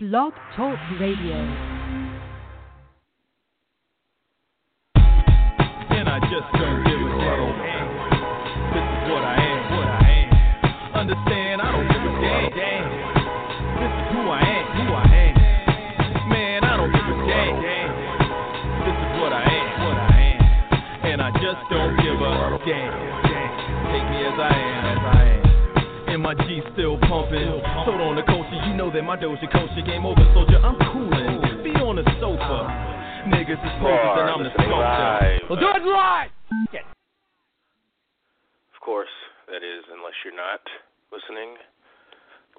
Blog Talk Radio. And I just don't give a damn. This is what I am, what I am. Understand, I don't give a damn. This is who I am, who I am. Man, I don't give a damn. This is what I am, what I am. And I just don't give a damn. Take me as I am, my G still pumping. Sold on the culture, you know that my Doja culture game over, soldier. I'm coolin'. Be on the sofa. Niggas is posers and I'm the sculptor. Well, do it live. Of course, that is, unless you're not listening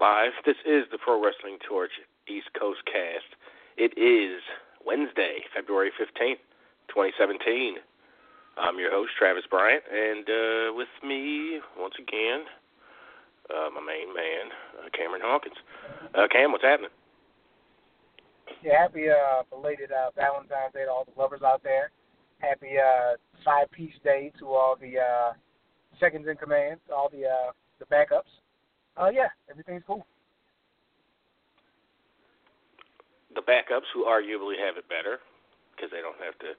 live. This is the Pro Wrestling Torch East Coast cast. It is Wednesday, February 15th, 2017. I'm your host, Travis Bryant, and uh, with me, once again, uh, my main man, uh, Cameron Hawkins. Uh, Cam, what's happening? Yeah, happy uh, belated uh, Valentine's Day to all the lovers out there. Happy uh, five piece day to all the uh, seconds in command, to all the uh, the backups. Uh, yeah, everything's cool. The backups, who arguably have it better, because they don't have to,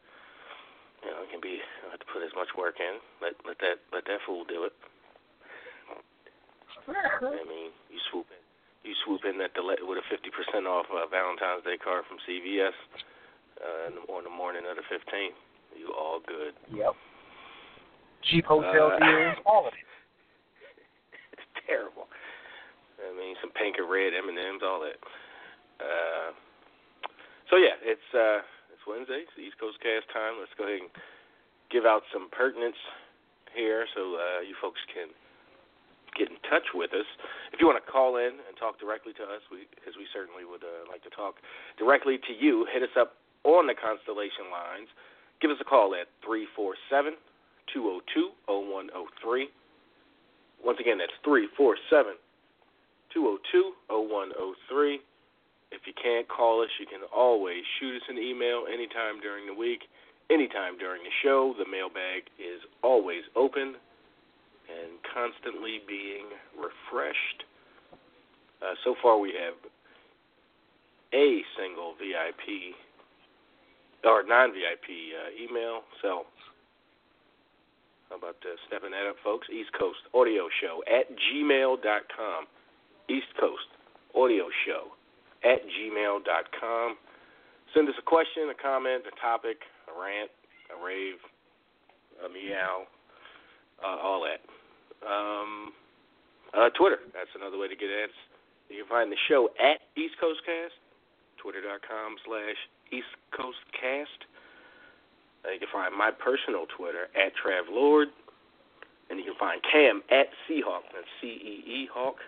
you know, can be have to put as much work in. Let let that let that fool do it. I mean, you swoop in, you swoop in at the le- with a fifty percent off uh, Valentine's Day card from CVS uh, the, on the morning of the fifteenth. You all good. Yep. Cheap hotel Uh, deals, all of it. it's terrible. I mean, some pink and red M and M's, all that. Uh, so yeah, it's uh, it's Wednesday. It's East Coast Cast time. Let's go ahead and give out some pertinence here, so uh, you folks can get in touch with us. If you want to call in and talk directly to us, we because we certainly would uh, like to talk directly to you. Hit us up on the Constellation lines. Give us a call at three four seven two zero two zero one zero three. Once again, that's three four seven two zero two zero one zero three. If you can't call us, you can always shoot us an email anytime during the week, anytime during the show. The mailbag is always open and constantly being refreshed. Uh, so far, we have a single VIP or non VIP uh, email. So, how about uh, stepping that up, folks? East Coast Audio Show at gmail.com. East Coast Audio Show at gmail.com. Send us a question, a comment, a topic, a rant, a rave, a meow, uh, all that. Um, uh, Twitter, that's another way to get at us. You can find the show at East Coast Cast, twitter.com slash East Coast Cast. Uh, you can find my personal Twitter at Trav Lord. And you can find Cam at Seahawk. That's C E E Hawk.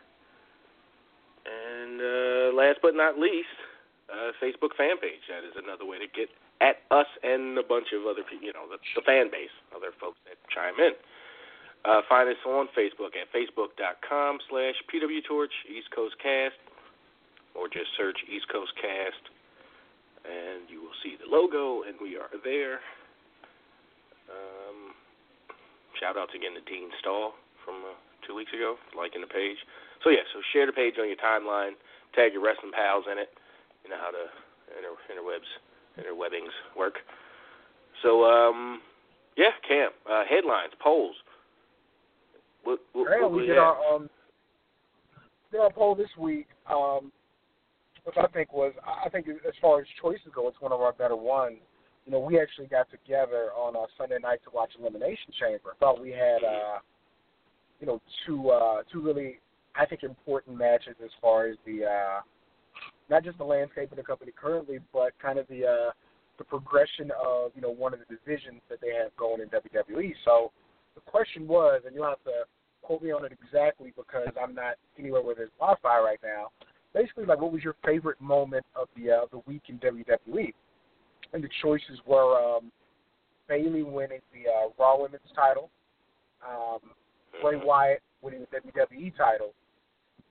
And uh, last but not least, uh, Facebook fan page. That is another way to get at us and a bunch of other people, you know, the, the fan base, other folks that chime in. Uh, find us on Facebook at facebook.com slash pwtorch East Coast Cast, or just search East Coast Cast, and you will see the logo, and we are there. Um, shout out again to Dean Stahl from uh, two weeks ago, liking the page. So yeah, so share the page on your timeline, tag your wrestling pals in it. You know how the inter interwebs, interwebbings work. So um, yeah, Cam, uh, headlines, polls. What, what, what we we did have? our um, did our poll this week, um, which I think was I think as far as choices go, it's one of our better ones. You know, we actually got together on a Sunday night to watch Elimination Chamber. I thought we had uh, you know two uh, two really I think important matches as far as the uh, not just the landscape of the company currently, but kind of the uh, the progression of you know one of the divisions that they have going in WWE. So the question was, and you'll have to quote me on it exactly because I'm not anywhere where there's Wi-Fi right now. Basically, like, what was your favorite moment of the uh, the week in WWE? And the choices were um, Bayley winning the uh, Raw Women's title, um, Bray Wyatt winning the WWE title,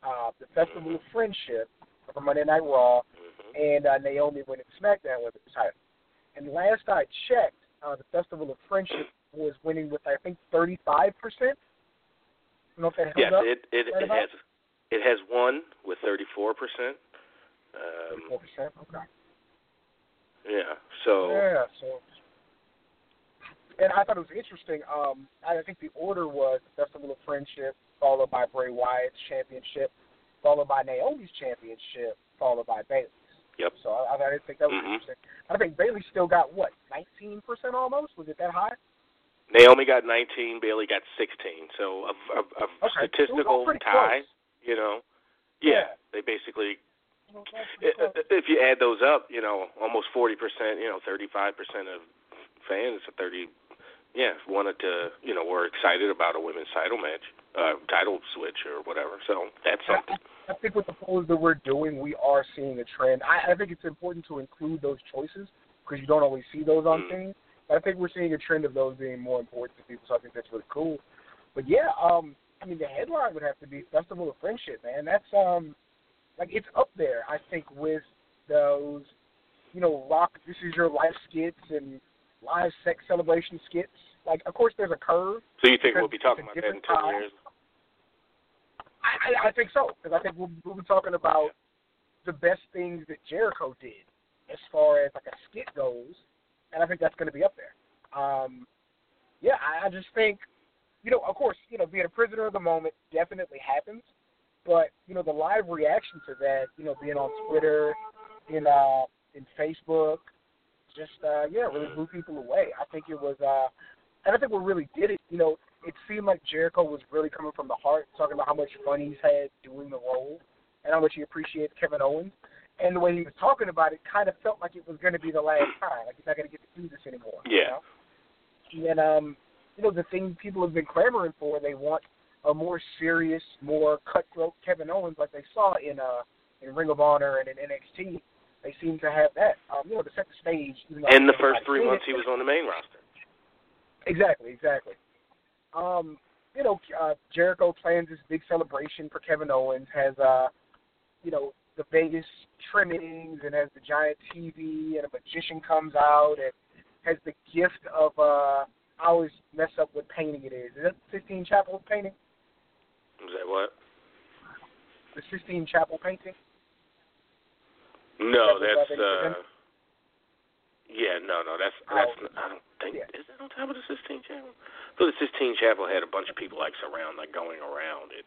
uh, the Festival of Friendship for Monday Night Raw, and uh, Naomi winning SmackDown Women's title. And last I checked, uh, the Festival of Friendship was winning with I think 35 percent. I don't know if that Yes, it it, right it about? has it has one with thirty four percent. Um, Four percent. Okay. yeah. So Yeah. So, and I thought it was interesting. Um, I think the order was Festival of Friendship, followed by Bray Wyatt's championship, followed by Naomi's championship, followed by Bayley's. Yep. So I, I didn't think that was Mhm. interesting. I think Bayley still got what, nineteen percent almost? Was it that high? Naomi got 19, Bayley got 16. So a, a, a Okay. It was all statistical tie. close. You know. Yeah. Yeah. They basically It was all pretty i- close. i- if you add those up, you know, almost 40%, you know, 35% of fans, 30, yeah, wanted to, you know, were excited about a women's title match, uh, title switch or whatever. So that's something. I think with the polls that we're doing, we are seeing a trend. I, I think it's important to include those choices because you don't always see those on Mm. things. I think we're seeing a trend of those being more important to people, so I think that's really cool. But yeah, um, I mean, the headline would have to be Festival of Friendship, man. That's um, like it's up there. I think with those, you know, rock. This is your life skits and live sex celebration skits. Like, of course, there's a curve. So you think we'll be talking about that in 10 time. years? I, I, I think so because I think we'll, we'll be talking about the best things that Jericho did as far as like a skit goes, and I think that's going to be up there. Um, yeah, I, I just think, you know, of course, you know, being a prisoner of the moment definitely happens, but you know, the live reaction to that, you know, being on Twitter, in uh, in Facebook, just uh, yeah, really blew people away. I think it was, uh, and I think what really did it, you know, it seemed like Jericho was really coming from the heart, talking about how much fun he's had doing the role and how much he appreciates Kevin Owens. And the way he was talking about it kind of felt like it was going to be the last time. Like he's not going to get to do this anymore. Yeah. You know? And um, you know the thing people have been clamoring for, they want a more serious, more cutthroat Kevin Owens, like they saw in uh in Ring of Honor and in NXT. They seem to have that. Um, you know, to set the stage. Even And the first three months it. he was on the main roster. Exactly, exactly. Um, you know, uh, Jericho plans this big celebration for Kevin Owens. Has uh, you know, the Vegas trimmings and has the giant TV and a magician comes out and has the gift of uh, I always mess up what painting it is. Is that the Sistine Chapel painting? Was that what? The Sistine Chapel painting? No, That that's uh. Yeah, no, no, that's Oh. that's. I don't think Yeah. is that on top of the Sistine Chapel? So the Sistine Chapel had a bunch of people like surround, like going around it.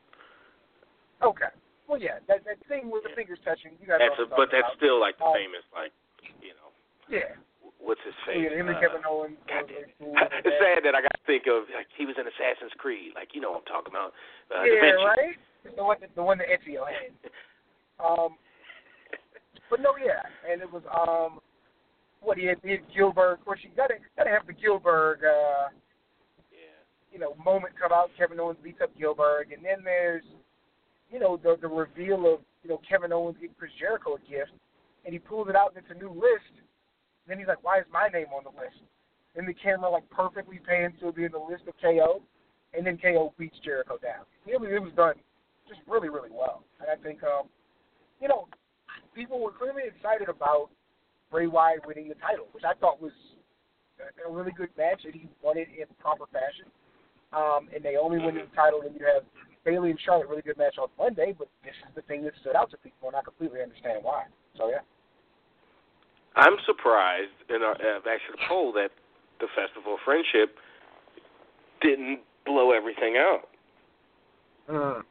Okay. Well, yeah, that that thing where the fingers touching. You guys That's a, but that's about. still like the Um, famous, like you know, yeah. what's his Oh, face? yeah, him and Uh, Kevin Owens. God damn it. It's sad that I got to think of like he was in Assassin's Creed, like you know what I'm talking about. Uh, yeah, Vinci. right. The one, that, the one that Ezio had. Um, but no, yeah, and it was um, what he had, he had Gilbert. Of course, you gotta gotta have the Gilbert, uh, yeah. you know, moment come out. Kevin Owens beats up Gilbert, and then there's, you know, the the reveal of you know Kevin Owens getting Chris Jericho a gift, and he pulls it out and it's a new list. then he's like, "Why is my name on the list?" And the camera like perfectly pans to it being the list of KO, and then KO beats Jericho down. It was it was done just really really well, and I think um, you know, people were clearly excited about Bray Wyatt winning the title, which I thought was a, a really good match, and he won it in proper fashion. Um, and Naomi winning the title, and you have Bayley and Charlotte really good match on Monday, but this is the thing that stood out to people, and I completely understand why. So yeah. I'm surprised in our uh, actually the poll that the Festival of Friendship didn't blow everything out. Mm.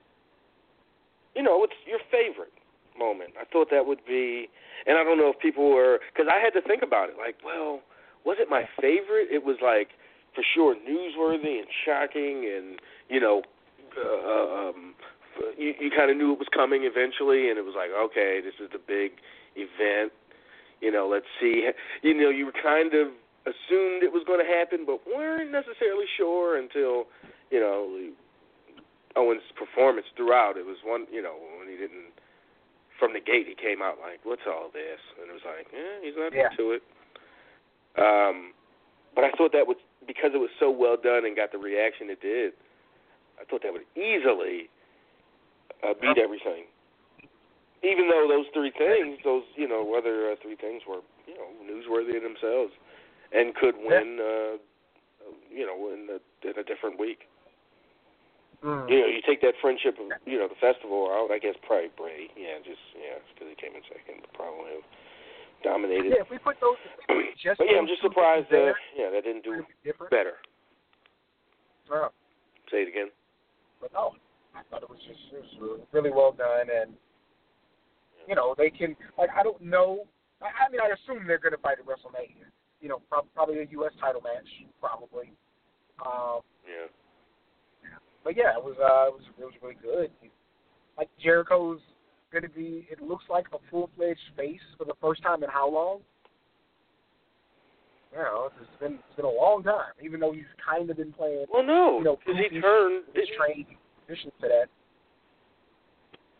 You know, it's your favorite moment. I thought that would be, and I don't know if people were, because I had to think about it. Like, well, was it my favorite? It was like for sure newsworthy and shocking, and you know, uh, um, you you kind of knew it was coming eventually, and it was like, okay, this is the big event. You know, let's see. You know, you were kind of assumed it was going to happen, but weren't necessarily sure until you know Owens' performance throughout. It was one, you know, when he didn't from the gate, he came out like, "What's all this?" And it was like, "Yeah, he's not Yeah. into it." Um, but I thought that was because it was so well done and got the reaction it did. I thought that would easily uh, beat everything. Even though those three things, those you know, whether uh, three things were you know newsworthy in themselves and could win, uh, you know, in a, in a different week. Mm. You know, you take that friendship, of, you know, the festival out. I guess probably Bray. Yeah, just yeah, because he came in second, but probably dominated. Yeah, if we put those, we just but yeah, I'm just surprised. that Uh, yeah, that didn't do be better. Yeah. Say it again. But no, I thought it was just it was really well done, and you know they can like I don't know. I, I mean, I assume they're going to fight at WrestleMania. You know, prob- probably a U.S. title match, probably. Um, Yeah. but yeah, it was uh, it was it was really good. Like Jericho's going to be, it looks like a full fledged face for the first time in how long? You know, it's been it's been a long time. Even though he's kind of been playing, Well, no, you know, because he his Didn't, trained positions to that.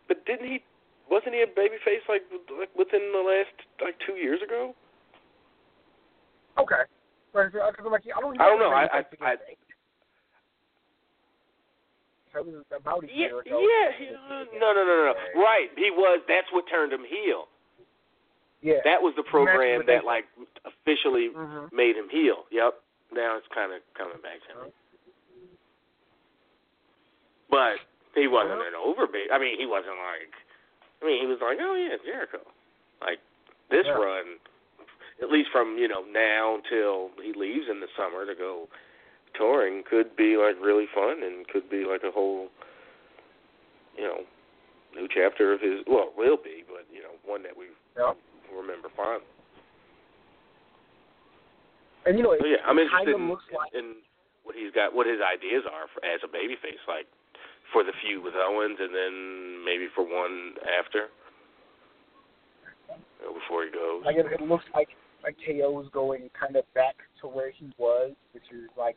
but didn't he? Wasn't he a babyface like like within the last like two years ago? Okay. Right, so, uh, 'cause I'm like, I don't. I don't know. I- I- I- Ace. So it was about a Yeah, ago. yeah. He, no, no, no, no. Right. He was. That's what turned him heel. Yeah. That was the program that Ace. like officially Mhm. made him heel. Yep. Now it's kind of coming back to me. But he wasn't an overbeat. I mean, he wasn't like. I mean, he was like, oh yeah, Jericho. Like this Yeah. run, at least from you know now until he leaves in the summer to go touring, could be like really fun and could be like a whole, you know, new chapter of his. Well, it will be, but you know, one that we Yeah. Remember fondly. And you know, So yeah, I'm interested in, looks like in what he's got, what his ideas are for, as a babyface, like for the feud with Owens, and then maybe for one after, you know, before he goes. like it, it looks like like KO's going kind of back to where he was, which is like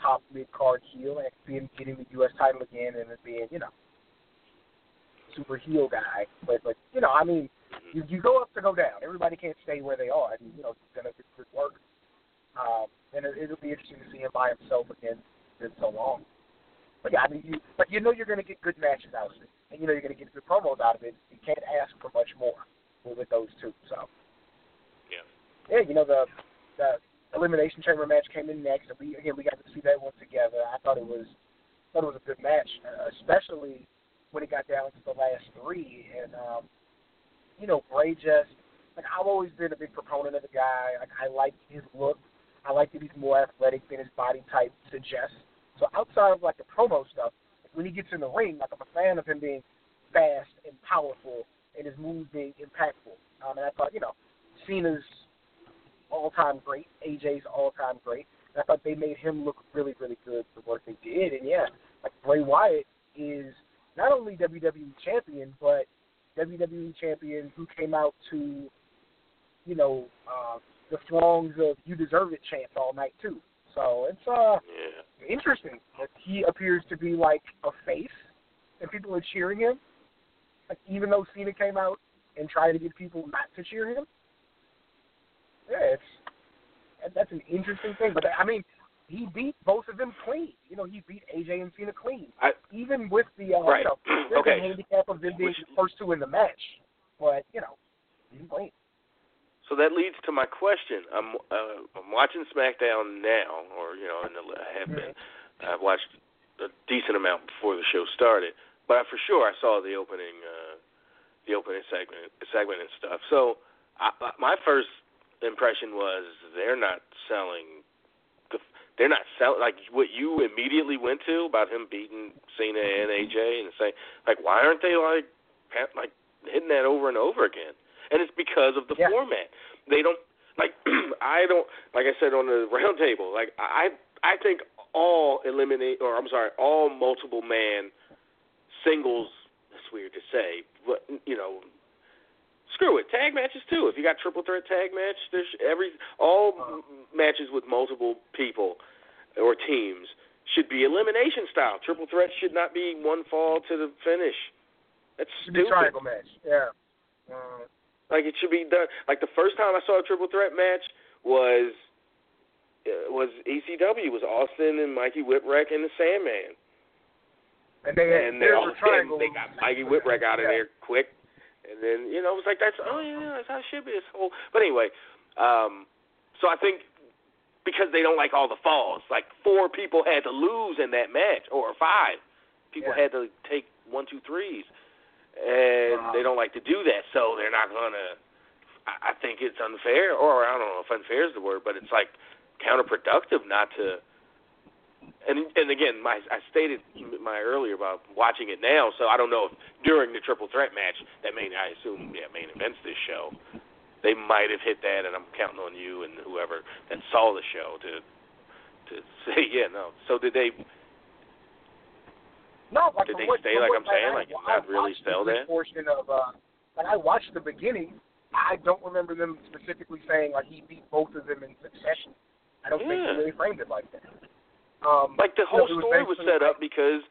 top mid card heel, and see him getting the U.S. title again, and it being you know super heel guy. But but you know, I mean, you you go up to go down. Everybody can't stay where they are, and you know, it's gonna good work. Um, and it, it'll be interesting to see him by himself again. It's been so long. But yeah, I mean, you, but you know you're going to get good matches out of it, and you know you're going to get good promos out of it. You can't ask for much more with, with those two. So Yeah. yeah, you know the the elimination chamber match came in next, and we again we got to see that one together. I thought it was thought it was a good match, uh, especially when it got down to the last three. And um, you know Bray just like I've always been a big proponent of the guy. Like I like his look. I like that he's more athletic than his body type suggests. So outside of like the promo stuff, when he gets in the ring, like I'm a fan of him being fast and powerful and his moves being impactful. Um, and I thought, you know, Cena's all-time great, AJ's all-time great. And I thought they made him look really, really good for what they did. And yeah, like Bray Wyatt is not only WWE champion, but WWE champion who came out to, you know, uh, the throngs of "You Deserve It" chants all night too. So it's uh Yeah. interesting that he appears to be like a face, and people are cheering him. Like even though Cena came out and tried to get people not to cheer him. Yeah, it's that's an interesting thing. But I mean, he beat both of them clean. You know, he beat AJ and Cena clean, I, even with the uh, Right. you know Okay. the handicap of them being Which- the first two in the match. But you know, he's clean. So that leads to my question. I'm uh, I'm watching SmackDown now, or you know, I have been. I've watched a decent amount before the show started, but I, for sure I saw the opening, uh, the opening segment, segment and stuff. So I- my first impression was they're not selling. The, they're not selling like what you immediately went to about him beating Cena and AJ, and saying like, why aren't they like like hitting that over and over again? And it's because of the Yeah. format. They don't like. I don't like I said on the round table. Like I, I think all eliminate, or I'm sorry, all multiple man singles. That's weird to say, but you know, screw it. Tag matches too. If you got triple threat tag match, there's every all matches with multiple people or teams should be elimination style. Triple threat should not be one fall to the finish. That's stupid. triangle match. Yeah. Uh, Like it should be done. Like the first time I saw a triple threat match was uh, was ECW. Was Austin and Mikey Whipwreck and the Sandman. and they had and they, all, a triangle. they got Mikey Whipwreck out of Yeah. there quick. And then you know it was like that's oh yeah that's how it should be. This whole but anyway, um, so I think because they don't like all the falls, like four people had to lose in that match or five, people Yeah. had to take one, two, threes, and Wow. they don't like to do that, so they're not gonna. I I think it's unfair, or I don't know if unfair is the word, but it's like counterproductive not to. And and again, my I stated my earlier about watching it now, so I don't know if during the triple threat match that main I assume yeah main events this show, they might have hit that, and I'm counting on you and whoever that saw the show to to say yeah no. So did they? No, like Did they what, stay like I'm saying, I, like, I, not really watched sell that? portion of uh, like I watched the beginning. I don't remember them specifically saying like he beat both of them in succession. I don't think they really framed it like that. Um, Like the whole story was set up because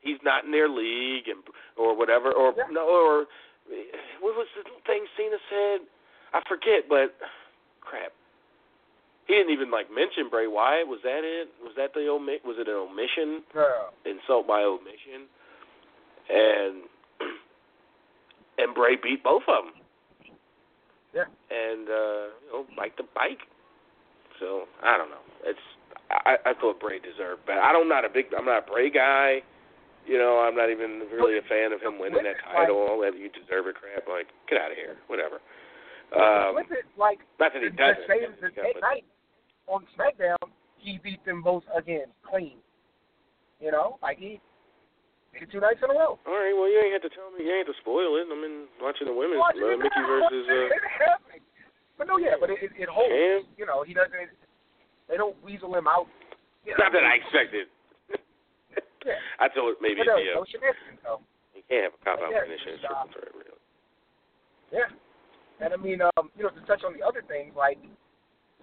he's not in their league and or whatever or Yeah. no or what was the thing Cena said? I forget, but crap. He didn't even like mention Bray Wyatt. Was that it? Was that the omi- Was it an omission? Yeah. Insult by omission. And and Bray beat both of them. Yeah. And uh, you know, bike to bike. So I don't know. It's I I thought Bray deserved, but I don't not a big I'm not a Bray guy. You know, I'm not even really a fan of him winning that title. All that you deserve it crap. Like, get out of here. Whatever. Um, it like not that he the doesn't. same yeah, but- night on SmackDown, he beat them both again clean. You know, like he did two nights in a row. All right. Well, you ain't have to tell me. You ain't to spoil it. I mean, watching the women's Watching uh, Mickie versus. Uh. But no, yeah, but it, it, it holds. Cam? You know, he doesn't. They don't weasel him out. You know, Not that I expected. Yeah. I thought maybe it'd be a, no shenanigans though. you can't have a cop out Yeah, finish in a it's, uh, triple threat, really. Yeah. And I mean, um, you know, to touch on the other things, like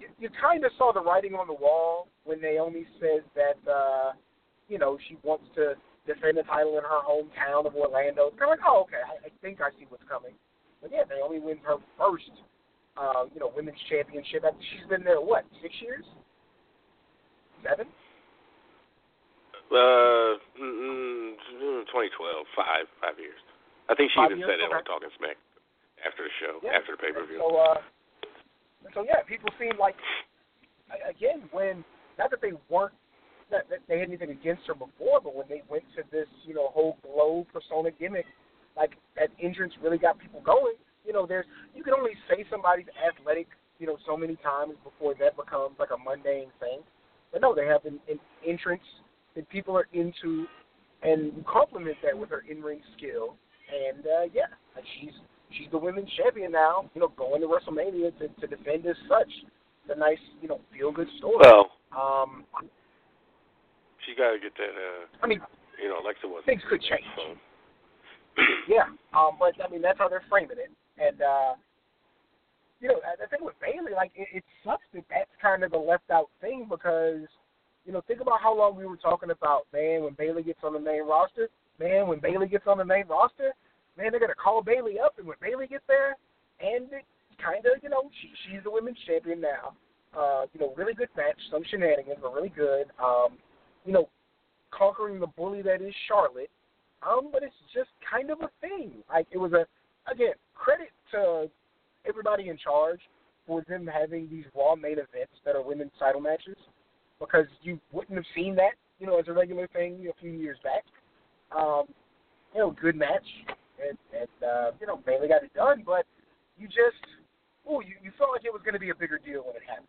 you, you kind of saw the writing on the wall when Naomi says that, uh, you know, she wants to defend the title in her hometown of Orlando. It's kind of like, oh, okay, I, I think I see what's coming. But yeah, Naomi wins her first, uh, you know, women's championship after she's been there what six years, seven. Uh, mm, mm, 2012, five, five years. I think she Five even years? said it on Talking Smack after the show, Yeah. after the pay per view. So, uh, so yeah, people seem like again when not that they weren't that, that they had anything against her before, but when they went to this you know whole glow persona gimmick, like that entrance really got people going. You know, there's you can only say somebody's athletic you know so many times before that becomes like a mundane thing. But no, they have an, an entrance that people are into, and complement that with her in-ring skill. And uh, yeah, like she's she's the women's champion now. You know, going to WrestleMania to to defend as such. It's a nice, you know, feel good story. Well, Um, she got to get that. uh I mean, You know, Alexa was. things could change. So. Yeah, um, but I mean that's how they're framing it, and uh, you know the thing with Bayley, like it, it sucks that that's kind of the left out thing because you know think about how long we were talking about man when Bayley gets on the main roster, man when Bayley gets on the main roster, man they're gonna call Bayley up, and when Bayley gets there, and it kind of you know she she's the women's champion now, uh, you know really good match, some shenanigans, but really good, um, you know conquering the bully that is Charlotte. Um, but it's just kind of a thing. Like it was a again credit to everybody in charge for them having these Raw main events that are women's title matches because you wouldn't have seen that you know as a regular thing a few years back. Um, you know, good match, and, and uh, you know Bayley got it done, but you just oh you you felt like it was going to be a bigger deal when it happened,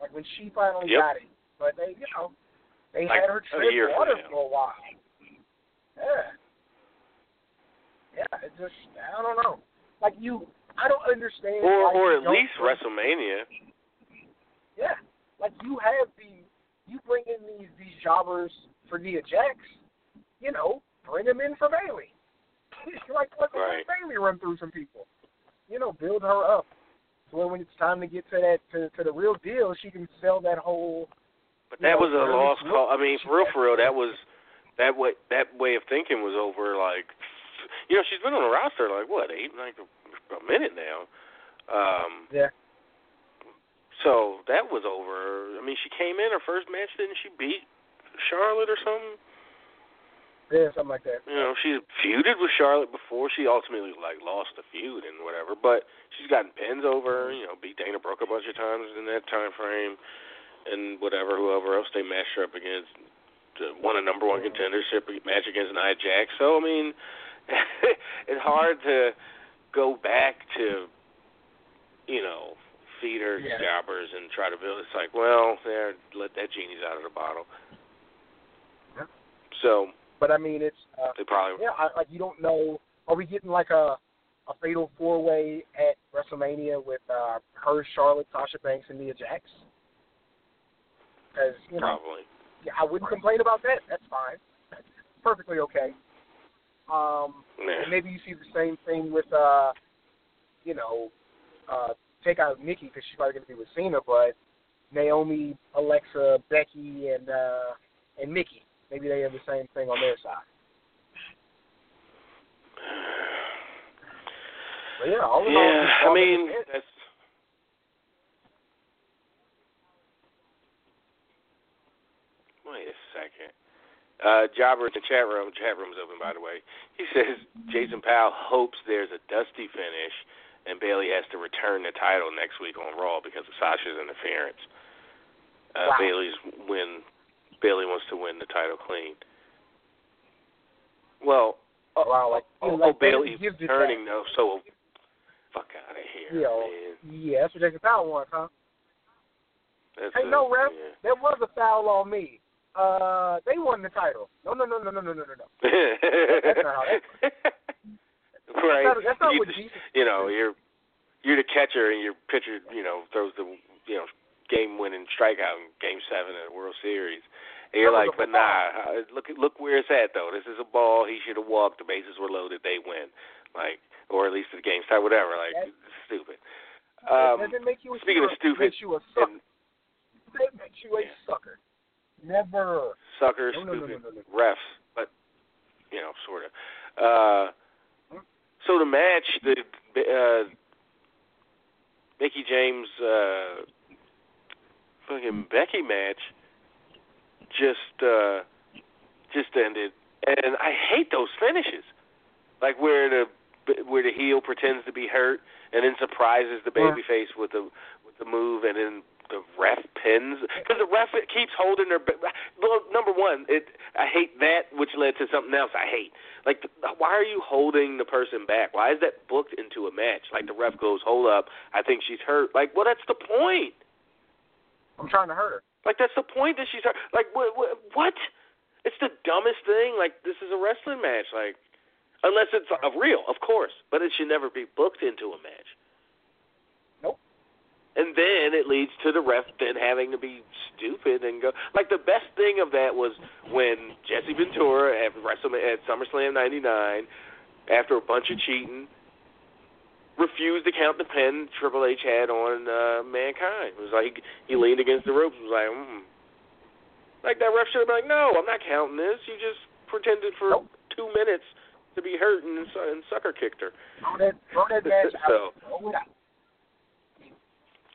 like when she finally Yep. got it. But they you know they Like had her tread water for a while. Yeah. Yeah, it just I don't know. Like you I don't understand Or, or at least bring- WrestleMania. Yeah. Like you have the you bring in these these jobbers for Nia Jax, you know, bring them in for Bayley. like let, Right. Bayley run through some people. You know, build her up. So when it's time to get to that to, to the real deal, she can sell that whole But that know, was a lost look, call. I mean, for real, for real, that was that way that way of thinking was over. Like, you know, she's been on the roster like what eight, like a, minute now. Um, Yeah. So that was over. I mean, she came in her first match, didn't she beat Charlotte or something? Yeah, something like that. You know, she feuded with Charlotte before. She ultimately like lost the feud and whatever, but she's gotten pins over. You know, beat Dana Brooke a bunch of times in that time frame, and whatever whoever else they matched her up against. won a number one contendership match against Nia Jax. So I mean, it's hard to go back to, you know, feeders, Yeah. jobbers, and try to build. It's like, well, there, let that genie's out of the bottle. Yeah. So But I mean, it's uh, they probably yeah, I, like you don't know. Are we getting like a a fatal four way at WrestleMania with uh, her, Charlotte, Sasha Banks, and Nia Jax? Because you know, probably. yeah, I wouldn't complain about that. That's fine. That's perfectly okay. Um, and maybe you see the same thing with, uh, you know, uh, take out Nikki because she's probably going to be with Cena, but Naomi, Alexa, Becky, and uh, and Nikki. Maybe they have the same thing on their side. But yeah, all in all, Yeah, I mean that's. Wait a second. Uh, Jobber in the chat room. Chat room's open, by the way. He says Jason Powell hopes there's a dusty finish, and Bayley has to return the title next week on Raw because of Sasha's interference. Uh, Wow. Bayley's win. Bayley wants to win the title clean. Well, oh, Wow, like, oh, you oh, like, Bayley Bayley's gives it returning though, so fuck out of here, You know, man. yeah, that's what Jason Powell wants, huh? That's Hey, a- no, ref, yeah. there was a foul on me uh, they won the title. No, no, no, no, no, no, no, no. that's not how that. Right. That's not, that's not you, what Jesus. You know, you're you're the catcher, and your pitcher, you know, throws the you know game-winning strikeout in Game Seven of the World Series. And you're like, but nah, uh, look look where it's at though. This is a ball. He should have walked. The bases were loaded. They win, like, or at least the game tied. Whatever. Like, that's, stupid. Um, doesn't make you a speaking jerk, of stupid, makes you a sucker. And, that makes you a yeah. sucker. Never. suckers, No, no, stupid no, refs, but you know, sort of. Uh, so the match, the uh, Mickie James, uh, fucking Becky match, just uh, just ended, and I hate those finishes, like where the where the heel pretends to be hurt and then surprises the Yeah. babyface with the with the move, and then the ref pins because the ref keeps holding their. Well, number one, it I hate that, which led to something else I hate. Like, why are you holding the person back? Why is that booked into a match? Like the ref goes, "Hold up, I think she's hurt." Like, well, that's the point. I'm trying to hurt her. Like that's the point that she's hurt. Like, what? What? what? It's the dumbest thing. Like, this is a wrestling match. Like, unless it's a real, of course, but it should never be booked into a match. And then it leads to the ref then having to be stupid and go. Like the best thing of that was when Jesse Ventura at WrestleMania at SummerSlam '99, after a bunch of cheating, refused to count the pin Triple H had on uh, Mankind. It was like he leaned against the ropes. Was like, mm. like that ref should have been like, no, I'm not counting this. You just pretended for Nope. two minutes to be hurt and, and sucker kicked her. Throw that, throw that match So- out. Throw it out.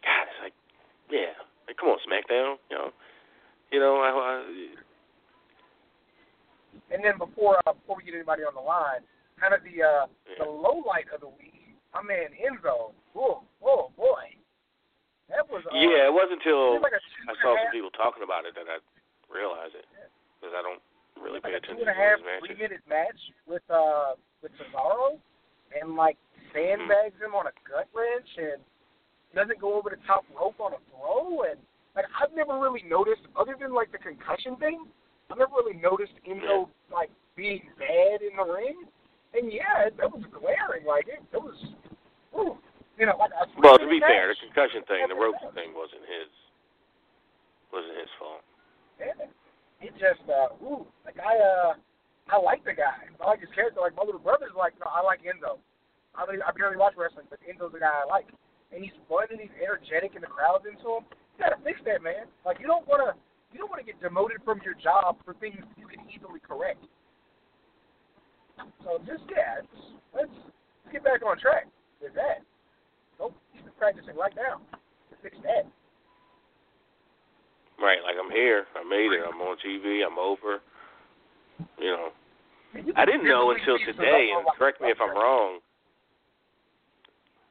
God, it's like, yeah, like, come on, SmackDown, you know, you know, I, I And then before uh, before we get anybody on the line, kind of the uh, Yeah. the low light of the week. My man Enzo. Oh, oh boy, that was uh, yeah, it wasn't until like I saw some people talking about it that I realized it because I don't really pay a two attention and a to these matches. three minute match with uh with Cesaro, and like sandbags him on a gut wrench and doesn't go over the top rope on a throw and like I've never really noticed other than like the concussion thing, I've never really noticed Enzo like being bad in the ring. And yeah, it, that was glaring. Like it, it was, ooh, you know, like Well, to be three-minute fair, the concussion thing, the rope thing wasn't his wasn't his fault. Yeah. It just uh ooh, like I uh I like the guy. I like his character. Like my little brother's like, no, I like Enzo. I mean, I barely watch wrestling, but Enzo's the guy I like. And he's fun and he's energetic and the crowd's into him. You gotta fix that, man. Like you don't wanna you don't wanna get demoted from your job for things you can easily correct. So just yeah, it's, let's let's get back on track with that. Go keep practicing right now to fix that. Right, like I'm here, I made it, I'm on TV, I'm over. You know, you I didn't know until today, and correct me if I'm wrong.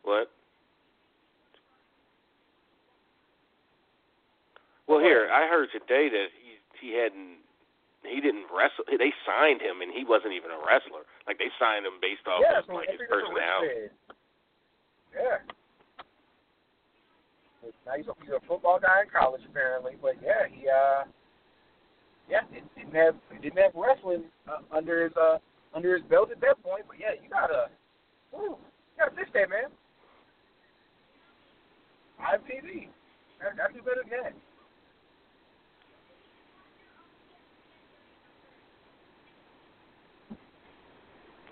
What? Well, here I heard today that he he hadn't he didn't wrestle. They signed him, and he wasn't even a wrestler. Like they signed him based off yeah, of like his think that's what Rick personality. Yeah. Now he's a, he's a football guy in college apparently, but yeah, he uh, yeah, it didn't have he didn't have wrestling uh, under his uh under his belt at that point. But yeah, you gotta, whew, you gotta fix that, man. Live TV, gotta, gotta do better than that.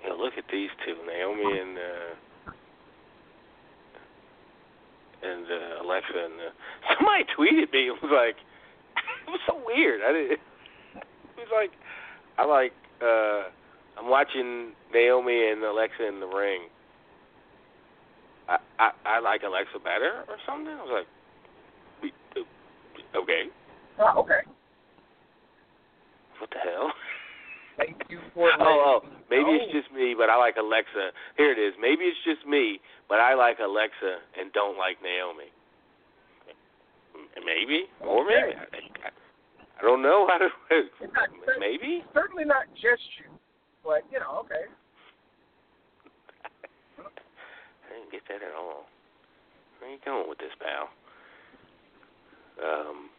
Know, look at these two, Naomi and uh, and uh, Alexa. And uh, somebody tweeted me. It was like, it was so weird. I didn't. It was like, I like. uh I'm watching Naomi and Alexa in the ring. I I, I like Alexa better or something. I was like, okay, Oh, okay. what the hell? Thank you for Oh, oh, maybe know. it's just me, but I like Alexa. Here it is. Maybe it's just me, but I like Alexa and don't like Naomi. Maybe, or maybe I, don't know how to. Maybe. certainly not just you, but you know, okay. I didn't get that at all. Where you going with this, pal? Um.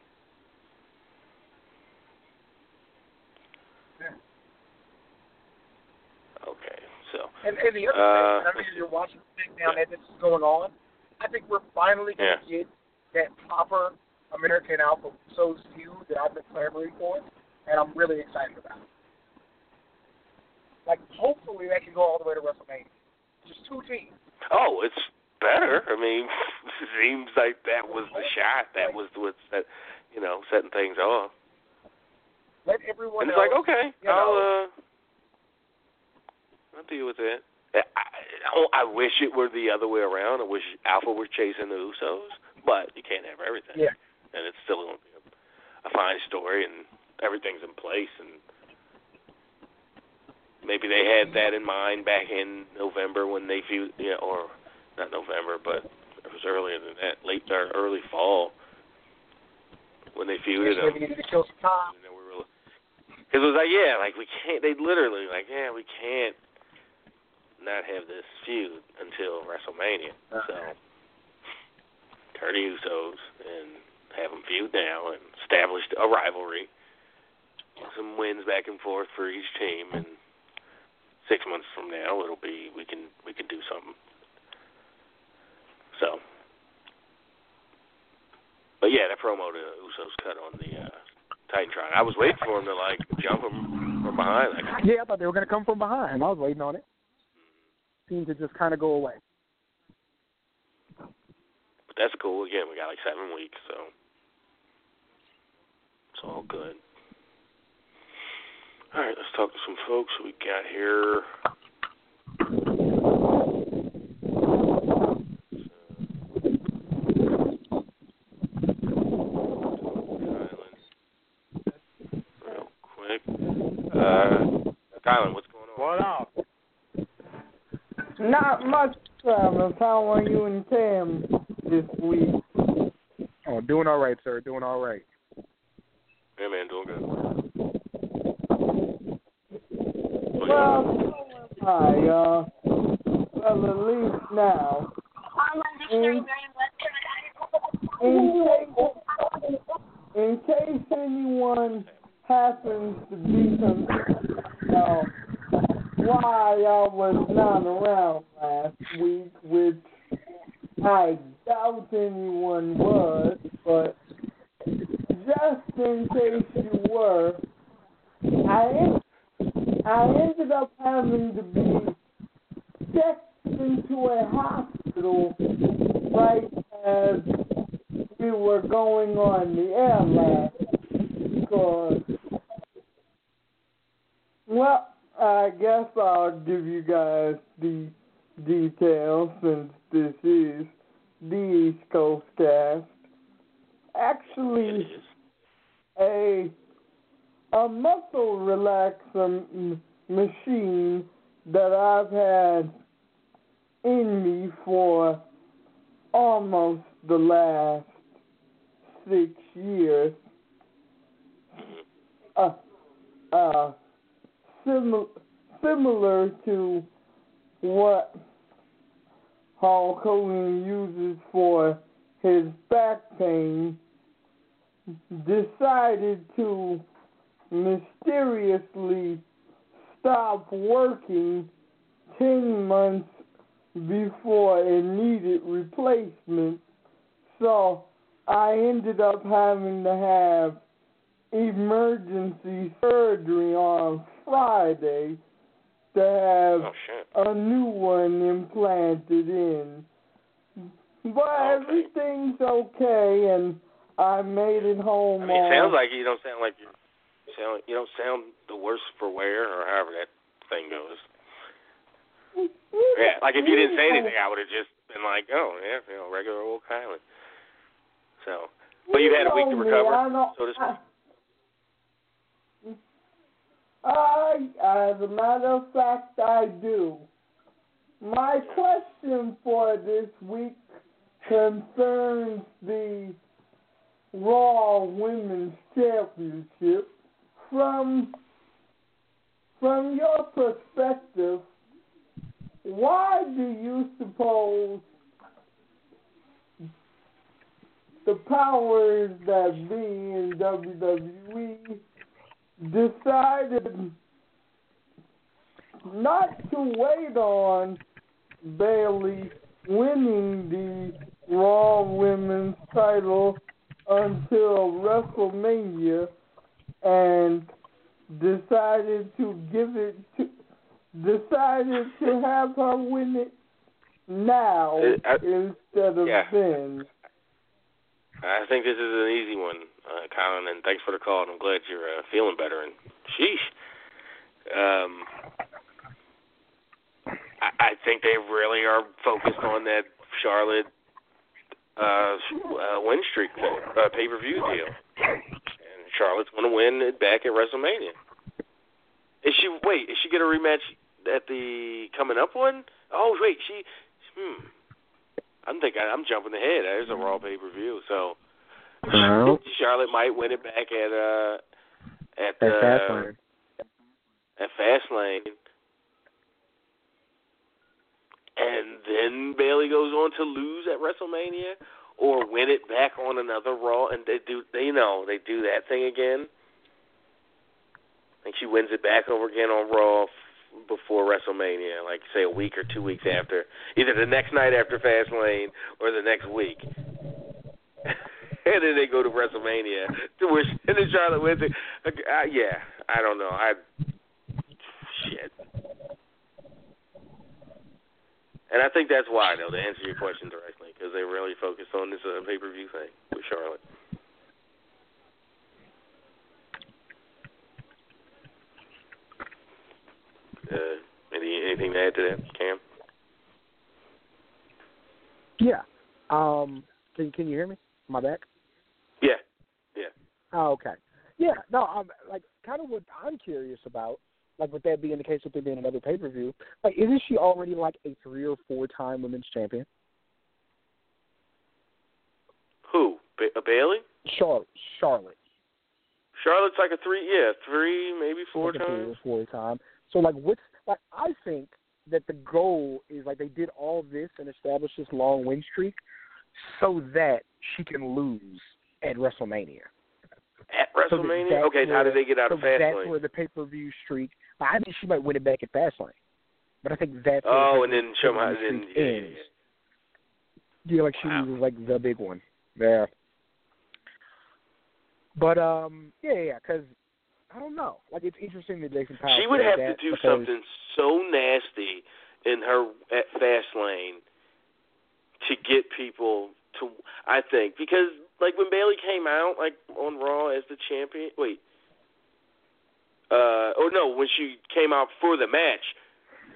Okay, so And, and the other Uh, thing, I mean, you're watching the thing now that this is going on. I think we're finally going to get that proper American Alpha So's feud that I've been clamoring for, and I'm really excited about it. Like, hopefully that can go all the way to WrestleMania. Just two teams. Oh, it's better. I mean, seems like that was the shot. That was what's that, you know, setting things off. Let everyone And it's else, like, okay, you I'll uh, I'll deal with it. I, I, I wish it were the other way around. I wish Alpha were chasing the Usos, but you can't have everything. Yeah. And it's still going to be a, a fine story, and everything's in place, and maybe they had that in mind back in November when they feud, you know, or not November, but it was earlier than that, late or early fall when they feuded them. maybe to kill some time. And we were, because it was like, yeah, like we can't. They literally like, yeah, we can't not have this feud until WrestleMania. So turn the Usos and have them feud now and establish a rivalry. Some wins back and forth for each team, and six months from now it'll be we can we can do something. So, but yeah, that promo the Usos cut on the uh, Titantron. I was waiting for him to like jump him from behind. Like, Yeah, I thought they were going to come from behind. I was waiting on it. Seemed to just kind of go away. but that's cool. Again, we got like seven weeks, so it's all good. All right, let's talk to some folks we got here. Real quick. Uh, Kylan, what's going on? What up? Not much, Travis. How are you and Tim this week? Oh, doing all right, sir. Doing all right. Yeah, man, doing good. Well, hi, uh, well, at least now. In, in, case, in case anyone happens to be concerned about why I was not around last week, which I doubt anyone was, but just in case you were, I I ended up having to be checked into a hospital right as we were going on the air last because well, I guess I'll give you guys the details since this is the East Coast cast. Actually, a a muscle relaxer m- machine that I've had in me for almost the last six years. Uh, uh, similar similar to what Hulk Hogan uses for his back pain, decided to mysteriously stop working 10 months before it needed replacement. So I ended up having to have emergency surgery on Friday to have Oh a new one implanted in. But Okay. everything's okay, and I made it home. I mean, it sounds like you don't sound like you sound you don't sound the worst for wear or however that thing goes. Yeah, like if you didn't say anything, I would have just been like, oh yeah, you know, regular old Kylie. So, but you had a week to recover, so to speak. I, as a matter of fact, I do. My question for this week concerns the Raw Women's Championship. From from your perspective, why do you suppose the powers that be in WWE decided not to wait on Bayley winning the Raw Women's title until WrestleMania and decided to give it to decided to have her win it now Uh, I- instead of yeah. then. I think this is an easy one, uh, Colin, and thanks for the call. And I'm glad you're uh, feeling better. And sheesh, um, I, I think they really are focused on that Charlotte uh, uh, win streak uh, pay per view deal, and Charlotte's going to win it back at WrestleMania. Is she? Wait, is she get a rematch at the coming up one? Oh wait, she. Hmm. I'm thinking I'm jumping ahead. There's a Raw pay per view, so No. Charlotte might win it back at uh at At uh, Fastlane. at Fastlane, and then Bayley goes on to lose at WrestleMania or win it back on another Raw, and they do they know they do that thing again. I think she wins it back over again on Raw f- before WrestleMania, like say a week or two weeks after, either the next night after Fastlane or the next week. and then they go to WrestleMania to and then Charlotte wins it. Uh, yeah, I don't know. I shit. And I think that's why, though, to answer your question directly, because they really focused on this uh, pay-per-view thing with Charlotte. Uh, any anything to add to that, Cam? Yeah. Um. Can Can you hear me? Am I back? Oh, okay. Yeah. No. I'm like kind of what I'm curious about. Like with that being the case with there being another pay per view, like isn't she already like a three or four time women's champion? Who? Ba- uh, Bayley? Charlotte. Charlotte. Charlotte's like a three, yeah, three, maybe four like times. or four time. So like what's like I think that the goal is like they did all this and established this long win streak so that she can lose at WrestleMania. At WrestleMania? that's okay, how did they get out so of That's Fastlane? where the pay per view streak. I think she might win it back at Fastlane, but I think that's Oh, and then pay-per-view somehow then yeah, yeah, ends. yeah. Yeah, like she Wow. was like the big one. Yeah. But um, yeah, yeah, because I don't know. Like it's interesting that Jason Powell. She would have to do something so nasty in her at Fastlane to get people to. I think because like when Bayley came out like on Raw as the champion. Wait. Uh oh no, when she came out for the match,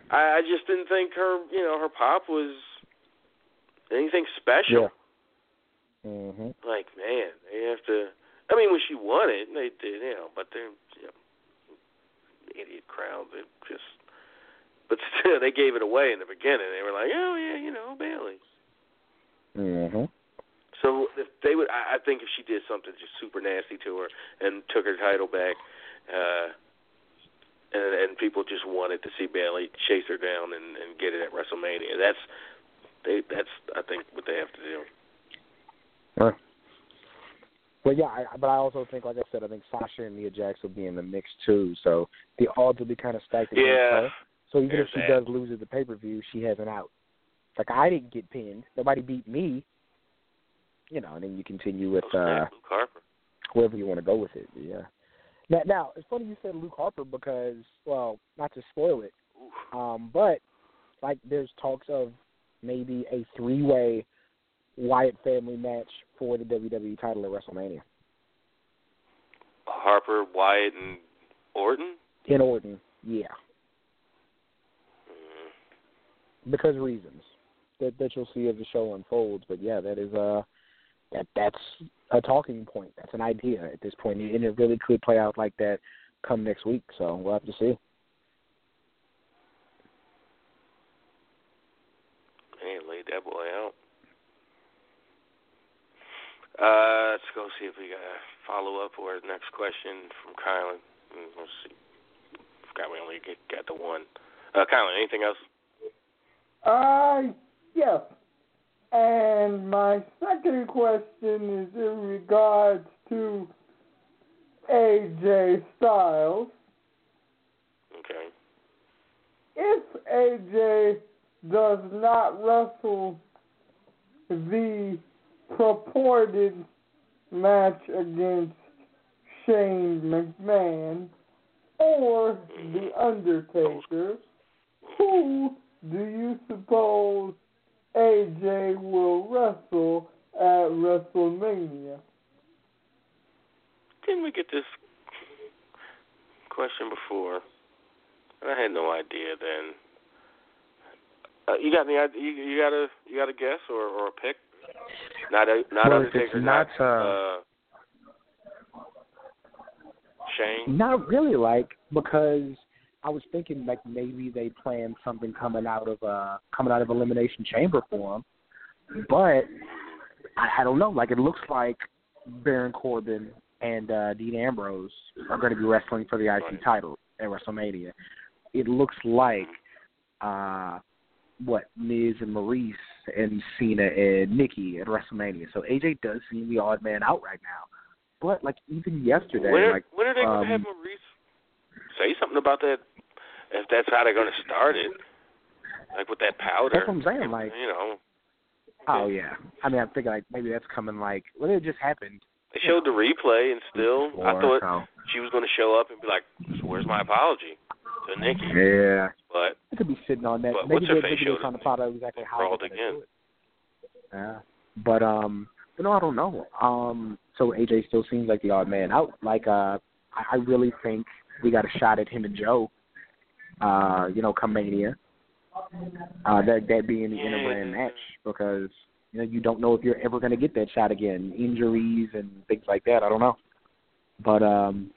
I, I just didn't think her you know her pop was anything special. hmm Like man, they have to. I mean, when she won it, they did, you know, but they're you know, idiot crowd. They just, but still, they gave it away in the beginning. They were like, oh yeah, you know, Bayley. hmm So if they would, I, I think if she did something just super nasty to her and took her title back, uh, and and people just wanted to see Bayley chase her down and and get it at WrestleMania. That's they that's I think what they have to do. Right. Well, yeah, I, but I also think, like I said, I think Sasha and Nia Jax will be in the mix too. So the odds will be kind of stacked against Yeah. her. So even if she that. does lose at the pay per view, she has an out. Like I didn't get pinned. Nobody beat me. You know, and then you continue with uh Luke Harper. wherever you want to go with it. Yeah. Now, now it's funny you said Luke Harper because, well, not to spoil it, Oof. um, but like there's talks of maybe a three-way Wyatt family match for the WWE title at WrestleMania Harper, Wyatt, and Orton. in Orton. Yeah, Mm. because reasons that that you'll see as the show unfolds. But yeah, that is uh that that's a talking point. That's an idea at this point. point, and it really could play out like that come next week. So we'll have to see. Hey, laid that boy out. Uh, let's go see if we got a follow up or next question from Kylan. Mm, Let's see. Forgot we only get, got the one. Uh, Kylan, anything else? Uh, yes. And my second question is in regards to AJ Styles. Okay. If AJ does not wrestle the purported match against Shane McMahon or hmm. The Undertaker, who do you suppose AJ will wrestle at WrestleMania? Didn't we get this question before? And I had no idea then. Uh, you got any? id- You, you got a you got a guess or or a pick? Not a not Well, if it's Undertaker, not, uh, uh, Shane. Not really, like because I was thinking like maybe they planned something coming out of uh coming out of Elimination Chamber for him, but I, I don't know. Like it looks like Baron Corbin and uh Dean Ambrose are going to be wrestling for the IC title at WrestleMania. It looks like uh what Miz and Maryse and Cena and Nikki at WrestleMania. So AJ does seem the odd man out right now. But like even yesterday, when are, like when are they going um, to have Maryse say something about that? If that's how they're going to start it, like with that powder. That's what I'm saying, like- you know, Oh yeah. I mean, I'm thinking like maybe that's coming like well, it just happened. they showed the replay, and still, I thought so. she was going to show up and be like, so "Where's my apology to Nikki?" Yeah, But it could be sitting on that. But maybe what's her face showed to it. find out exactly how gonna again. do it. Yeah, but um, but no, I don't know. Um, so AJ still seems like the odd man out. Like uh, I, I really think we got a shot at him and Joe. Uh, you know, come Mania. Uh, that that being the interbrand match because you know you don't know if you're ever going to get that shot again. Injuries and things like that. I don't know. But um,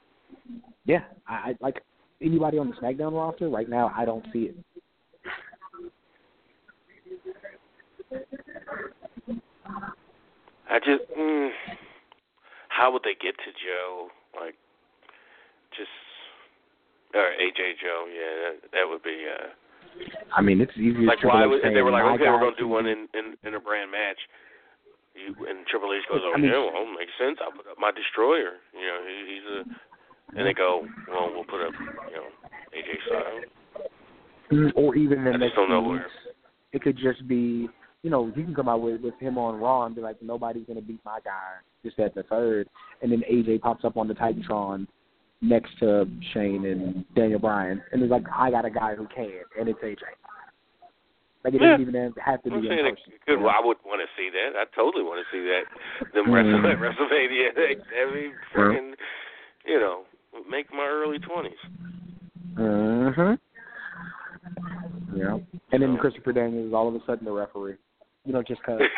yeah, I, I like anybody on the SmackDown roster right now. I don't see it. I just, mm, how would they get to Joe? Like, just or AJ Joe? Yeah, that, that would be. uh I mean, it's easy. Like, why would they were like, okay, we're gonna do one in in, in a brand match. You, and Triple H goes, oh I mean- yeah, well, makes sense. I'll put up my destroyer. You know, he, he's a. And they go, well, we'll put up, you know, AJ Styles. Mm, or even the I next don't know where. it could just be, you know, you can come out with with him on Raw and be like, nobody's gonna beat my guy, just at the third, and then AJ pops up on the Titantron next to Shane and Daniel Bryan, and it's like, I got a guy who can, and it's AJ. Like it Yeah. doesn't even have to I'm be in saying it could. you Well, know? I would want to see that. I totally want to see that. Them Mm. wrestle at WrestleMania. Every freaking, you know, make my early twenties. Mhm. Yeah. And then Christopher Daniels is all of a sudden the referee. You know, just cause.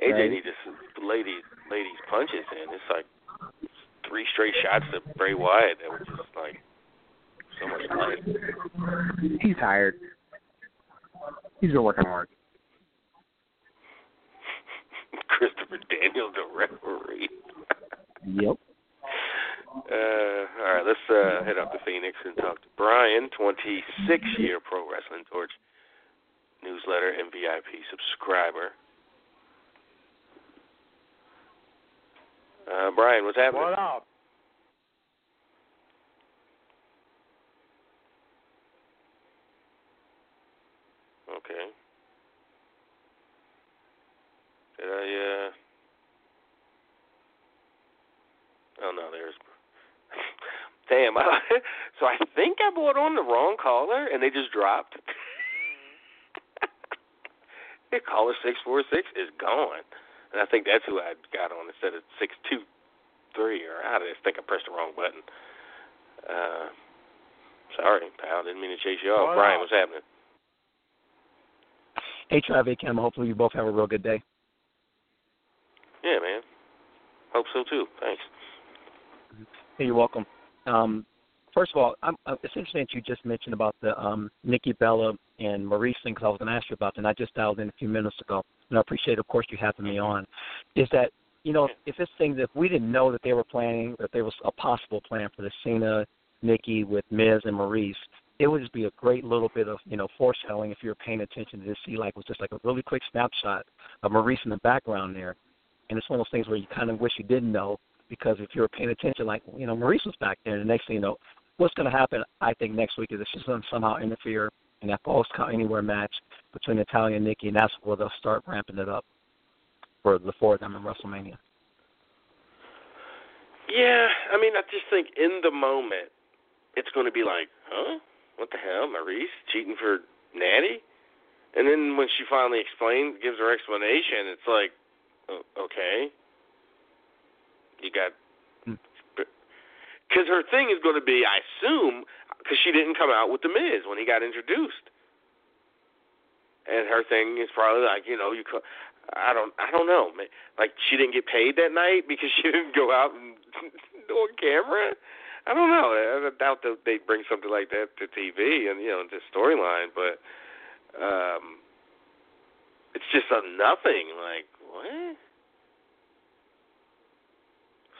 AJ Right. need to s- lay these lay these punches in. It's like three straight shots to Bray Wyatt that were just like so much light. He's tired. He's been working hard. Christopher Daniels, the referee. Yep. Uh, all right, let's uh, head up to Phoenix. and talk to Brian, 26 year Pro Wrestling Torch newsletter and VIP subscriber. Uh, Brian, what's happening? What up? Okay. Did I, uh. Oh, no, there's. Damn. I, so I think I brought on the wrong caller and they just dropped. the caller 646 is gone. And I think that's who I got on instead of 623, or I just think I pressed the wrong button. Uh, sorry, pal. Didn't mean to chase you off. What Brian, up? what's happening? Hey, HIV Cam, hopefully you both have a real good day. Yeah, man. Hope so too. Thanks. Hey, you're welcome. Um, first of all, I'm, uh, it's interesting that you just mentioned about the um, Nikki Bella and Maryse thing because I was going to ask you about that, and I just dialed in a few minutes ago. And I appreciate, of course, you having me on. Is that, you know, if this thing, if we didn't know that they were planning, that there was a possible plan for the Cena, Nikki with Miz and Maryse, it would just be a great little bit of, you know, foreshadowing if you were paying attention to this. See, like, was just like a really quick snapshot of Maryse in the background there. And it's one of those things where you kind of wish you didn't know because if you were paying attention, like you know, Maryse was back there, and the next thing you know, what's going to happen? I think next week is it's just going to somehow interfere in that Falls Count Anywhere match between Natalya and Nikki, and that's where they'll start ramping it up for the four of them in WrestleMania. Yeah, I mean, I just think in the moment, it's going to be like, huh? What the hell, Maryse cheating for Natty? And then when she finally explains, gives her explanation, it's like, okay, you got. Hmm. Because her thing is going to be, I assume, because she didn't come out with the Miz when he got introduced, and her thing is probably like, you know, you. Co- I don't, I don't know. Like she didn't get paid that night because she didn't go out and on camera. I don't know. I doubt that they bring something like that to TV and you know to storyline, but um, it's just a nothing. Like what?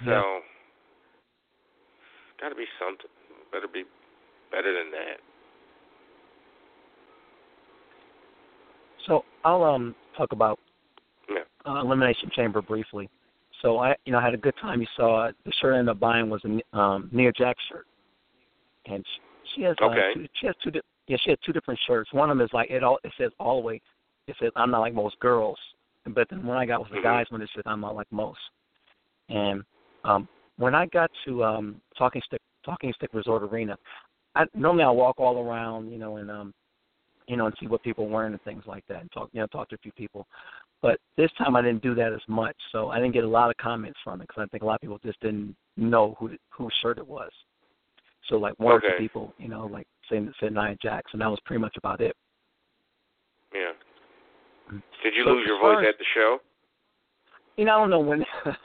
So, Yeah. got to be something. Better be better than that. So I'll um talk about Yeah. uh, Elimination Chamber briefly. So I, you know, I had a good time. You saw the shirt I ended up buying was a um, Nia Jax shirt, and she, she has uh, Okay. two, she has two. Di- yeah, she has two different shirts. One of them is like it all. It says all the way. It says I'm not like most girls, but then when I got with the Mhm. guys, when it says I'm not like most. And um when I got to um Talking Stick Talking Stick Resort Arena, I normally I walk all around, you know, and um you know, and see what people are wearing and things like that, and talk, you know, talk to a few people. But this time I didn't do that as much, so I didn't get a lot of comments from it because I think a lot of people just didn't know who whose shirt it was. So like one or two people, you know, like saying said Nia Jax, and that was pretty much about it. Yeah. Mm. Did you So lose your voice as- at the show? You know, I don't know when.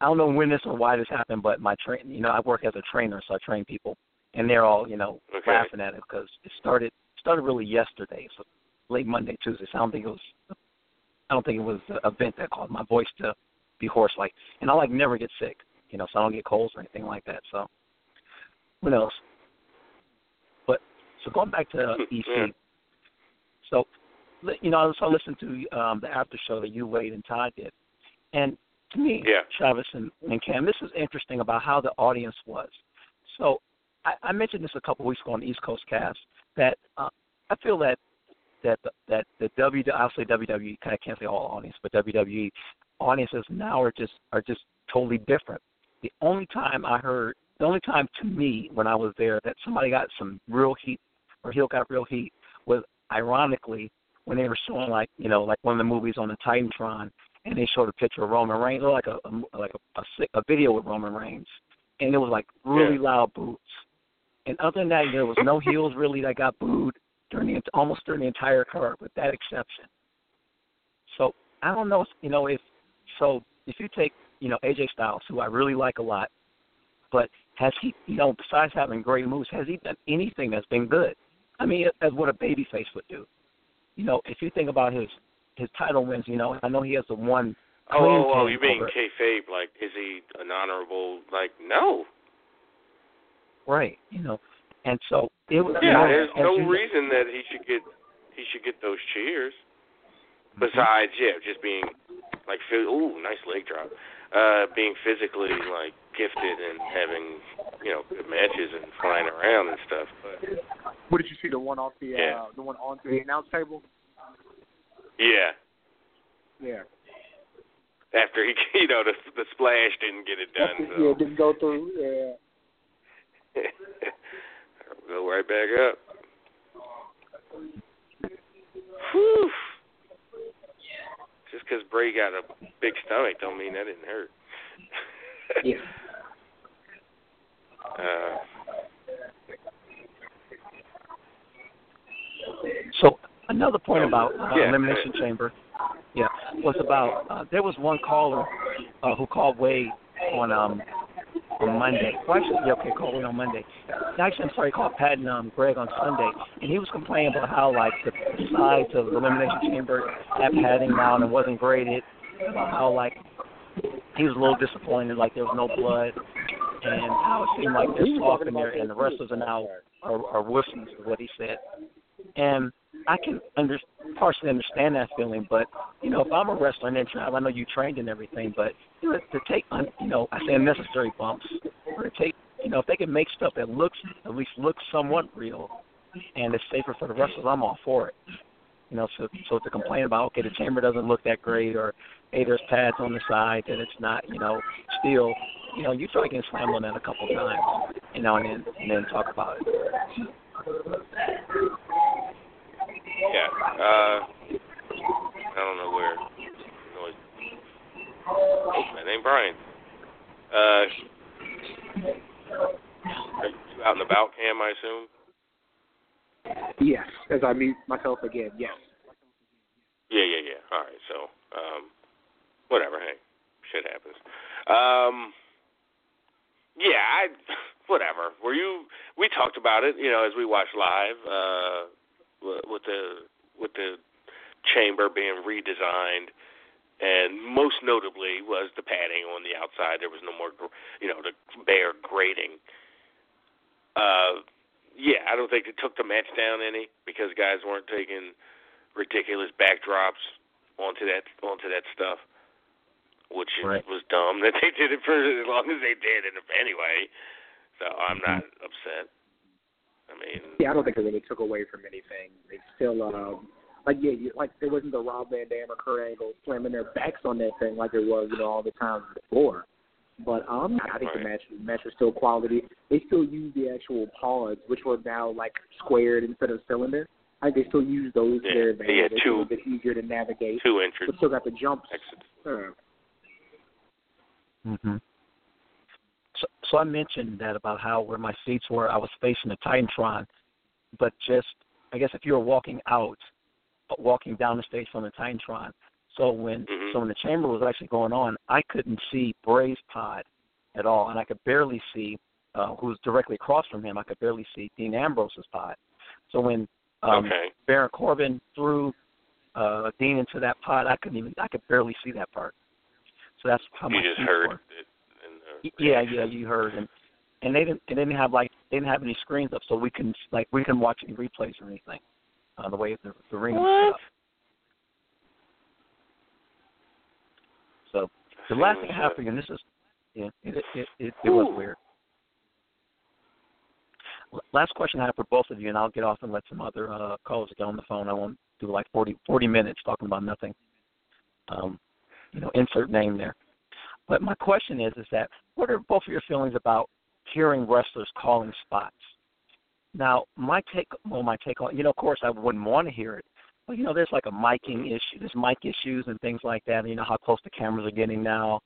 I don't know when this or why this happened, but my train, you know, I work as a trainer, so I train people, and they're all, you know, Okay. laughing at it because it started started really yesterday, so late Monday, Tuesday. So I don't think it was, I don't think it was the event that caused my voice to be hoarse. Like, and I like never get sick, you know, so I don't get colds or anything like that. So, who knows? But so going back to uh, EC, so you know, so I listened to um, the after show that you, Wade, and Todd did, and to me, Yeah. Travis and, and Cam, this is interesting about how the audience was. So I, I mentioned this a couple of weeks ago on the East Coast Cast that uh, I feel that that the, that the W I'll say WWE I can't say all audience, but WWE audiences now are just are just totally different. The only time I heard, the only time to me when I was there that somebody got some real heat or heel got real heat was ironically when they were showing like you know like one of the movies on the Titantron and they showed a picture of Roman Reigns like a, a like a, a a video with Roman Reigns and it was like really Yeah. loud boots. And other than that, there was no heels really that got booed during the almost during the entire card, with that exception. So I don't know, you know, if so if you take you know AJ Styles, who I really like a lot, but has he, you know, besides having great moves, has he done anything that's been good? I mean, as what a babyface would do. You know, if you think about his his title wins, you know, I know he has the one. Oh, oh, oh, pin you being over- kayfabe? Like, is he an honorable? Like, no. Right? You know, and so it was. Yeah, you know, there's no you- reason that he should get he should get those cheers. Mm-hmm. Besides, yeah, just being like, phys- ooh, nice leg drop. Uh, being physically like gifted and having you know good matches and flying around and stuff. But What did you see? The one off the Yeah. uh, the one onto the announce table? yeah, Yeah. after he you know the the splash didn't get it done. yeah, So it didn't go through. Yeah. go right back up. Whew. Just because Bray got a big stomach don't mean that didn't hurt. Yeah. Uh, So another point about uh, Yeah. elimination chamber, yeah, was about uh, there was one caller uh, who called Wade on um on Monday. Well, actually, yeah, okay, called Wade on Monday. Actually, I'm sorry, called Pat and um, Greg on Sunday, and he was complaining about how like the sides of the elimination chamber had padding now and wasn't graded. How like he was a little disappointed, like there was no blood, and how it seemed like He they're talking in there, and the wrestlers are now are, are is what he said. And I can under, partially understand that feeling, but you know, if I'm a wrestler and then travel, I know you trained and everything, but you know, to take, un, you know, I say unnecessary bumps, or to take, you know, if they can make stuff that looks at least looks somewhat real, and it's safer for the wrestlers, I'm all for it. You know, so so to complain about okay, the chamber doesn't look that great, or hey, there's pads on the side that it's not, you know, still, you know, you try to get slammed on that a couple times, you know, and then and then talk about it. Yeah. Uh, I don't know where. Noise. My name Brian. Uh, are you out and about, Cam? I assume. Yes. As I mute myself again. Yes. Yeah, yeah, yeah. All right. So, um, whatever. Hey, shit happens. Um, yeah, I, whatever. Were you? We talked about it, you know, as we watched live, uh, with the with the chamber being redesigned, and most notably was the padding on the outside. There was no more, you know, the bare grating. Uh, yeah, I don't think it took the match down any because guys weren't taking ridiculous backdrops onto that onto that stuff, which Right. was dumb that they did it for as long as they did. And anyway, so I'm not upset. I mean, Yeah, I don't think it really took away from anything. They still, um, like, yeah, you, like there wasn't the Rob Van Dam or Kurt Angle slamming their backs on that thing like there was, you know, all the times before. But um, I think the match the match was still quality. They still use the actual pods, which were now like squared instead of cylinder. I think they still use those to Yeah, their they had two- a bit easier to navigate, two entries. but still got the jumps. Exits. Uh, hmm So, I mentioned that about how where my seats were, I was facing the Titantron, but just I guess if you were walking out, walking down the stage from the Titantron. So when Mhm. so when the chamber was actually going on, I couldn't see Bray's pod at all, and I could barely see uh, who was directly across from him. I could barely see Dean Ambrose's pod. So when um, okay. Baron Corbin threw uh, Dean into that pod, I couldn't even I could barely see that part. So that's how You my just heard were. it. In the Y- Yeah, yeah, you heard, and and they didn't they didn't have like they didn't have any screens up, so we couldn't like we couldn't watch any replays or anything. Uh, the way the the ring was set up. So the last thing I have for you, and this is yeah, it it it, it, it was weird. Last question I have for both of you, and I'll get off and let some other uh, callers get on the phone. I won't do like 40, 40 minutes talking about nothing. Um, you know, insert name there. But my question is, is that what are both of your feelings about hearing wrestlers calling spots? Now, my take, well, my take on, you know, of course, I wouldn't want to hear it, but you know, there's like a miking issue, there's mic issues and things like that. And You know how close the cameras are getting now.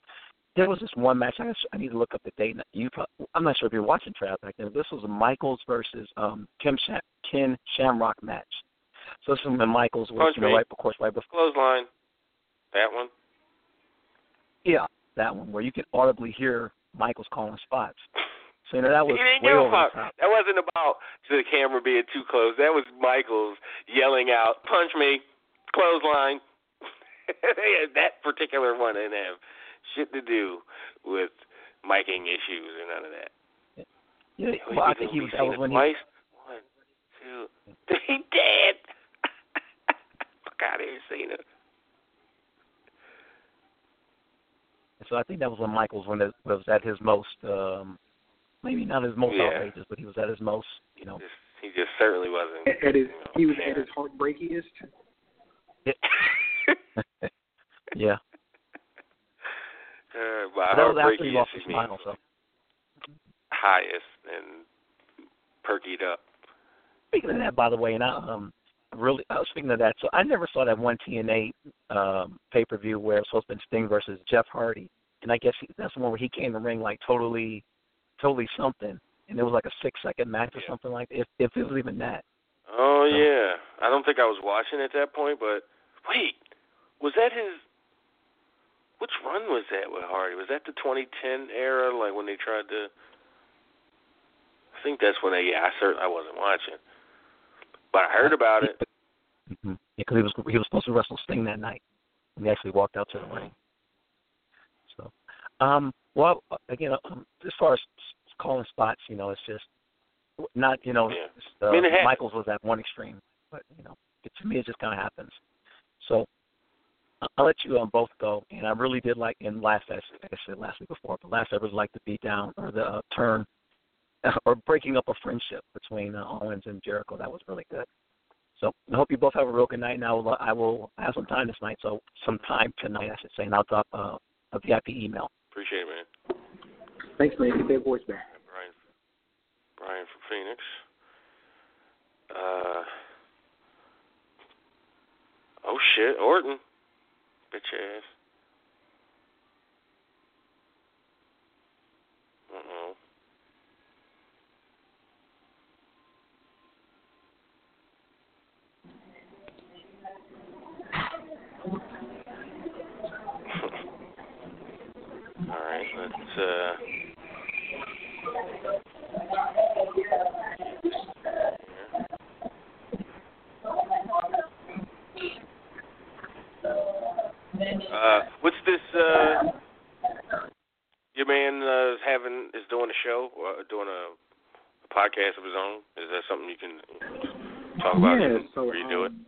There was this one match. I, I need to look up the date. You, pro- I'm not sure if you're watching Trav back then. This was a Michaels versus um, Kim Sha- Ken Shamrock match. So this was when Michaels was, you know, me. right, of course, right before. Clothesline. That one. Yeah, that one where you could audibly hear Michaels calling spots. So you know that was he way over the top. That wasn't about the camera being too close. That was Michaels yelling out, "Punch me, clothesline." that particular one didn't have shit to do with miking issues or none of that. Yeah, Oh, well, I think he was. That was when he. twice. One, two, three, dead. Fuck out of here, Cena. So I think that was when Michaels when it was at his most. um Maybe not his most Yeah. outrageous, but he was at his most. You know. Just, he just certainly wasn't. At his, you know, he was at his heartbreakiest. yeah. Uh, by That was after he lost his means final. So highest and perkied up. speaking of that, by the way, and I um really I was speaking of that. So I never saw that one TNA um pay per view where it was supposed to be Sting versus Jeff Hardy, and I guess he, that's the one where he came in the ring like totally, totally something, and it was like a six second match or Yeah. something like that. If if it was even that. Oh So- yeah, I don't think I was watching at that point, but wait, was that his? Which run was that with Hardy? Was that the 2010 era, like when they tried to? I think that's when they. Yeah, I certainly I wasn't watching, but I heard about it. Mm-hmm. Yeah, because he was he was supposed to wrestle Sting that night, and he actually walked out to the ring. Um, well, again, um, as far as calling spots, you know, it's just not, you know, Yeah. uh, I. Michaels was at one extreme, but you know, it, to me, it just kind of happens. So, I'll let you um, both go, and I really did like, and last I I said last week before, but last I really liked the beat down or the uh, turn or breaking up a friendship between uh, Owens and Jericho. That was really good. So I hope you both have a real good night. And I will, I will have some time this night. So some time tonight, I should say, and I'll drop uh, a VIP email. Thanks, man. Get that voice back. Brian, Brian from Phoenix. Uh. Oh shit, Orton. Bitch ass. Uh oh. All right, let's uh. Uh, what's this? Uh, your man uh, is having is doing a show or doing a, a podcast of his own. Is that something you can talk about? yeah, so where you do it? um,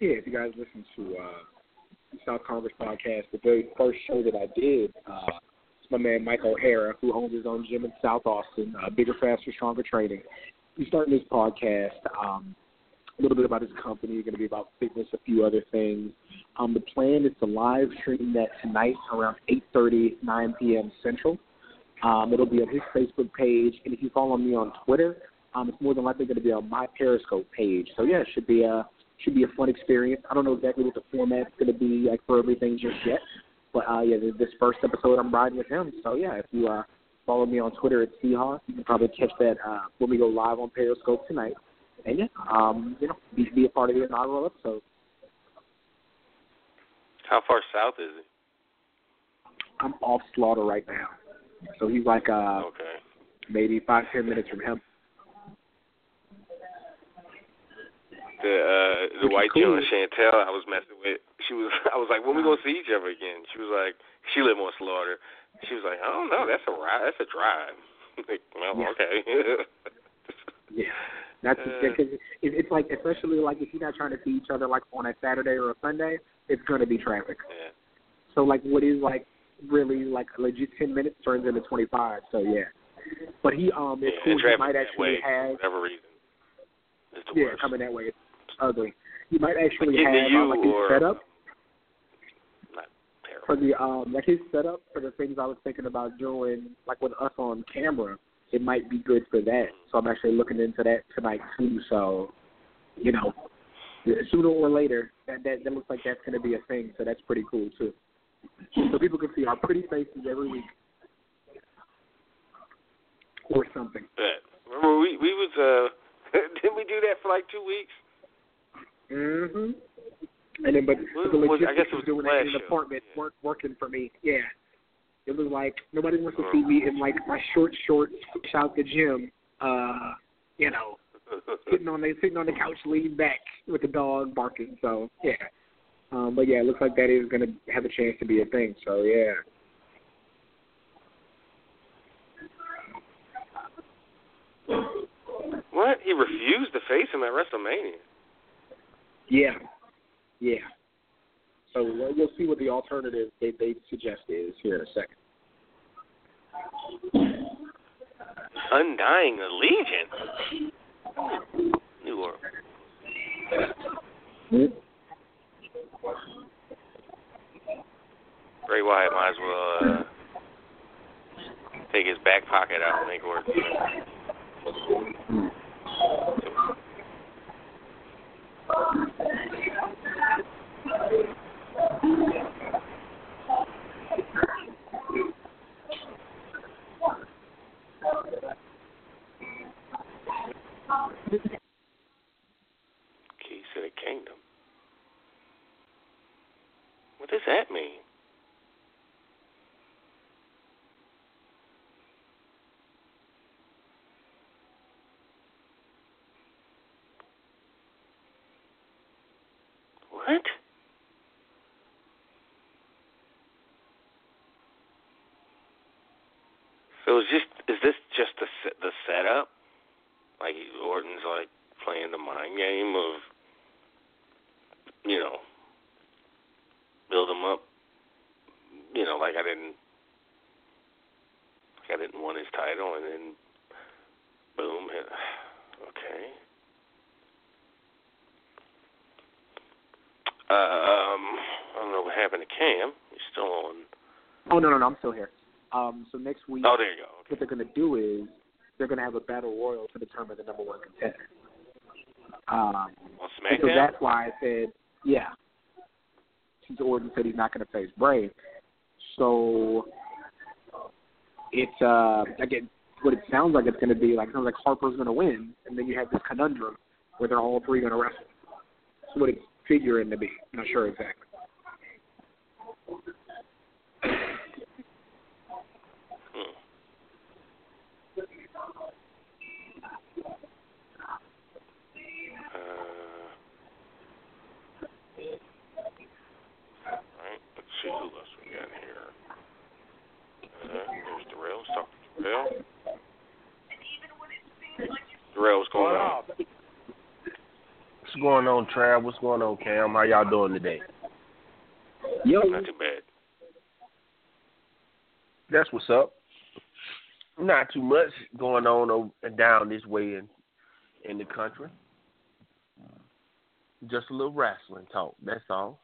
yeah, if you guys listen to uh, the South Kongress podcast, the very first show that I did, uh, it's my man Mike O'Hara, who owns his own gym in South Austin, uh, Bigger, Faster, Stronger Training. He's starting his podcast. Um, a little bit about his company, going to be about fitness, a few other things. Um, the plan is to live stream that tonight around 8:30, 9 p.m. Central. Um, it'll be on his Facebook page, and if you follow me on Twitter, um, it's more than likely going to be on my Periscope page. So yeah, it should be a should be a fun experience. I don't know exactly what the format's going to be like for everything just yet, but uh, yeah, this first episode I'm riding with him. So yeah, if you uh, follow me on Twitter at Seahawks, you can probably catch that uh, when we go live on Periscope tonight. And yeah, um, you know, be, be a part of the inaugural episode. How far south is it? I'm off Slaughter right now, so he's like uh, Okay. maybe five ten minutes from him. The uh the Which white cool. Joan Chantel I was messing with. She was I was like, when we gonna see each other again? She was like, she lived on Slaughter. She was like, I don't know, that's a ride, that's a drive. like, well, Yeah. okay. Yeah, that's Uh. because it, it's like especially like if you're not trying to see each other like on a Saturday or a Sunday, it's going to be traffic. yeah. So like what is like really like a legit ten minutes turns into twenty five. So yeah, but he um it's yeah, cool. He might actually way, have whatever reason. It's the yeah worst. coming that way. It's ugly. He might actually Like, have you uh, like his or setup not terrible. for the um like his setup for the things I was thinking about doing like with us on camera. It might be good for that. So I'm actually looking into that tonight too. So you know, sooner or later, that that, that looks like that's going to be a thing. So that's pretty cool too. So people can see our pretty faces every week or something. Bet. Remember we we was uh didn't we do that for like two weeks? Mhm. And then, but the well, I logistics guess it was doing that in an apartment Yeah. weren't working for me. Yeah. It was like nobody wants to see me in like my short shorts, out the gym. Uh, you know, sitting on the sitting on the couch, leaning back with the dog barking. So yeah. Um, but yeah, it looks like that is going to have a chance to be a thing. So yeah. What? He refused to face him at WrestleMania. Yeah, yeah. So we'll we'll see what the alternative they they suggest is here in a second. Undying Allegiance. New Orleans. Bray Wyatt might as well uh, take his back pocket out and make work. Keys to the kingdom. What does that mean? What? So is just is this just the the setup? Like Orton's like playing the mind game of, you know, build him up. You know, like I didn't, like I didn't want his title, and then boom, hit, okay. Um, I don't know what happened to Cam. He's still on. Oh no no no, I'm still here. Um, so next week, Oh, there you go. Okay. what they're going to do is they're going to have a battle royal to determine the number one contender. Um, and so that's why I said, yeah, since Orton said he's not going to face Bray, so it's uh again what it sounds like it's going to be like. It sounds like Harper's going to win, and then you have this conundrum where they're all three going to wrestle. That's what it's figuring to be. I'm not sure exactly. Hmm. Uh, alright, let's see who else we got here. Uh, there's Darrell. Let's Darrell. Darrell, what's going on? What's going on, Trav? What's going on, Cam? How y'all doing today? Yo, Not too bad. That's what's up. Not too much going on over down this way in in the country. Just a little wrestling talk. That's all.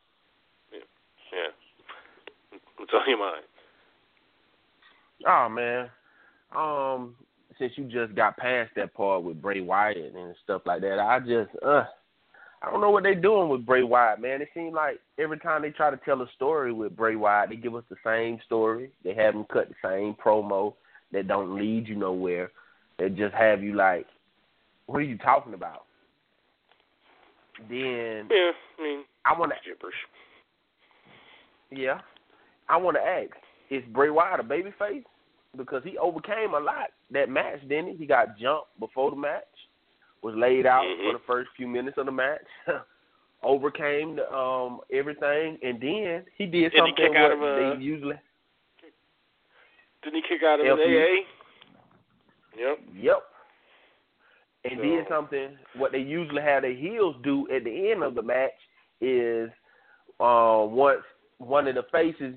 Yeah. What's on your mind? Oh man, um, since you just got past that part with Bray Wyatt and stuff like that, I just uh, I don't know what they're doing with Bray Wyatt, man. It seems like every time they try to tell a story with Bray Wyatt, they give us the same story. They have him cut the same promo that don't lead you nowhere. They just have you like, what are you talking about? Then Yeah, I mean, I want to gibberish. yeah. I want to ask: Is Bray Wyatt a babyface? Because he overcame a lot that match, didn't he? He got jumped before the match, was laid out Mhm. for the first few minutes of the match, overcame the, um everything, and then he did he something kick out what of, uh, they usually. Didn't he kick out of LP? an AA? Yep. Yep. And did So- something what they usually have the heels do at the end of the match is uh once one of the faces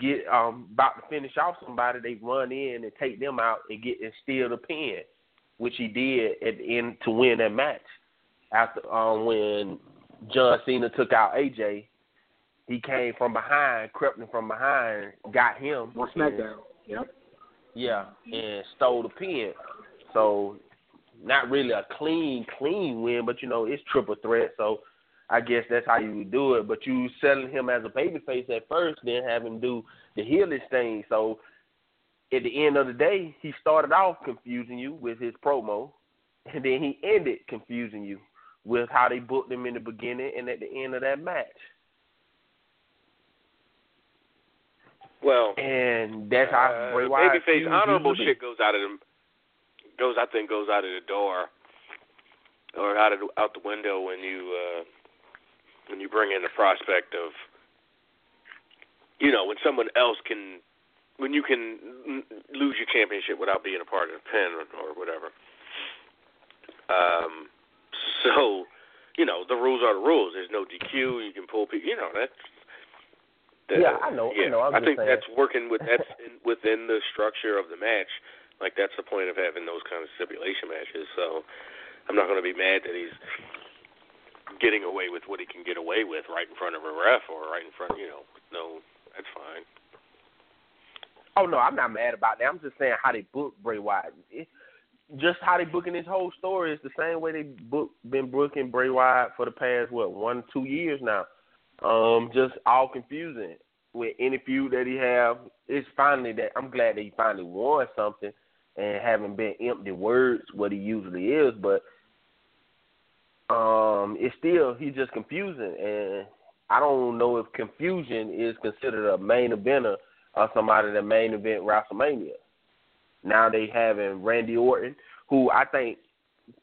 get um about to finish off somebody, they run in and take them out and get and steal the pin, which he did at the end to win that match. After um when John Cena took out AJ, he came from behind, crept in from behind, got him on SmackDown. Yep. yeah, and stole the pin. So not really a clean, clean win, but you know, it's triple threat, so I guess that's how you would do it. But you selling him as a babyface at first, then have him do the heelish thing. So at the end of the day, he started off confusing you with his promo, and then he ended confusing you with how they booked him in the beginning and at the end of that match. Well, And that's how uh, Bray Wyatt babyface honorable shit goes out of them. Goes, I think, goes out of the door, or out of the, out the window when you uh when you bring in the prospect of, you know, when someone else can, when you can lose your championship without being a part of the pin or, or whatever. Um, so, you know, the rules are the rules. There's no DQ. You can pull people. You know, that's. That, Yeah, I know, I Yeah, know, I'm I think saying. that's working with that's in, within the structure of the match. Like that's the point of having those kind of stipulation matches. So, I'm not going to be mad that he's getting away with what he can get away with right in front of a ref or right in front. You know, no, that's fine. Oh no, I'm not mad about that. I'm just saying how they book Bray Wyatt. It, just how they booking this whole story is the same way they book been booking Bray Wyatt for the past what one two years now. Um, just all confusing with any feud that he have. It's finally that I'm glad that he finally won something and haven't been empty words what he usually is, but um, it's still he's just confusing and I don't know if confusion is considered a main eventer or somebody that main event WrestleMania. Now they having Randy Orton, who I think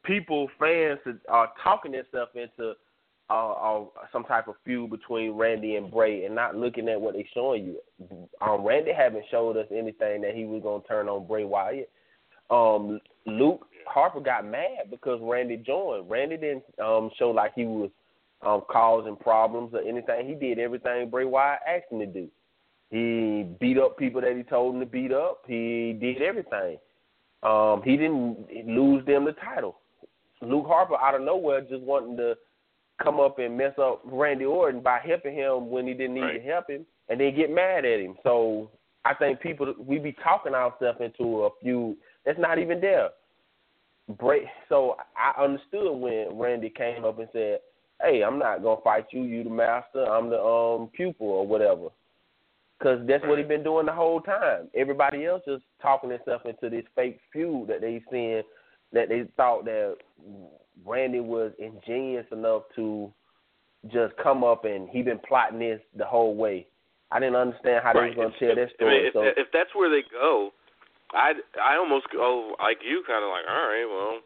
people fans are talking themselves into uh, uh, some type of feud between Randy and Bray, and not looking at what they're showing you. Um, Randy haven't showed us anything that he was gonna turn on Bray Wyatt. Um, Luke Harper got mad because Randy joined. Randy didn't um, show like he was um, causing problems or anything. He did everything Bray Wyatt asked him to do. He beat up people that he told him to beat up. He did everything. Um, he didn't lose them the title. Luke Harper out of nowhere just wanting to come up and mess up Randy Orton by helping him when he didn't need Right. to help him, and then get mad at him. So I think people we be talking ourselves into a feud that's not even there. Bray, so I understood when Randy came up and said, "Hey, I'm not gonna fight you. You the master. I'm the um pupil or whatever." Because that's what he been doing the whole time. Everybody else just talking themselves into this fake feud that they seeing that they thought that Randy was ingenious enough to just come up and he been plotting this the whole way. I didn't understand how right. they was gonna If- tell that if- I story. mean, if, so if that's where they go, I I almost go like you, kind of like, all right, well,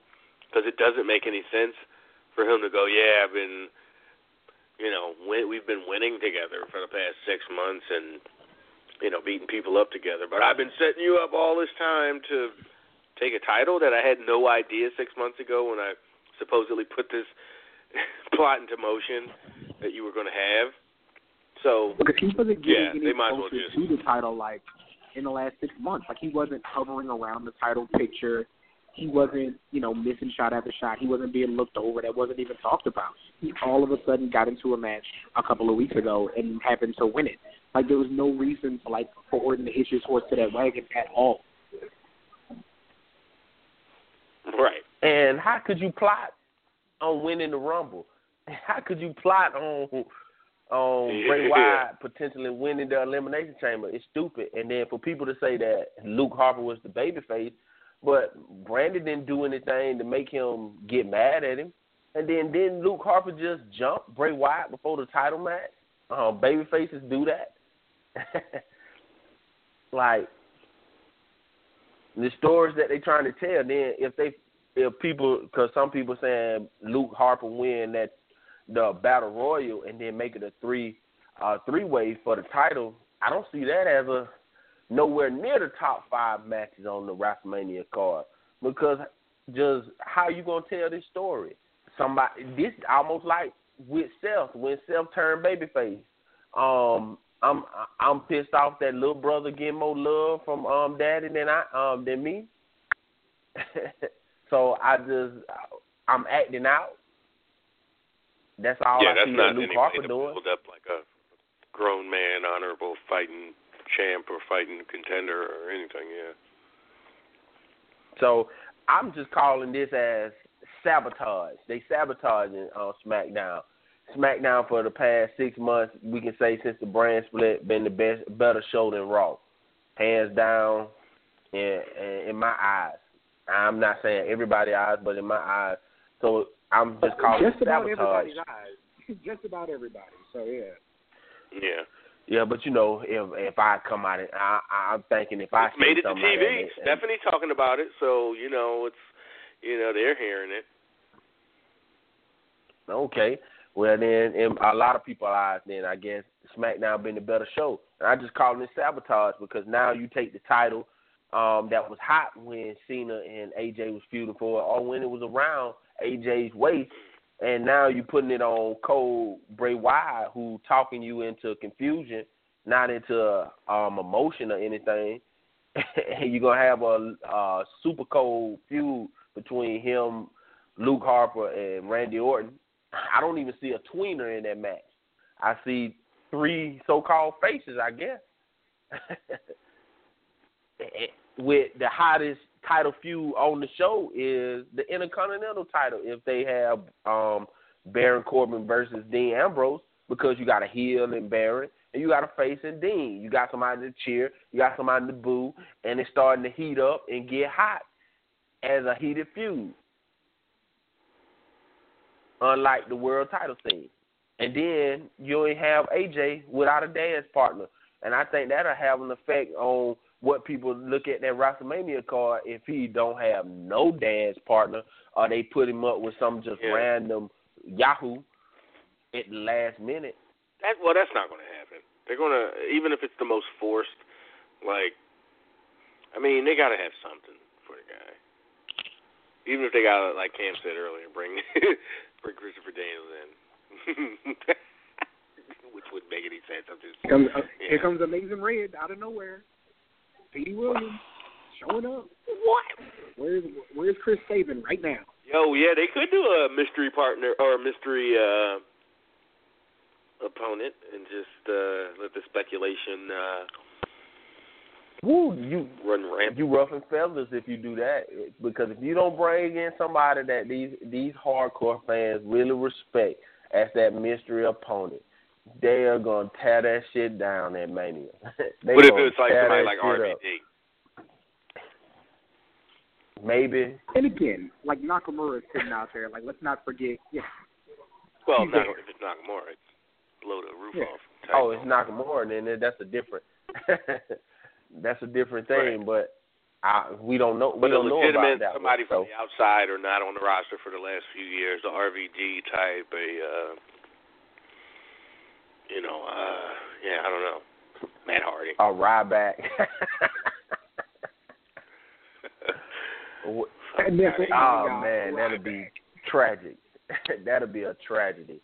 because it doesn't make any sense for him to go, yeah, I've been, you know, win, we've been winning together for the past six months and you know beating people up together, but I've been setting you up all this time to take a title that I had no idea six months ago when I supposedly put this plot into motion that you were going to have. So Because he wasn't getting Yeah, any they might well just- to the title like in the last six months. Like he wasn't hovering around the title picture. He wasn't, you know, missing shot after shot. He wasn't being looked over. That wasn't even talked about. He all of a sudden got into a match a couple of weeks ago and happened to win it. Like there was no reason for like for Orton to hitch his horse to that wagon at all. right. And how could you plot on winning the Rumble? How could you plot on on Bray. Wyatt potentially winning the Elimination Chamber? It's stupid. And then for people to say that Luke Harper was the babyface, but Brandon didn't do anything to make him get mad at him. And then then Luke Harper just jumped Bray Wyatt before the title match. Um, babyfaces do that. like the stories that they're trying to tell. Then if they if people because some people saying Luke Harper win that the battle royal and then make it a three uh three way for the title. I don't see that as a nowhere near the top five matches on the WrestleMania card because just how you gonna tell this story? Somebody this almost like with Seth when Seth turned babyface. Um, I'm I'm pissed off that little brother getting more love from um daddy than I um than me. so I just I'm acting out. That's all yeah, I that's see not Luke Harper to doing. build up like a grown man, honorable fighting champ or fighting contender or anything. Yeah. So I'm just calling this as sabotage. They sabotaging on SmackDown. SmackDown for the past six months, we can say since the brand split, been the best, better show than Raw, hands down. In, in, in my eyes, I'm not saying everybody's eyes, but in my eyes. So I'm just calling Just it about sabotage. everybody's eyes. Just about everybody. So yeah. Yeah. Yeah, but you know, if if I come out, and I, I'm thinking if I It's made it to TV. that, and- Stephanie talking about it, so you know it's you know they're hearing it. Okay. Well, then, in a lot of people's eyes, then I guess SmackDown been the better show. And I just call it sabotage because now you take the title um, that was hot when Cena and AJ was feuding for it, or when it was around AJ's way, and now you're putting it on Cole Bray Wyatt, who talking you into confusion, not into um emotion or anything. and you're gonna have a, a super cold feud between him, Luke Harper, and Randy Orton. I don't even see a tweener in that match. I see three so-called faces, I guess. With the hottest title feud on the show is the Intercontinental title. If they have um Baron Corbin versus Dean Ambrose, because you got a heel in Baron and you got a face in Dean. You got somebody to cheer, you got somebody to boo, and it's starting to heat up and get hot as a heated feud. Unlike the world title scene. And then you only have AJ without a dance partner. And I think that'll have an effect on what people look at that WrestleMania card if he don't have no dance partner or they put him up with some just Yeah. random Yahoo at the last minute. That well, that's not going to happen. They're going to even if it's the most forced. Like, I mean, they got to have something for the guy. Even if they got to, like Cam said earlier, bring bring Christopher Daniels in, which wouldn't make any sense. I'm just Comes, uh, Yeah. Here comes Amazing Red out of nowhere. Petey Williams showing up. what? Where's Where's Chris Sabin right now? Yo, yeah, they could do a mystery partner or a mystery uh opponent and just uh let the speculation uh Woo, you run rampant. you ruffling feathers if you do that because if you don't bring in somebody that these these hardcore fans really respect as that mystery opponent, they are gonna tear that shit down at Mania. they What if gonna like tear somebody that like shit up. RVD? Maybe And again, like Nakamura is sitting out there. Like, let's not forget. Yeah, Well, He's not, if it's Nakamura, it's blow the roof Yeah. off. oh it's Nakamura, then that's a different that's a different thing. But I, we don't know we But a don't know legitimate about that somebody one, from so. the outside or not on the roster for the last few years, the RVD type, a uh, you know, uh, yeah, I don't know, Matt Hardy. a Ryback. Wh- And then- Oh Yeah, man, that'll be tragic. that'll be a tragedy.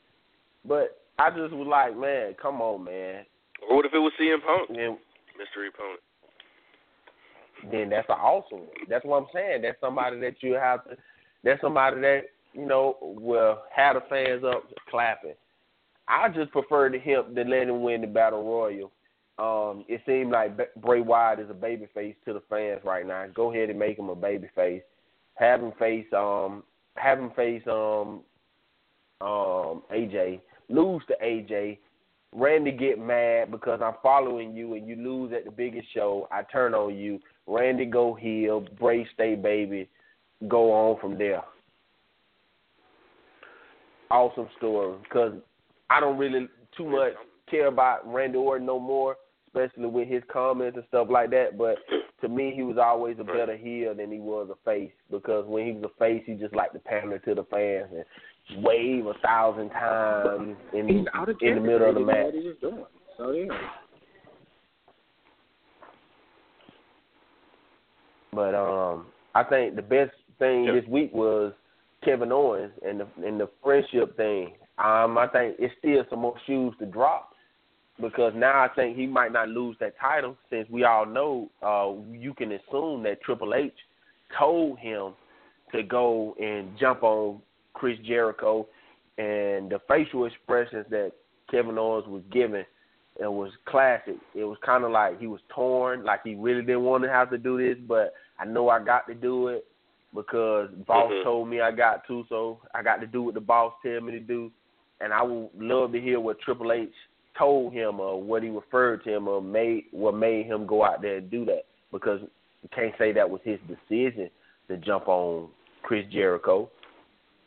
But I just was like, man, come on, man. Or what if it was CM Punk, And mystery opponent? then that's an awesome one. That's what I'm saying. That's somebody that you have to. That's somebody that you know will have the fans up clapping. I just prefer to him to let him win the battle royal. Um, it seemed like Bray Wyatt is a baby face to the fans right now. Go ahead and make him a baby face. Have him face um have him face um um AJ. Lose to AJ. Randy get mad because I'm following you and you lose at the biggest show. I turn on you. Randy go heel. Bray stay baby. Go on from there. Awesome story because I don't really too much care about Randy Orton no more, especially with his comments and stuff like that. But to me, he was always a better heel than he was a face because when he was a face, he just liked to pander to the fans and wave a thousand times in he's in the middle of the match. He didn't know what he doing. So yeah. But um, I think the best thing Yeah. this week was Kevin Owens and the and the friendship thing. Um, I think it's still some more shoes to drop because now I think he might not lose that title since we all know uh, you can assume that Triple H told him to go and jump on Chris Jericho and the facial expressions that Kevin Owens was giving it was classic. It was kind of like he was torn, like he really didn't want to have to do this, but I know I got to do it because boss Mhm. told me I got to, so I got to do what the boss tell me to do. And I would love to hear what Triple H told him or what he referred to him or made what made him go out there and do that because you can't say that was his decision to jump on Chris Jericho.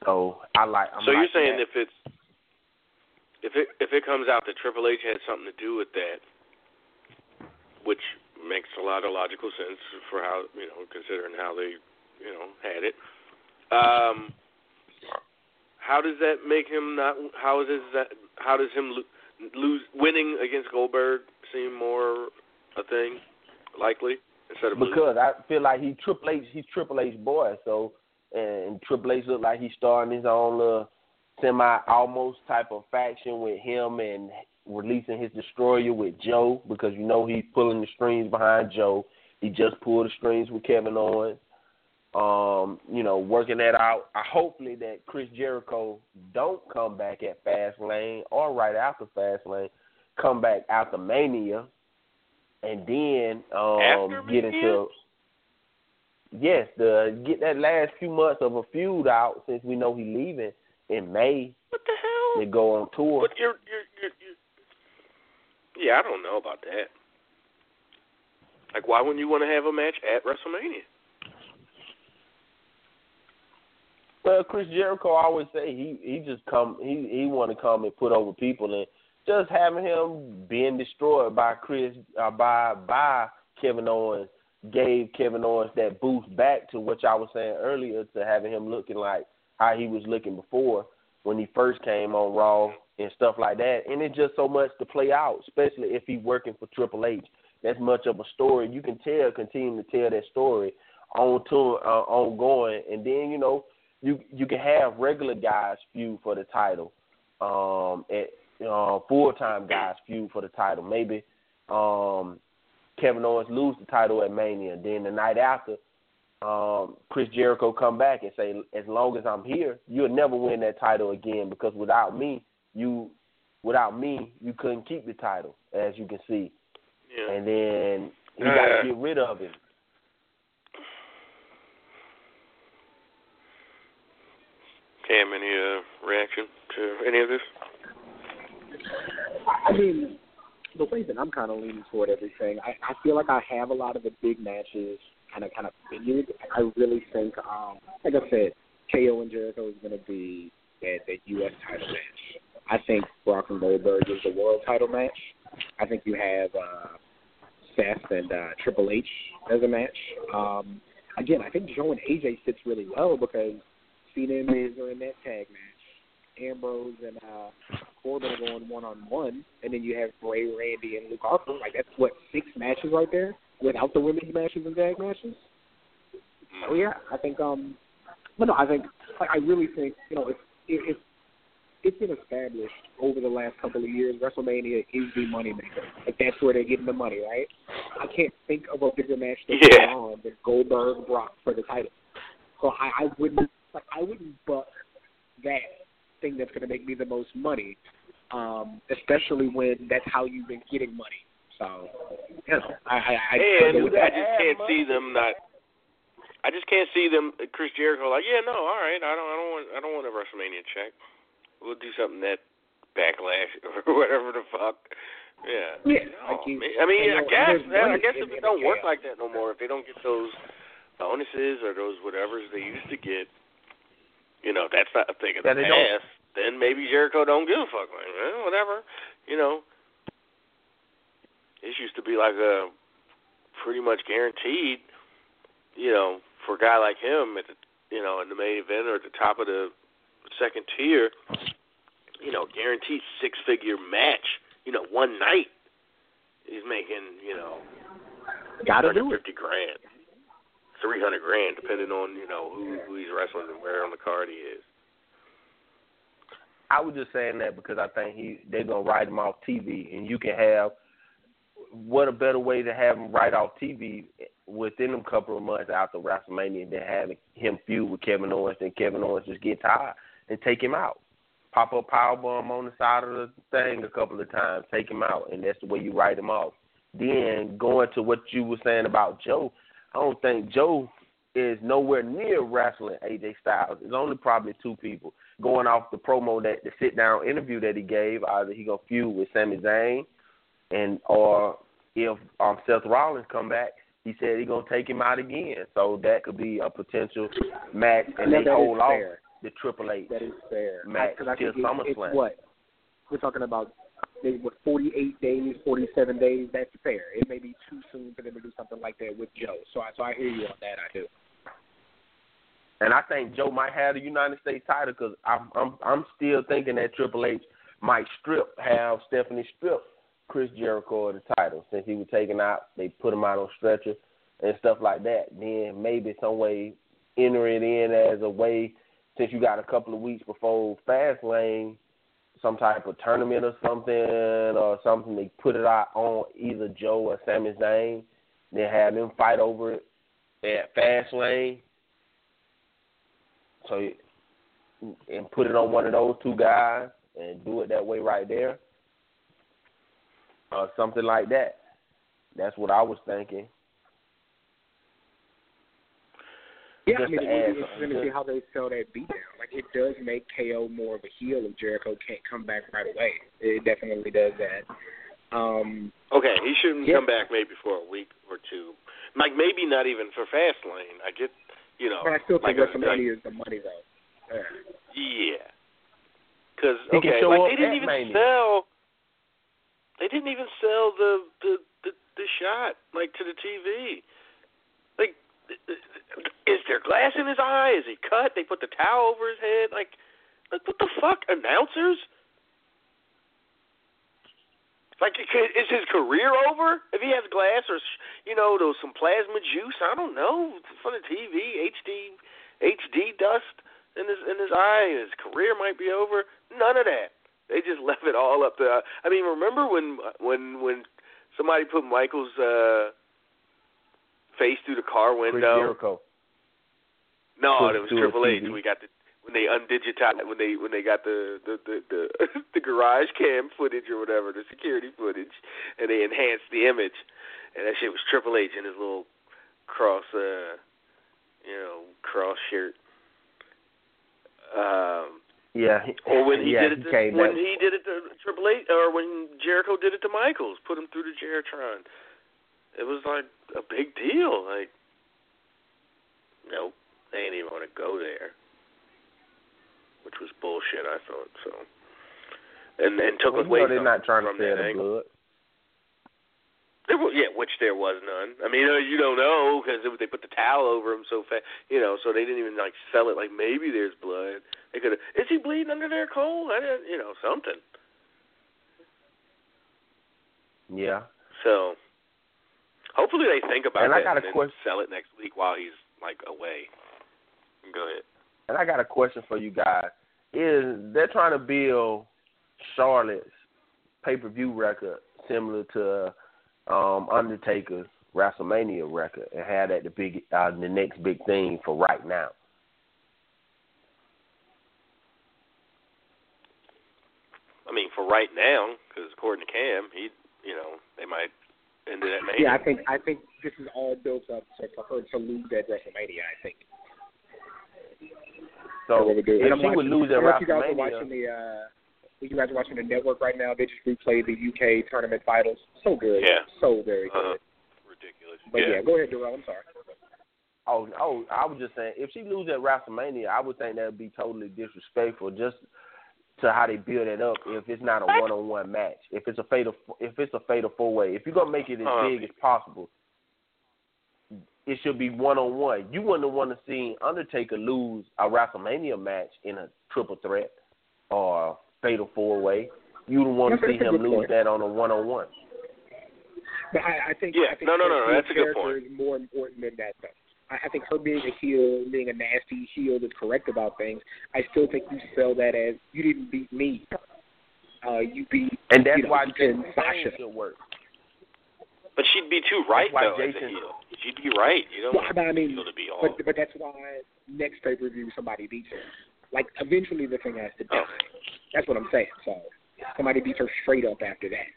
So I like. I'm so you're saying that. if it's if it if it comes out that Triple H had something to do with that, which makes a lot of logical sense for how you know considering how they you know had it. Um, how does that make him not? How is that? How does him lo- lose winning against Goldberg seem more a thing likely instead of losing? because I feel like he Triple H he's Triple H boy, so and Triple H looked like he's starting his own little semi almost type of faction with him and releasing his destroyer with Joe because you know he's pulling the strings behind Joe. He just pulled the strings with Kevin Owens. Um, you know, working that out. I hopefully that Chris Jericho don't come back at Fastlane or right after Fastlane, come back after Mania, and then um get into yes, the get that last few months of a feud out since we know he's leaving in May. What the hell? They go on tour. But you're, you're, you're, you're, yeah, I don't know about that. Like, why wouldn't you want to have a match at WrestleMania? Well, Chris Jericho always say he he just come he he want to come and put over people and just having him being destroyed by Chris uh, by by Kevin Owens gave Kevin Owens that boost back to what I was saying earlier to having him looking like how he was looking before when he first came on Raw and stuff like that. And it's just so much to play out, especially if he's working for Triple H. That's much of a story. You can tell, continue to tell that story on tour, uh, ongoing, and then you know you you can have regular guys feud for the title, um, at uh, full time guys feud for the title. Maybe um, Kevin Owens lose the title at Mania, then the night after um, Chris Jericho come back and say, as long as I'm here, you'll never win that title again because without me, you without me, you couldn't keep the title, as you can see. Yeah. And then you Uh, got to get rid of him. Cam, any uh, reaction to any of this? I mean, the way that I'm kind of leaning toward everything, I, I feel like I have a lot of the big matches kind of kind of figured. I really think, um, like I said, KO and Jericho is going to be that that U.S. title match. I think Brock and Goldberg is the world title match. I think you have uh, Seth and uh, Triple H as a match. Um, again, I think Joe and AJ fits really well because Cena and Miz are in that tag match. Ambrose and uh, Corbin are going one on one, and then you have Bray, Randy, and Luke Harper. Like that's what six matches right there without the women's matches and tag matches. Oh yeah, I think. um But no, I think like I really think you know if if it's been established over the last couple of years, WrestleMania is the money maker. Like that's where they're getting the money, right? I can't think of a bigger match that's Yeah. on than Goldberg Brock for the title. So I, I wouldn't like I wouldn't buck that thing that's going to make me the most money, um, especially when that's how you've been getting money. So you know, I I, I, and would I just can't money? see them not. I just can't see them. Chris Jericho, like, yeah, no, all right, I don't, I don't want, I don't want a WrestleMania check. We'll do something that backlash or whatever the fuck. Yeah. Yeah, No, like you- I mean, I guess, I guess if it don't work like that no more, if they don't get those bonuses or those whatevers they used to get, you know, that's not a thing of the they don't. past. Then maybe Jericho don't give a fuck. Like, well, whatever, you know. This used to be like a pretty much guaranteed, you know, for a guy like him at the, you know, in the main event or at the top of the second tier, you know, guaranteed six figure match, you know, one night. He's making, you know, Gotta do it. 150 grand, 300 grand, depending on, you know, who, who he's wrestling and where on the card he is. I was just saying that because I think he they're gonna write him off TV, and you can have what a better way to have him right off TV within a couple of months after WrestleMania than having him feud with Kevin Owens and Kevin Owens just get tired and take him out. Pop up power bomb on the side of the thing a couple of times, take him out, and that's the way you write him off. Then going to what you were saying about Joe, I don't think Joe is nowhere near wrestling AJ Styles. There's only probably two people going off the promo that the sit down interview that he gave. Either he gonna feud with Sami Zayn, and or if um, Seth Rollins come back, he said he gonna take him out again. So that could be a potential match, and No, they hold off the Triple H. That is fair. Match Because I till SummerSlam. what we're talking about. Maybe what 48 days, 47 days. That's fair. It may be too soon for them to do something like that with Joe. So I so I hear you on that. I do. And I think Joe might have the United States title because I'm I'm I'm still thinking that Triple H might strip have Stephanie strip Chris Jericho of the title since he was taken out. They put him out on stretcher and stuff like that. Then maybe some way enter it in as a way since you got a couple of weeks before Fastlane, some type of tournament or something or something. They put it out on either Joe or Sami Zayn. Then have them fight over it at Fastlane. So and put it on one of those two guys and do it that way right there, or something like that. That's what I was thinking. Yeah, Just I mean, to it would add be interesting to see how they sell that beatdown. Like, it does make KO more of a heel if Jericho can't come back right away. It definitely does that. Um, Okay, he shouldn't Yeah. come back maybe for a week or two. Like maybe not even for Fastlane. I get, you know. but I still think like a- WrestleMania is the money, though. Yeah. Yeah. Because okay, show like they didn't even Mania. sell. They didn't even sell the the the, the shot like to the TV. Is there glass in his eye? Is he cut? They put the towel over his head. Like, like what the fuck? Announcers? Like, is his career over if he has glass or you know, those some plasma juice? I don't know from the TV, HD, HD dust in his in his eye. His career might be over. None of that. They just left it all up to. I mean, remember when when when somebody put Michael's uh face through the car Chris window? Jericho. No, Put it was Triple H. TV. We got the when they undigitized when they when they got the the the the, the garage cam footage or whatever, the security footage, and they enhanced the image, and that shit was Triple H in his little cross, uh, you know, cross shirt. Um, Yeah, he, or when he yeah, did it to, came when back. he did it to Triple H, or when Jericho did it to Michaels, put him through the Jeritron. It was like a big deal. Like, nope, they ain't even want to go there, which was bullshit. I thought so, and and took Well, you away know they're not trying to from sell that the angle. blood. There was, yeah, which there was none. I mean, you don't know because they put the towel over him so fast, you know. So they didn't even like sell it like maybe there's blood. They could. Is he bleeding under there, Cole? I didn't, you know, something. Yeah. So hopefully they think about And I that got a and then question- sell it next week while he's like away. Go ahead. And I got a question for you guys. Is they're trying to build Charlotte's pay per view record similar to um Undertaker's WrestleMania record and have that the big uh, the next big thing for right now. I mean, for right now, because according to Cam, he, you know, they might end it at Mania. Yeah, I think I think this is all built up so for her to lose at WrestleMania. I think. So what we if And I'm she would watching- lose at I don't if you guys are watching WrestleMania, the. Uh, you guys are watching the network right now. They just replayed the UK tournament finals. So good. Yeah. So very good. Uh-huh. Ridiculous. But yeah. yeah. go ahead, Darrell. I'm sorry. oh oh, I was just saying if she loses at WrestleMania, I would think that would be totally disrespectful just to how they build it up. If it's not a one on one match, if it's a fatal if it's a fatal four way, if you're gonna make it as Uh, big as possible, it should be one on one. You wouldn't want to see Undertaker lose a WrestleMania match in a triple threat or fatal four way. You would want to see him lose that on a one on one. But I, I think Yeah, I think no, no, her no, that's a good point. more important than that though. I, I think her being a heel, being a nasty heel that's correct about things, I still think you sell that as you didn't beat me. Uh, you beat And that's you know, why you Jason can Sasha still should work. But she'd be too right why though as a heel. She'd be right. You don't Well, want but mean, heel to be all. but but that's why next pay per view somebody beats her. Like eventually the thing has to die. Oh. That's what I'm saying. So somebody beats her straight up after that.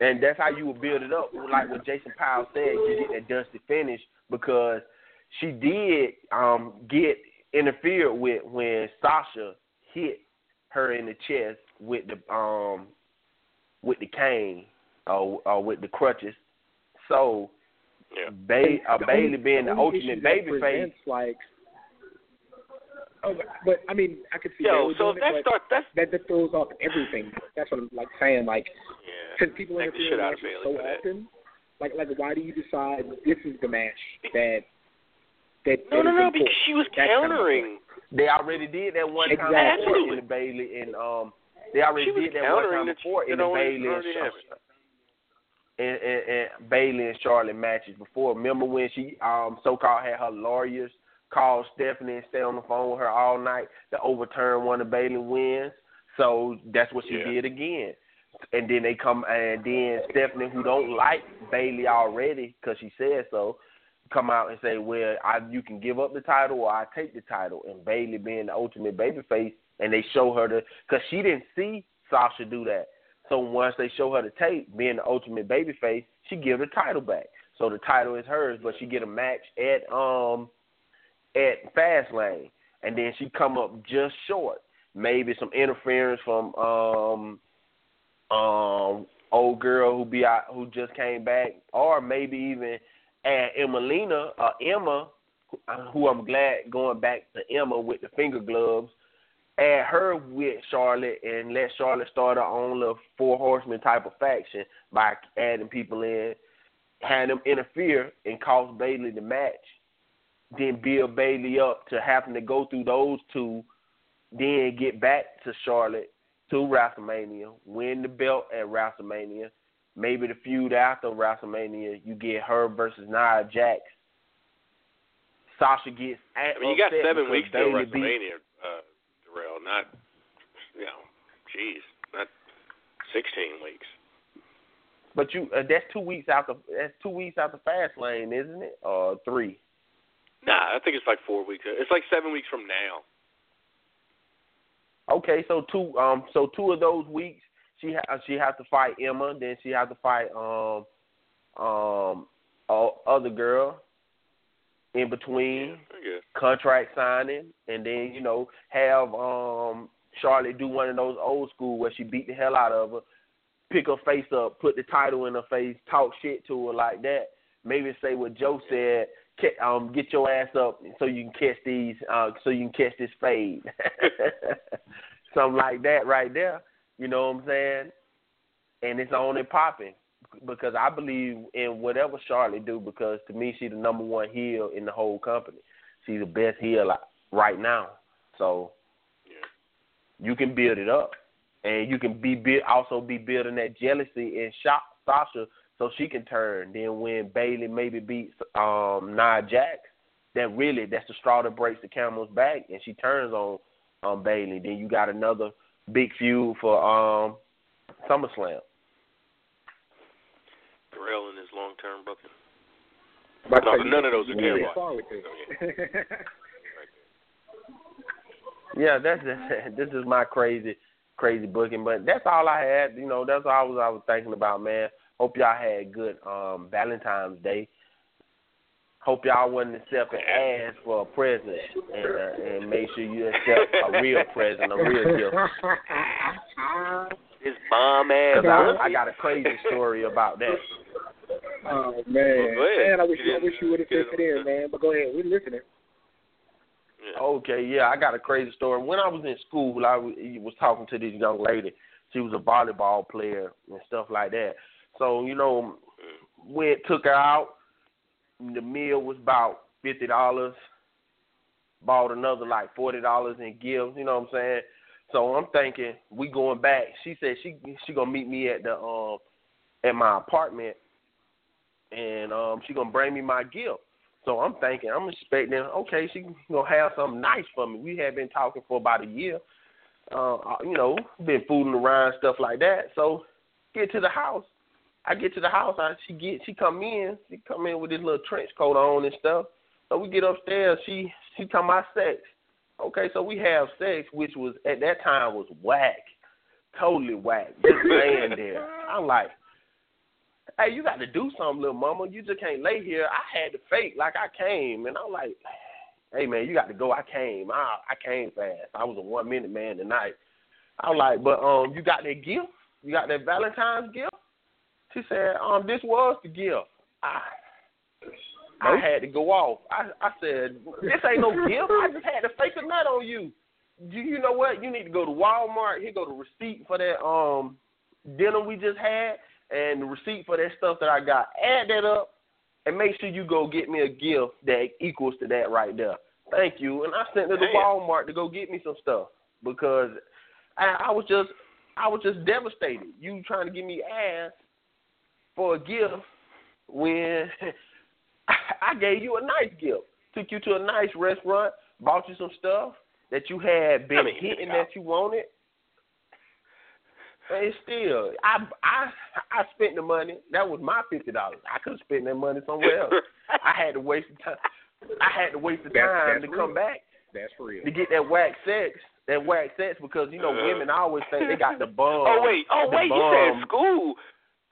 And that's how you would build it up. Like what Jason Powell said, you get that dusty finish because she did um get interfered with when Sasha hit her in the chest with the um with the cane or, or with the crutches. So yeah. Bay, uh, Bayley being the only ultimate issue that baby face. like. Oh, but, but I mean, I could see Yo, Bayley so doing if that it, starts, that's that, that throws off everything. That's what I'm like saying. Like, yeah. because people Thank the interfere shit out of matches so for that. often. Like, like, why do you decide this is the match that that? No, that no, is no, important? because she was That's kind of countering. They already did that one time Exactly. before in the Bayley and um they already She did that one countering time the before shit in the that already- Bayley and already Sasha, happened. and, and, and Bayley and Charlotte matches before. Remember when she um so called had her lawyers call Stephanie and stay on the phone with her all night to overturn one of Bayley wins. So that's what she Yeah. did again. And then they come and then Stephanie, who don't like Bayley already because she said so, come out and say, "Well, I, you can give up the title or I take the title." And Bayley being the ultimate babyface, and they show her the because she didn't see Sasha do that. So once they show her the tape, being the ultimate babyface, she give the title back. So the title is hers, but she get a match at um at Fastlane, and then she come up just short. Maybe some interference from um um old girl who be out who just came back, or maybe even add Emmalina uh, Emma, who I'm glad going back to Emma with the finger gloves. Add her with Charlotte and let Charlotte start her own little four horsemen type of faction by adding people in, had them interfere and cause Bayley the match. Then build Bayley up to having to go through those two, then get back to Charlotte to WrestleMania, win the belt at WrestleMania. Maybe the feud after WrestleMania, you get her versus Nia Jax. Sasha gets. I mean, you got seven weeks till Bayley beat- WrestleMania, uh, Darrell. Not, you know, jeez, not sixteen weeks. But you, uh, that's two weeks after. That's two weeks after Fastlane, isn't it? Or three? Nah, I think it's like four weeks. It's like seven weeks from now. Okay, so two. Um, so two of those weeks, she ha- she has to fight Emma. Then she has to fight um, um, other girl. In between, guess. contract signing, and then you know have um Charlotte do one of those old school where she beat the hell out of her, pick her face up, put the title in her face, talk shit to her like that. Maybe say what Joe said. "Ca- Um, get your ass up so you can catch these. Uh, so you can catch this fade. Something like that right there. You know what I'm saying? And it's only popping because I believe in whatever Charlotte do because to me she's the number one heel in the whole company. She's the best heel right now. So you can build it up, and you can be build, also be building that jealousy in Sha- Sasha so she can turn. Then when Bayley maybe beats um, Nia Jax, that really that's the straw that breaks the camel's back, and she turns on um, Bayley. Then you got another big feud for um, SummerSlam. Darrell and his long term booking. But No, none of those are you terrible. look forward to it. Yeah, that's this is my crazy, crazy booking. But that's all I had. You know, that's all I was I was thinking about, man. Hope y'all had good um Valentine's Day. Hope y'all wasn't accepting ass for a present, and uh, and make sure you accept a real present, a real gift. His bomb ass. I, I got a crazy story about that. oh man, Well, man, I wish Get I wish you would have get fit it it in, man. But go ahead, we're listening. Yeah. Okay, yeah, I got a crazy story. When I was in school, I was was talking to this young lady. She was a volleyball player and stuff like that. So you know, we took her out. The meal was about fifty dollars. Bought another like forty dollars in gifts. You know what I'm saying? So I'm thinking we going back. She said she she gonna meet me at the um at my apartment, and um she gonna bring me my gift. So I'm thinking, I'm expecting, okay, she gonna have something nice for me. We had been talking for about a year, uh, you know, been fooling around stuff like that. So get to the house. I get to the house. I, she get, she come in. She come in with this little trench coat on and stuff. So we get upstairs. She she talking about sex. Okay, so we have sex, which was at that time was whack, totally whack. Just laying there. I'm like, hey, you got to do something, little mama. You just can't lay here. I had to fake like I came, and I'm like, hey man, you got to go. I came. I I came fast. I was a one minute man tonight. I'm like, but um, you got that gift? You got that Valentine's gift? She said, um, this was the gift. I I had to go off. I I said, this ain't no gift. I just had to fake a nut on you. Do you know what? You need to go to Walmart. Here go the receipt for that um dinner we just had and the receipt for that stuff that I got. Add that up and make sure you go get me a gift that equals to that right there. Thank you. And I sent her to. Walmart to go get me some stuff because I, I was just I was just devastated. You trying to give me ass for a gift when I gave you a nice gift. Took you to a nice restaurant, bought you some stuff that you had been I mean, hitting that you wanted. And still, I I I spent the money. That was my fifty dollars. I could have spent that money somewhere else. I had to waste the time. I had to waste the time that's to come back That's real. to get that wax sex. That wax sex because you know Uh-huh. women always think they got the bum. oh wait, oh wait, you said school.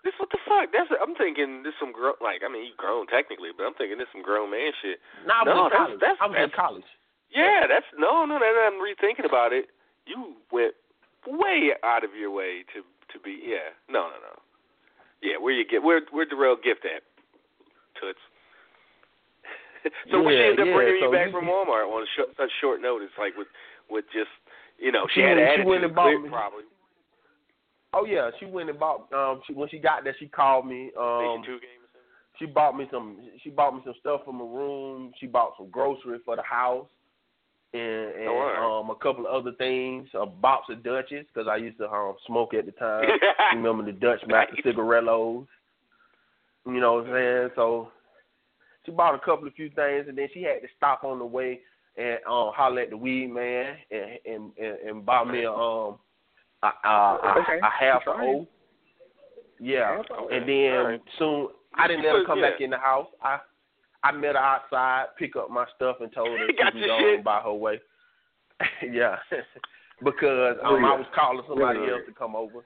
This what the fuck? That's I'm thinking this some grown like I mean you grown technically, but I'm thinking this some grown man shit. No, I was No, in that's- college. that's- I was in college. Yeah, that's no, no. Now that I'm rethinking about it, you went way out of your way to to be. Yeah, no, no, no. Yeah, where you get where where'd the real gift at? Toots. so when she ended up yeah, bringing you back you- from Walmart on sh- such short notice, like with with just you know she, She had an attitude, bought probably. Oh yeah, she went and bought. Um, she when she got there, she called me. Um, she bought me some. She bought me some stuff from my room. She bought some groceries for the house, and, and Oh, right. um a couple of other things. A box of Dutches because I used to um smoke at the time. Remember the Dutch Master Nice. cigarillos? You know what I'm saying? So she bought a couple of few things, and then she had to stop on the way and um holler at the weed man and and and, and buy me a um a, a, Okay. a half That's a. O. Yeah, Okay. and then right. soon I didn't let her come Yeah. back in the house. I I met her outside, pick up my stuff, and told her she can go by her way. yeah, because um, I was calling somebody Really? else to come over.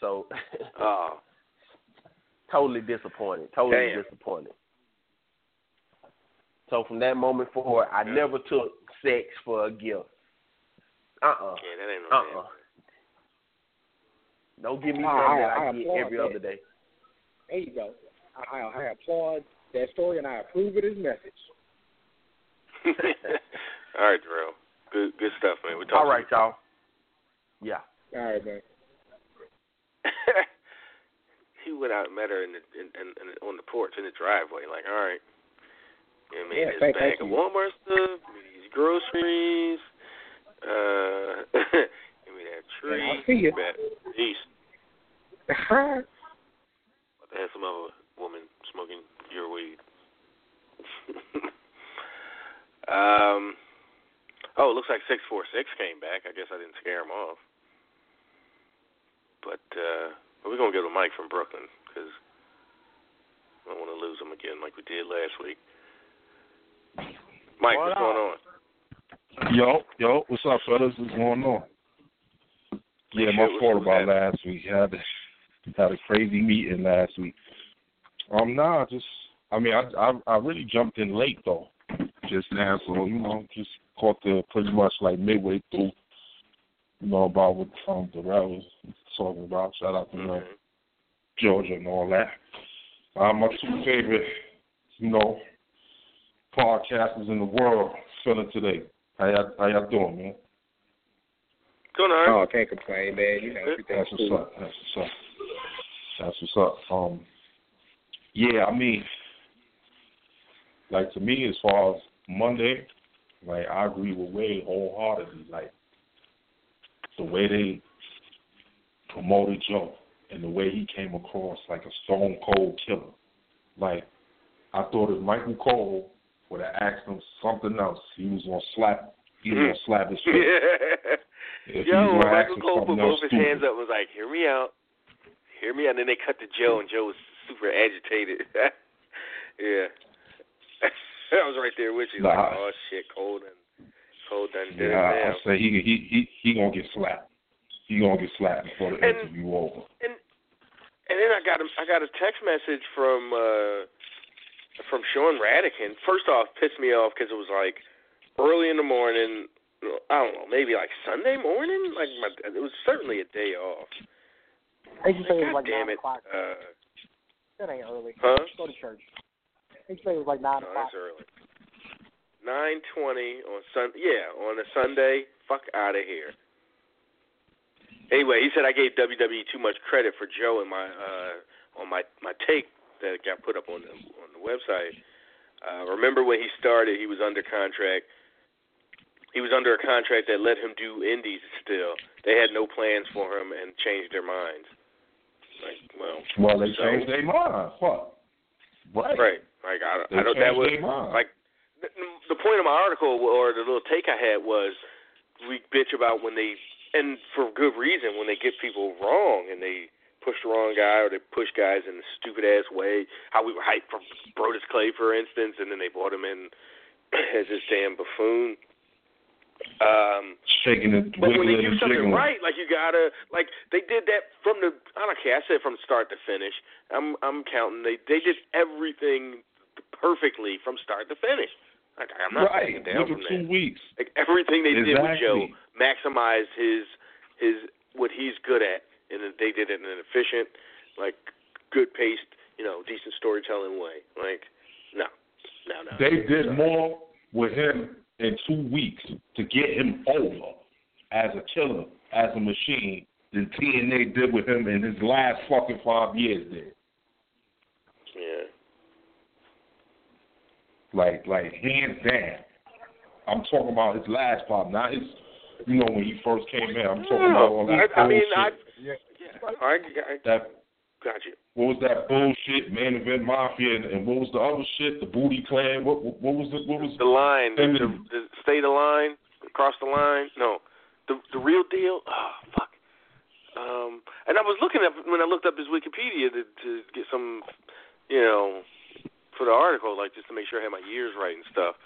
So Oh, totally disappointed. Totally Damn. disappointed. So from that moment forward, I Yeah. never took sex for a gift. Uh uh yeah, that ain't no Uh uh Don't give me I- something that I- I, I get every that. other day. There you go. I, I, I applaud that story and I approve of his message. All right, Darrell. Good, good stuff, man. We talk. All right, y'all. Yeah. All right, man. he went out and met her in the in, in, in on the porch in the driveway. Like, all right, you know what I mean, Yeah, his thank- bag thank of you. Walmart stuff, these groceries, uh, give me that tree. I see you. Back east. About to have some other woman smoking your weed. um. Oh, it looks like six four six came back. I guess I didn't scare him off. But uh, we're gonna get a Mike from Brooklyn because I don't want to lose him again like we did last week. Mike, What what's up? going on? Yo, yo, what's up, fellas? What's going on? Yeah, my fault about last week. Had had a crazy meeting last week. Um, nah, just I mean, I I, I really jumped in late though, just now, so you know, just caught the pretty much like midway through. You know about what um Darrell was talking about. Shout out to you know, Mhm. Georgia and all that. Um, my two favorite, you know, podcasters in the world feeling today. How y'all, how y'all doing, man? Right. Oh, I can't complain, man. You know, That's what's cool. up. That's what's up. That's what's up. Um, yeah, I mean, like to me, as far as Monday, like I agree with Wade wholeheartedly. Like the way they promoted Joe and the way he came across like a stone cold killer. Like I thought if Michael Cole would have asked him something else, he was gonna slap. He was gonna slap his face. If Yo, was when gonna ask Michael Cole put both his hands up and was like, "Hear me out, hear me out," and then they cut to Joe, and Joe was super agitated. yeah, I was right there with you. Like, oh shit, Cole done, Cole done did Yeah, it I, I now. say he he he he gonna get slapped. He gonna get slapped before the And- interview over. And and then I got a I got a text message from uh from Sean Radican. First off, pissed me off because it was like early in the morning. I don't know, maybe like Sunday morning. Like my, it was certainly a day off. They just say it was like damn nine it. o'clock. Uh, That ain't early. huh? Go to church. They say it was like nine No, o'clock. that's early. Nine twenty on Sun. Yeah, on a Sunday. Fuck out of here. Anyway, he said I gave WWE too much credit for Joe in my uh, on my my take that got put up on the on the website. Uh, remember when he started? He was under contract. He was under a contract that let him do indies. Still, they had no plans for him and changed their minds. Like, well, Well, they so- changed their mind. Fuck. Right. Right. Like I, They I don't. That was like the, the point of my article or the little take I had was we bitch about when they and for good reason when they get people wrong and they push the wrong guy or they push guys in a stupid ass way. How we were hyped for Brodus Clay, for instance, and then they brought him in as this damn buffoon. Um, Shaking it, but when they do something right, like you gotta, like they did that from the. I don't care. I said from start to finish. I'm I'm counting. They they did everything perfectly from start to finish. Like, I'm not right. taking down Look from two that. weeks. Like everything they did with Joe Exactly. maximized his his what he's good at, and they did it in an efficient, like good paced, you know, decent storytelling way. Like no, no, no. They did more with him in two weeks to get him over as a killer, as a machine, than TNA did with him in his last fucking five years did. Yeah. Like, like hands down. I'm talking about his last five, not his. You know when he first came in. I'm talking about all that I, I mean, bullshit. I Yeah. yeah, I, I that got you. what was that bullshit? Main Event Mafia, and, and what was the other shit? The booty clan. What what, what was the what was The line, the, the, the stay the line, across the line. No, the the real deal. Oh fuck. Um, and I was looking up when I looked up his Wikipedia to to get some, you know, for the article, like just to make sure I had my years right and stuff.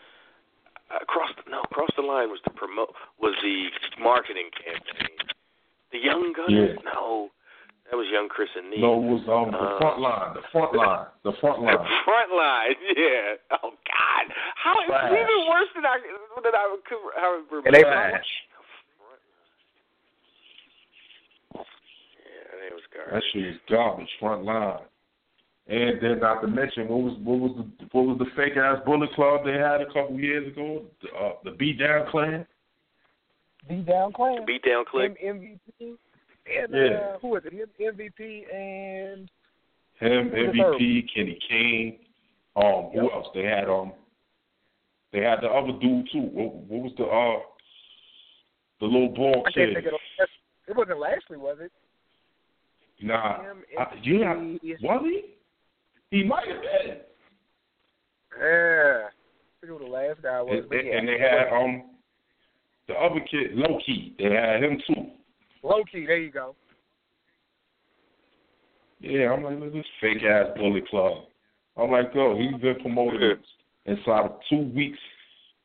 Across the, no, across the line was the promote was the marketing campaign. The Young Gunners, Yeah. no, that was Young Chris and Neil. no? It was um the Uh, front line, the front line, the front line. the Front line, yeah. Oh God, how it's Trash. even worse than I than I could how I remember. And they- Trash. Yeah, that was garbage. That garbage. shit was garbage. Front line. And then not to mention what was what was the what was the fake ass Bullet Club they had a couple years ago? The, uh, the Beat Down Clan. D down clan. Beat down click. M- MVP. And Yeah. uh, who was it? M- MVP and Him, MVP, Kenny King. Um, who Yep. else? They had um, they had the other dude too. What, what was the uh, the little ball I can't think of it wasn't Lashley, was it? Nah, Him, I, yeah, was he? He might have been. Yeah. I forget who the last guy was. And, yeah. and they had um, the other kid, Low Ki. They had him too. Low Ki, there you go. Yeah, I'm like, look at this fake ass bully club. I'm like, oh, he's been promoted inside of two weeks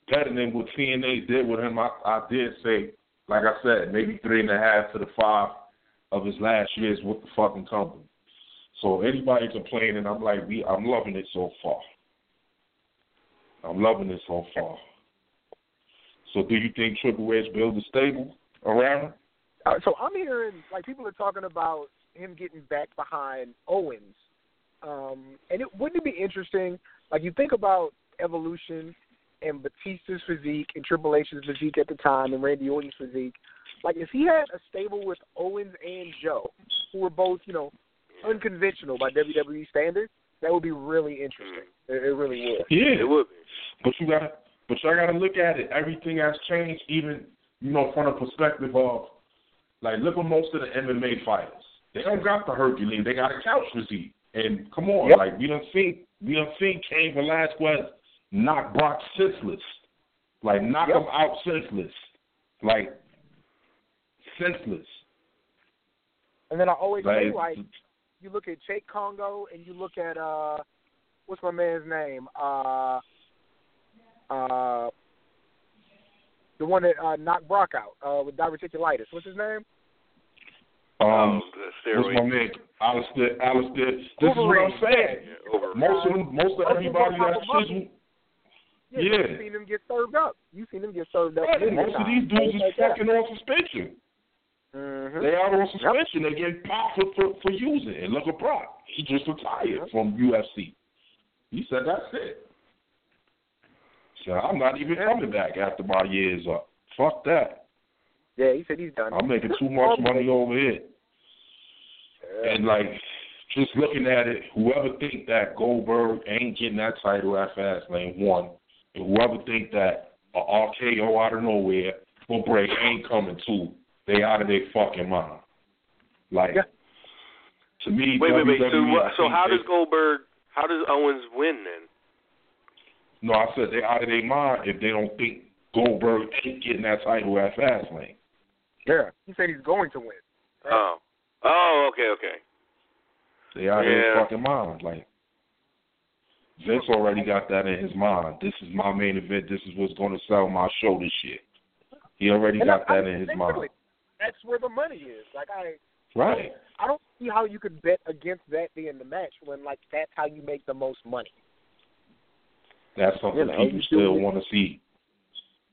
better than what TNA did with him. I, I did say, like I said, maybe three and a half to the five of his last years with the fucking company. So anybody complaining, I'm like, we, I'm loving it so far. I'm loving it so far. So do you think Triple H builds a stable around him? Uh, so I'm hearing like people are talking about him getting back behind Owens, um, and it wouldn't it be interesting? Like you think about Evolution and Batista's physique and Triple H's physique at the time and Randy Orton's physique. Like if he had a stable with Owens and Joe, who were both you know unconventional by WWE standards, that would be really interesting. It, it really would. Yeah. It would be. But you gotta, but y'all gotta look at it. Everything has changed, even you know, from the perspective of, like, look at most of the MMA fighters. They don't got the Hercules. They got a couch physique. And come on, Yep. like we don't think we don't think Cain Velasquez knock Brock senseless, like knock Yep. him out senseless, like senseless. And then I always say Like, like you look at Jake Congo and you look at uh what's my man's name? Uh uh the one that uh knocked Brock out, uh with diverticulitis. What's his name? Um, the what's my steroid. man, Alistair? Alistair. This is what I'm saying. Yeah. Most of them, most of everybody that's chiseled. Yeah, Yeah. you've seen them get served up. You've seen them get served up. Right, many most of these dudes is Like that. fucking on suspension. Mhm. They out on suspension. They getting popped for, for, for using it. And look at Brock. He just retired from UFC. He said that's it. So I'm not even coming back after my years up. Fuck that. Yeah, he said he's done. I'm making too much money over here. And like just looking at it, whoever think that Goldberg ain't getting that title at Fastlane one, and whoever think that a RKO out of nowhere for Bray ain't coming two, they out of their fucking mind. Like Yeah. To me, Wait, wait, wait. So, what, so how they- does Goldberg? How does Owens win then? No, I said they out of their mind if they don't think Goldberg ain't getting that title at Fastlane. Yeah, he said he's going to win. Oh, oh, okay, okay. They out of their fucking mind. Like Vince already got that in his mind. This is my main event. This is what's going to sell my show. This shit. He already And got I- I that in his mind. That's where the money is. Like I, Right. I don't see how you could bet against that being the match when like that's how you make the most money. That's something You know, people you still want to see.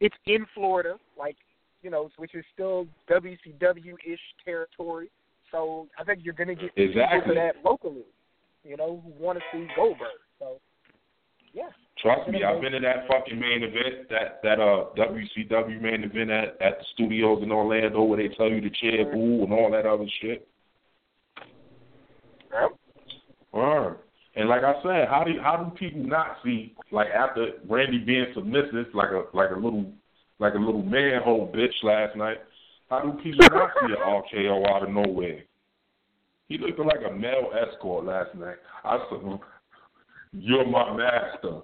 It's in Florida, like you know, which is still WCW ish territory. So I think you're gonna get people Exactly. for that locally. You know, who want to see Goldberg. So yeah, Trust me, I've been to that fucking main event, that that uh WCW main event at at the studios in Orlando where they tell you to cheer boo and all that other shit. Yep. Word. And like I said, how do how do people not see like after Randy being submissive like a like a little like a little manhole bitch last night? How do people not see an RKO out of nowhere? He looked like a male escort last night. I said, mm, "You're my master."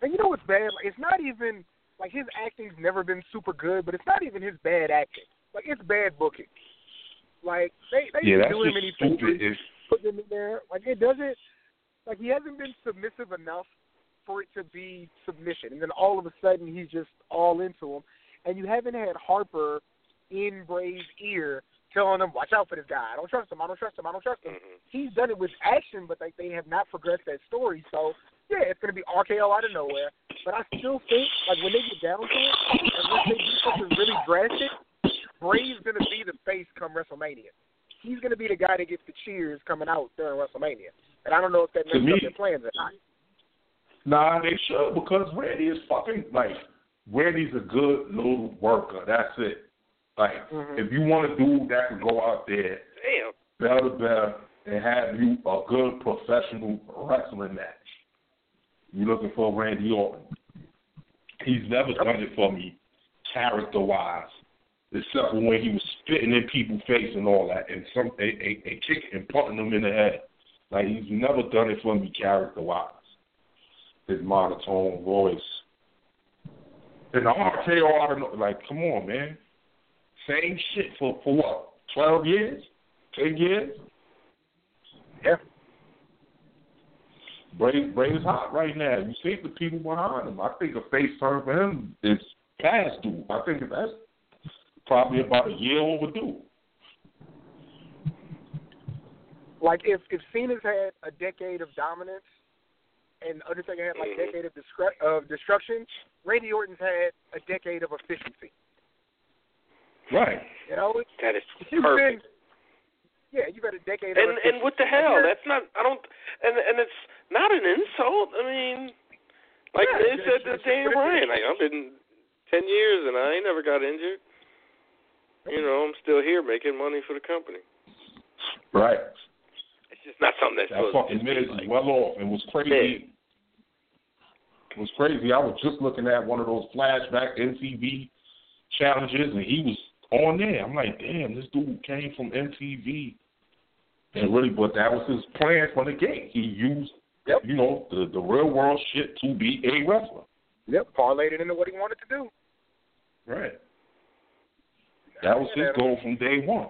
And you know what's bad? Like, it's not even like his acting's never been super good, but it's not even his bad acting. Like it's bad booking. Like they they Yeah, do him any favors putting him in there. Like it doesn't. Like he hasn't been submissive enough for it to be submission, and then all of a sudden he's just all into him. And you haven't had Harper in Bray's ear telling him, "Watch out for this guy. I don't trust him. I don't trust him. I don't trust him." Mhm. He's done it with action, but like they have not progressed that story. So yeah, it's gonna be RKO out of nowhere. But I still think like when they get down to it, unless they do something really drastic, Bray's gonna be the face come WrestleMania. He's gonna be the guy that gets the cheers coming out during WrestleMania. And I don't know if that To messes up their plans or not. Nah, they should because Randy is fucking like Randy's a good little worker. That's it. Like Mhm. if you want a dude that can go out there Damn. to bell and have you a good professional wrestling match, you're looking for Randy Orton. He's never done it for me, character wise, except for when he was spitting in people's face and all that, and some a, a, a kick and punting them in the head. Like he's never done it for me character wise. His monotone voice. And the RKO out of no- like, come on, man. Same shit for for what? Twelve years? Ten years? Yeah. Bray is hot right now. You see the people behind him. I think a face turn for him is past due. I think that's probably about a year overdue. Like if if Cena's had a decade of dominance and Undertaker had like a Mhm. decade of discre- of destruction, Randy Orton's had a decade of efficiency. Right. You know, it's, That is you've perfect. been yeah, you've had a decade And efficiency. and what the hell? That's not. I don't. And and it's not an insult. I mean, like Yeah, they it's- said to it's- Daniel Bryan, like I've been ten years and I ain't never got injured. You know, I'm still here making money for the company. Right. It's just not something that's That fucking just be like. well off. It was crazy. It was crazy. I was just looking at one of those flashback MTV challenges, and he was on there. I'm like, damn, this dude came from MTV, and really, but that was his plan from the gate. He used, Yep. you know, the the real world shit to be a wrestler. Yep, parlayed it into what he wanted to do. Right. That was his goal from day one.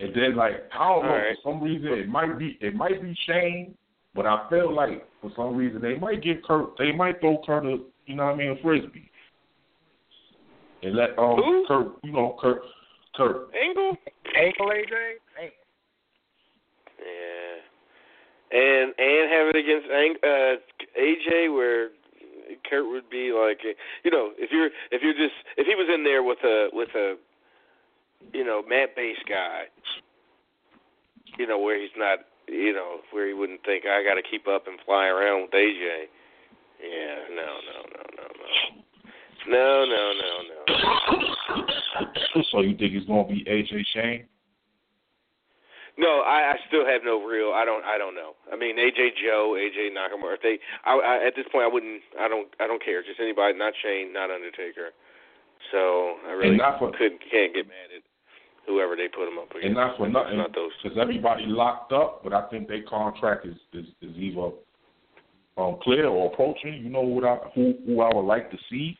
And then like I don't know, All right. for some reason it might be it might be Shane, but I feel like for some reason they might get Kurt they might throw Kurt a you know what I mean, a frisbee. And let um Who? Kurt you know, Kurt Kurt Angle. Ankle AJ, man. Yeah. And and have it against Ang- uh, AJ where Kurt would be like, you know, if you're if you're just if he was in there with a with a you know, mad based guy. You know, where he's not you know, where he wouldn't think I gotta keep up and fly around with AJ. Yeah, no, no, no, no, no. No, no, no, no. So you think he's gonna be AJ Shane? No, I, I still have no real. I don't. I don't know. I mean, AJ Joe, AJ Nakamura. If they, I, I, at this point, I wouldn't. I don't. I don't care. Just anybody, not Shane, not Undertaker. So I really not for, could can't get mad at whoever they put him up against. And not for nothing, Not those. because everybody locked up, but I think their contract is is, is either um, clear or approaching. You know what I who who I would like to see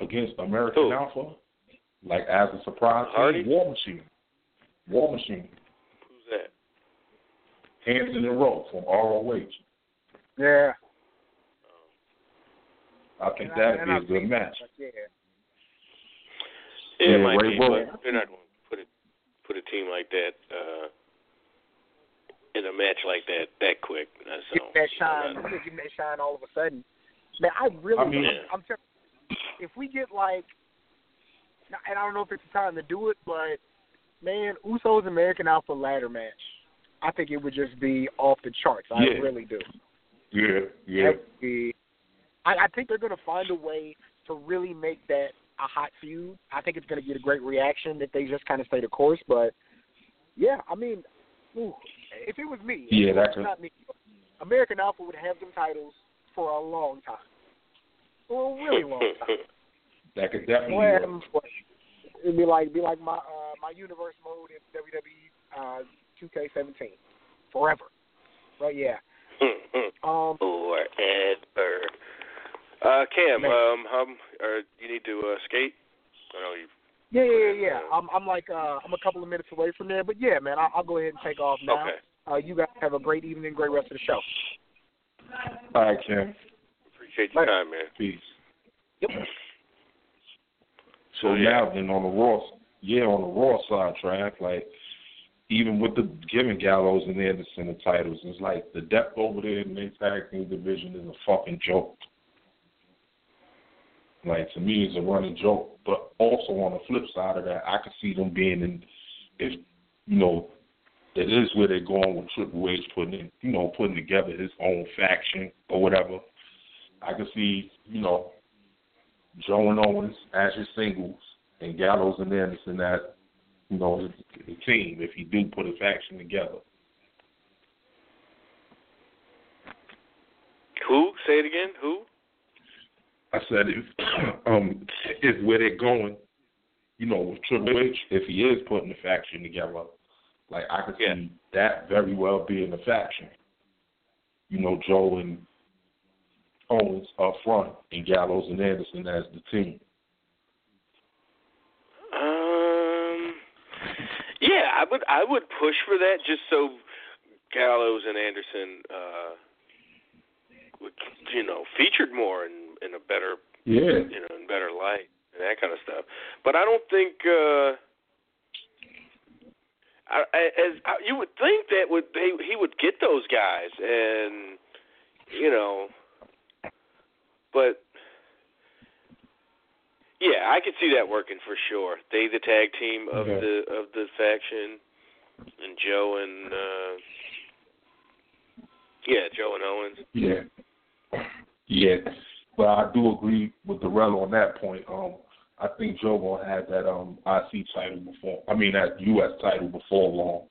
against American Who? Alpha, like as a surprise Hardy? team, War Machine, War Machine, Who's that? Anthony Rowe from ROH. Yeah. I think And that'd and be a I've good match. that, Yeah. Yeah, Yeah, it might Ray be, Rowe. but they're not going to put a team like that uh, in a match like that that quick. That's Give all. that You know, shine. that- I'm gonna give that shine all of a sudden. Man, I really. I mean- Yeah. I'm telling. If we get like, and I don't know if it's the time to do it, but man, Usos American Alpha ladder match. I think it would just be off the charts. I Yeah. really do. Yeah, yeah. Be- I, I think they're going to find a way to really make that a hot feud. I think it's going to get a great reaction if they just kind of stay the course. But yeah, I mean, ooh, if it was me, Yeah, if it that not me. American Alpha would have them titles for a long time, for a really long time. That could definitely work. It'd be like be like my uh, my universe mode in WWE uh, 2K17 forever. But yeah, um, Forever. Uh, Cam, Man. um, um, or you need to uh, skate? I know you. yeah, yeah, yeah, yeah. I'm I'm like uh, I'm a couple of minutes away from there, but yeah, man, I'll, I'll go ahead and take off now. Okay. Uh, you guys have a great evening, great rest of the show. All right, Ken. Appreciate your Later. time, man. Peace. Yep. So Oh, yeah. now then on the raw, yeah, on the raw side track, like even with the giving Gallows and Anderson the titles, it's like the depth over there in the tag team division is a fucking joke. Like to me, it's a running joke. But also on the flip side of that, I could see them being in, if you know, that is where they're going with Triple H putting in, you know, putting together his own faction or whatever. I could see, you know, Joe and Owens as your singles and Gallows and Anderson as, you know, the team if you do put a faction together. Who? Say it again. Who? I said if um if where they're going, you know, with Triple H, if he is putting a faction together, like I could Yeah. see that very well being a faction. You know, Joe and Owens up front and Gallows and Anderson as the team. Um. Yeah, I would. I would push for that just so Gallows and Anderson, uh, would you know, featured more in in a better Yeah. you know, in better light and that kind of stuff. But I don't think uh I, as I, you would think that would they he would get those guys and you know but yeah, I could see that working for sure. They the tag team of Okay. the of the faction and Joe and uh yeah, Joe and Owens. Yeah. Yeah. But I do agree with Darrell on that point. Um I think Joe gonna have that um IC title before I mean that US title before long.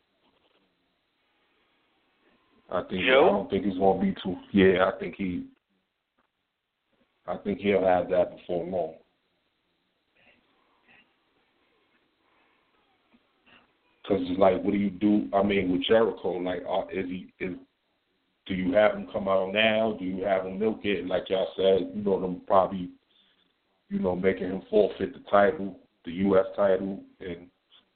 I think Joe? I don't think he's gonna be too yeah, I think he I think he'll have that before long. Because it's like, what do you do? I mean, with Jericho, like, uh, is he is do you have him come out now? Do you have him milk it? Like y'all said, you know, them probably, you know, making him forfeit the title, the U.S. title, and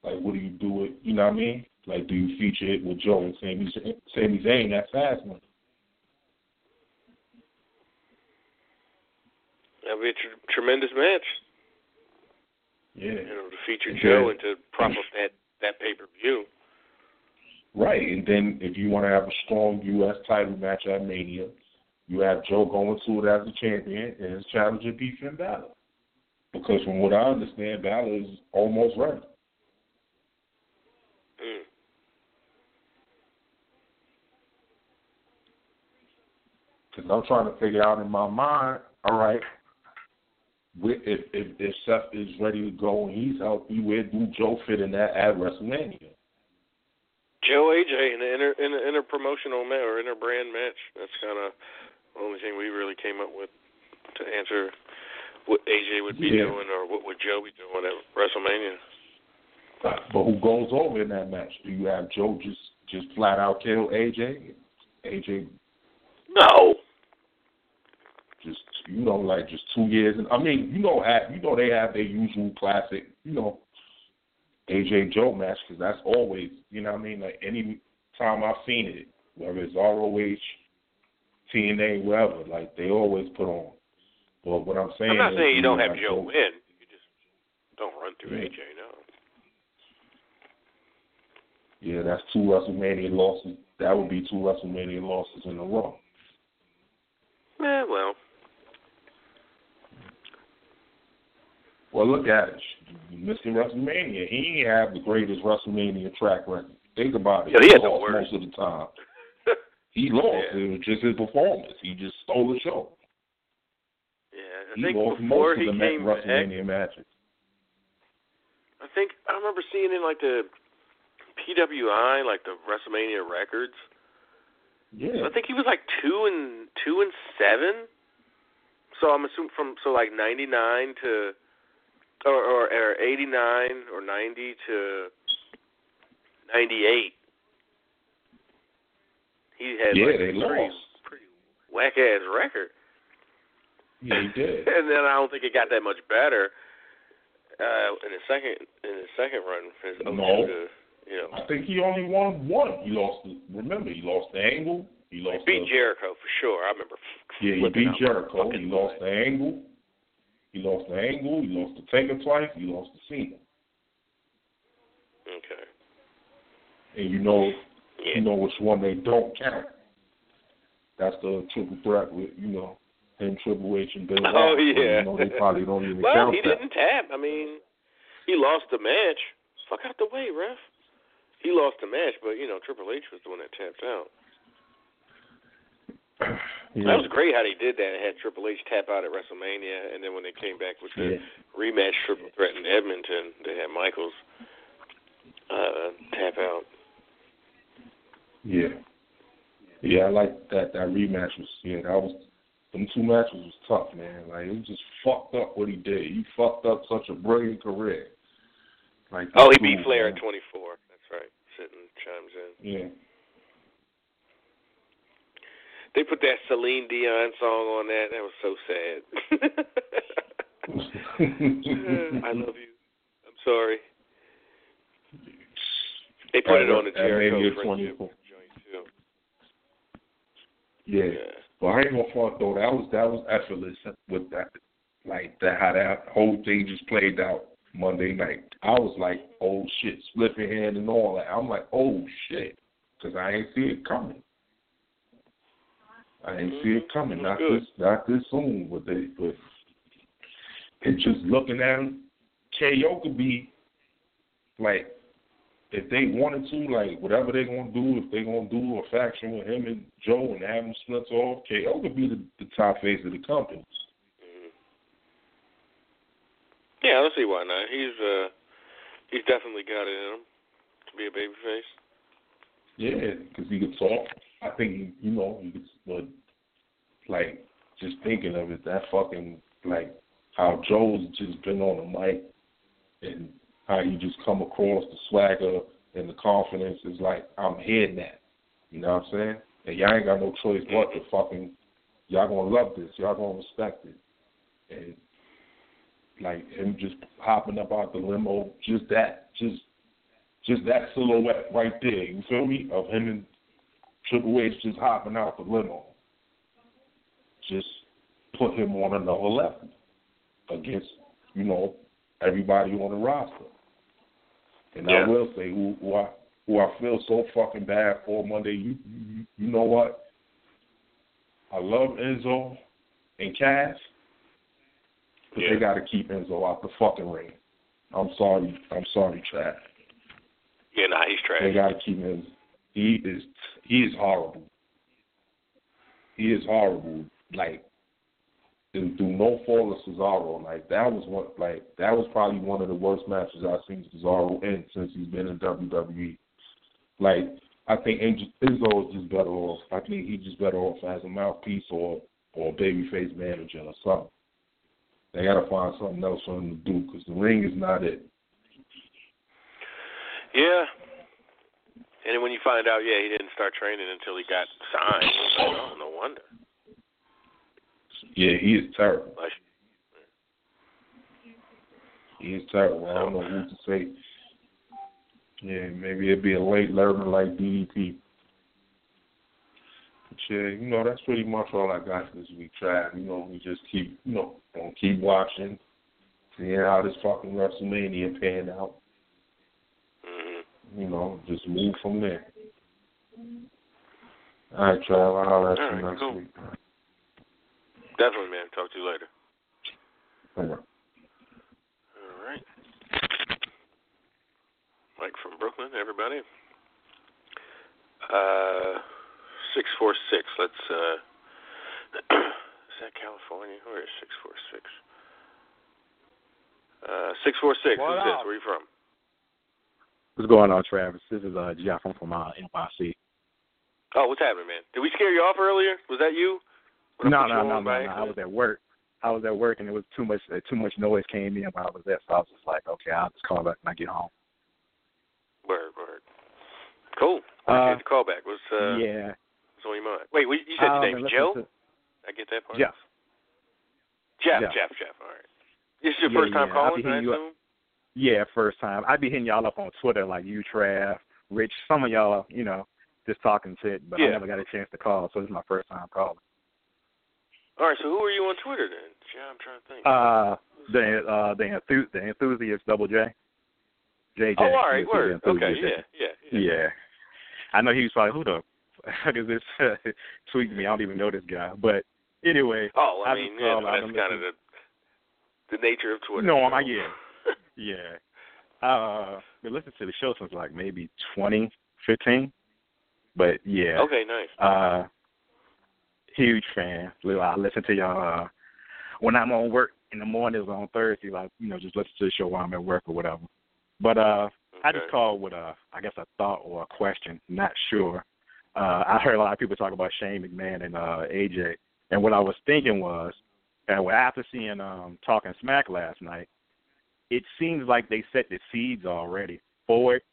like, what do you do with, you know what I mean? Like, do you feature it with Joe and Sami, Sami Zayn? That fast one. That'd be a tr- tremendous match. Yeah. You know, to feature. Joe and to prop up that that pay per view. Right, and then if you want to have a strong U.S. title match at Mania, you have Joe going to it as a champion and his challenger be Finn Balor. Because from what I understand, Balor is almost ready. Mm. Because I'm trying to figure out in my mind, all right, if, if if Seth is ready to go and he's healthy, where do Joe fit in that at WrestleMania? Joe AJ in an inter in an interpromotional match or inter brand match. That's kind of the only thing we really came up with to answer what AJ would be Yeah. doing or what would Joe be doing at WrestleMania. Uh, but who goes over in that match? Do you have Joe just just flat out kill AJ? AJ No. just you know like just two years and I mean you know have you know they have their usual classic you know AJ Joe match because that's always you know what I mean like any time I've seen it whether it's ROH TNA wherever like they always put on but what I'm saying I'm not is saying you don't have Joe win. You just don't run through Yeah. AJ. No. yeah that's two WrestleMania losses that would be two WrestleMania losses in a row Eh, well. Well, look at it. Missing WrestleMania, he ain't have the greatest WrestleMania track record. Think about it. Yeah, he had the lost worst. most of the time. He lost. Yeah. It was just his performance. He just stole the show. Yeah, I He think lost before most he of the came WrestleMania matches. I think I remember seeing in like the PWI, like the WrestleMania records. Yeah. I think he was like two and two and seven. So I'm assuming from so like ninety nine to or, or or eighty nine or ninety to ninety eight. He had Yeah, like they a pretty, lost. pretty whack ass record. Yeah, he did. and then I don't think it got that much better uh in the second in the second run his No. to, you know I think he only won one. He lost. The, remember, he lost the angle. He lost. he beat the, Jericho for sure. I remember Yeah, he beat Jericho. He lost the angle. He lost the angle. He lost the Taker twice. He lost the Cena. Okay. And you know, Yeah. you know which one they don't count. That's the triple threat with you know him, Triple H, and Bill. Oh, Rock. Yeah. You know, they probably don't even Well, count he that. didn't tap. I mean, he lost the match. Fuck out the way, ref. He lost the match, but you know Triple H was the one that tapped out. Yeah. That was great how they did that. They had Triple H tap out at WrestleMania, and then when they came back with the Yeah. rematch triple threat in Edmonton, they had Michaels uh, tap out. Yeah. Yeah, I like that. That rematch was yeah, that was them two matches was tough, man. Like it was just fucked up what he did. He fucked up such a brilliant career. Like Oh, he beat Flair man. at 24. That's right. Sitting chimes in. Yeah. They put that Celine Dion song on that. That was so sad. I love you. I'm sorry. They put it on the Jericho friendship joint too. Yeah. Yeah. But I ain't gonna front though. That was that was effortless with that, like that how that whole thing just played out Monday night. I was like, oh shit, slipping hand and all that. I'm like, oh shit, because I ain't see it coming. I ain't see it coming. Not Good. this, not this soon. But they, but it's just looking at him. KO could be like if they wanted to, like whatever they're gonna do, if they're gonna do a faction with him and Joe and have him off, KO could be the, the top face of the company. Mhm. Yeah, I don't see why not. He's uh he's definitely got it in him to be a babyface. Yeah, because he could talk. I think he, you know, he could, but like just thinking of it, that fucking like how Joe's just been on the mic and how you just come across the swagger and the confidence is like I'm hearing that. You know what I'm saying? And y'all ain't got no choice but to fucking y'all gonna love this, y'all gonna respect it. And like him just hopping up out the limo, just that, just just that silhouette right there, you feel me? Of him and Triple H just hopping out the limo. Just put him on another level against, you know, everybody on the roster. And Yeah. I will say who, who I who I feel so fucking bad for Monday. You you, you know what? I love Enzo and Cass, but Yeah. they got to keep Enzo out the fucking ring. I'm sorry. I'm sorry, Chad. Yeah, nah, he's trash. They got to keep him. He is he is horrible. He is horrible. Like through no fault of Cesaro. Like that was one. Like that was probably one of the worst matches I've seen Cesaro in since he's been in WWE. Like I think Angel, Enzo is just better off. I think he's just better off as a mouthpiece or or babyface manager or something. They got to find something else for him to do because the ring is not it. Yeah. And then when you find out, yeah, he didn't start training until he got signed. It's like, oh, no wonder. Yeah, he is terrible. Like, He is terrible. I don't know who to say. Yeah, maybe it'd be a late learner like DDP. But yeah, you know, that's pretty much all I got this week, Trav. You know, we just keep, you know, gonna keep watching, seeing how this fucking WrestleMania pan out. You know, just move from there. All right, Trav. I'll let All you right, next cool. week. Definitely, man. Talk to you later. All right. All right. Mike from Brooklyn, everybody. Uh, six four six. Let's. uh Is that California? Where is six four six? Uh, six four six. What Who's this? up? Where you from? What's going on, Travis? This is uh, Jeff. I'm from uh, NYC. Oh, what's happening, man? Did we scare you off earlier? Was that you? No, you no, no, no, no. I was at work. I was at work, and it was too much. Uh, too much noise came in while I was there, so I was just like, okay, I'll just call back when I get home. Word, word. Cool. Uh, the call back. What's uh, yeah. what's on your mind? Wait, what- you said Um, your name Joe? to- I get that part. Jeff. Jeff, Jeff. Jeff, Jeff. All right. This is your Yeah, first time yeah, calling, I hitting you up. assume. Yeah, first time. I'd be hitting y'all up on Twitter, like you, Trav, Rich. Some of y'all, you know, just talking shit, but I never got a chance to call, so this is my first time calling. All right. So who are you on Twitter then? Yeah, I'm trying to think. Uh, the uh, the enthu- the enthusiast, Double J. JJ. oh, all right. Word. Okay. Yeah. Yeah. Yeah. Yeah. I know he was like, who the fuck is this tweeting me? I don't even know this guy. But anyway, Oh, I, I mean, yeah, called, no, I that's kind of the the nature of Twitter. No, I'm- I know? Yeah. Uh, been listening to the show since like maybe 2015. But yeah, okay. Nice. uh, huge fan. I listen to y'all uh, when I'm on work in the mornings on Thursday. Like you know, just listen to the show while I'm at work or whatever. But uh, I just called with a, I guess a thought or a question. Not sure. Uh, I heard a lot of people talk about Shane McMahon and uh, AJ, and what I was thinking was, and after seeing um, Talking Smack last night, it seems like they set the seeds already for it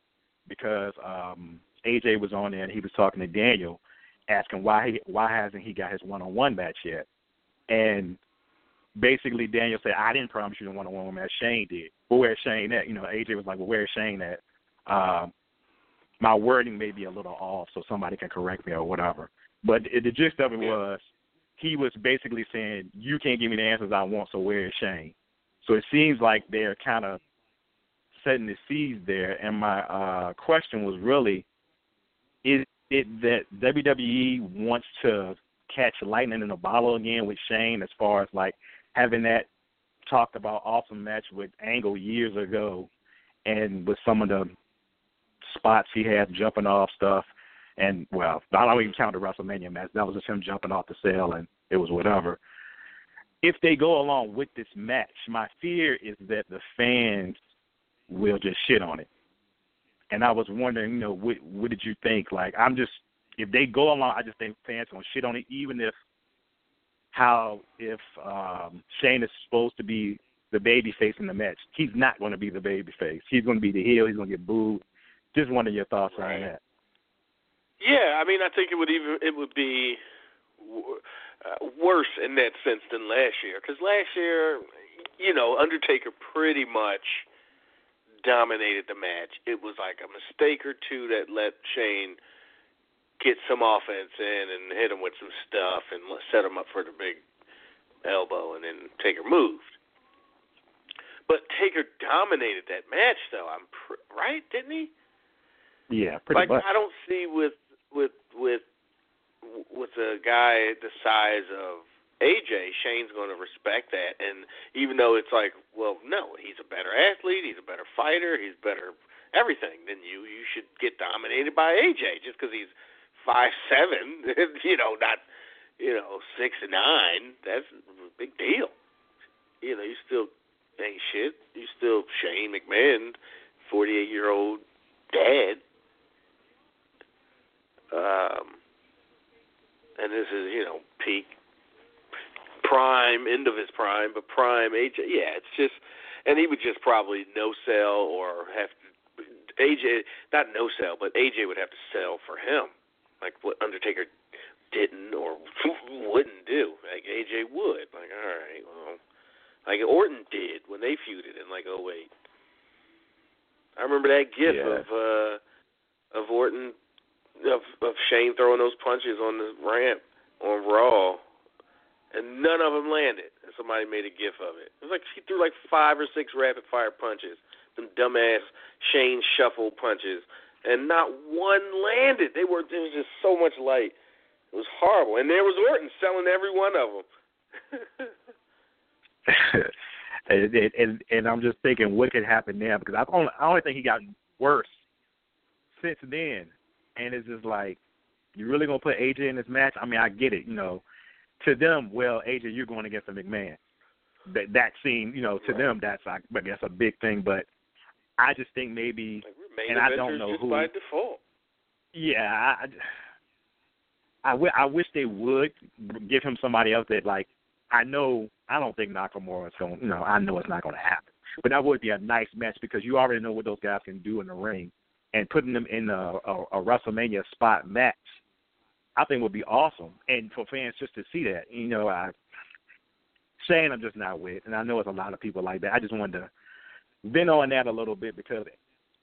because um, AJ was on there and he was talking to Daniel, asking why he, why hasn't he got his one on one match yet, and basically Daniel said I didn't promise you the one on one match, Shane did. Well, where's Shane at? You know, AJ was like, well, where's Shane at? Um, my wording may be a little off, so somebody can correct me or whatever. But the the gist of it was he was basically saying you can't give me the answers I want, so where is Shane? So it seems like they're kind of setting the seeds there. And my uh, question was really, is it that WWE wants to catch lightning in a bottle again with Shane as far as like having that talked about awesome match with Angle years ago and with some of the spots he had jumping off stuff and well, I don't even count the WrestleMania match. That was just him jumping off the cell and it was whatever. If they go along with this match, my fear is that the fans will just shit on it. And I was wondering, you know, what what did you think? Like I'm just if they go along, I just think fans gonna shit on it, even if how if um Shane is supposed to be the baby face in the match. He's not going to be the baby face. He's going to be the heel. He's going to get booed. Just wondering your thoughts Right. on that. Yeah, I mean, I think it would even it would be uh, worse in that sense than last year because last year, you know, Undertaker pretty much dominated the match. It was like a mistake or two that let Shane get some offense in and hit him with some stuff and set him up for the big elbow, and then Taker moved. But Taker dominated that match, though. I'm pr- right, didn't he? Yeah, pretty much. like much. I don't see with with with with a guy the size of AJ, Shane's going to respect that. And even though it's like, well, no, he's a better athlete, he's a better fighter, he's better everything than you. You should get dominated by AJ just because he's five seven. you know, not you know six nine. That's a big deal. You know, you still ain't shit. You still Shane McMahon, forty eight year old dad. Um, and this is, you know, peak prime, end of his prime, but prime AJ. Yeah, it's just, and he would just probably no sell or have to, AJ not no sell, but AJ would have to sell for him, like what Undertaker didn't or wouldn't do. Like AJ would. Like all right, well, like Orton did when they feuded in like oh wait. I remember that gif Yeah. of uh of Orton of of Shane throwing those punches on the ramp on Raw, and none of them landed. And somebody made a gif of it. It was like he threw like five or six rapid fire punches, them dumbass Shane shuffle punches, and not one landed. They were there was just so much light. It was horrible, and there was Orton selling every one of them. and, and- and I'm just thinking what could happen now because I only I only think he got worse since then, and it's just like you really gonna put AJ in this match? I mean, I get it, you know. To them, well, AJ, you're going against a McMahon. That that scene, you know, to them that's I I guess a big thing, but I just think maybe Like And I don't know who- by default. yeah, I, I, wish they would give him somebody else that like I know I don't think Nakamura is going. You know, I know it's not going to happen, but that would be a nice match because you already know what those guys can do in the ring, and putting them in a, a, a WrestleMania spot match, I think would be awesome, and for fans just to see that. You know, I saying I'm just not with, and I know it's a lot of people like that. I just wanted to vent on that a little bit because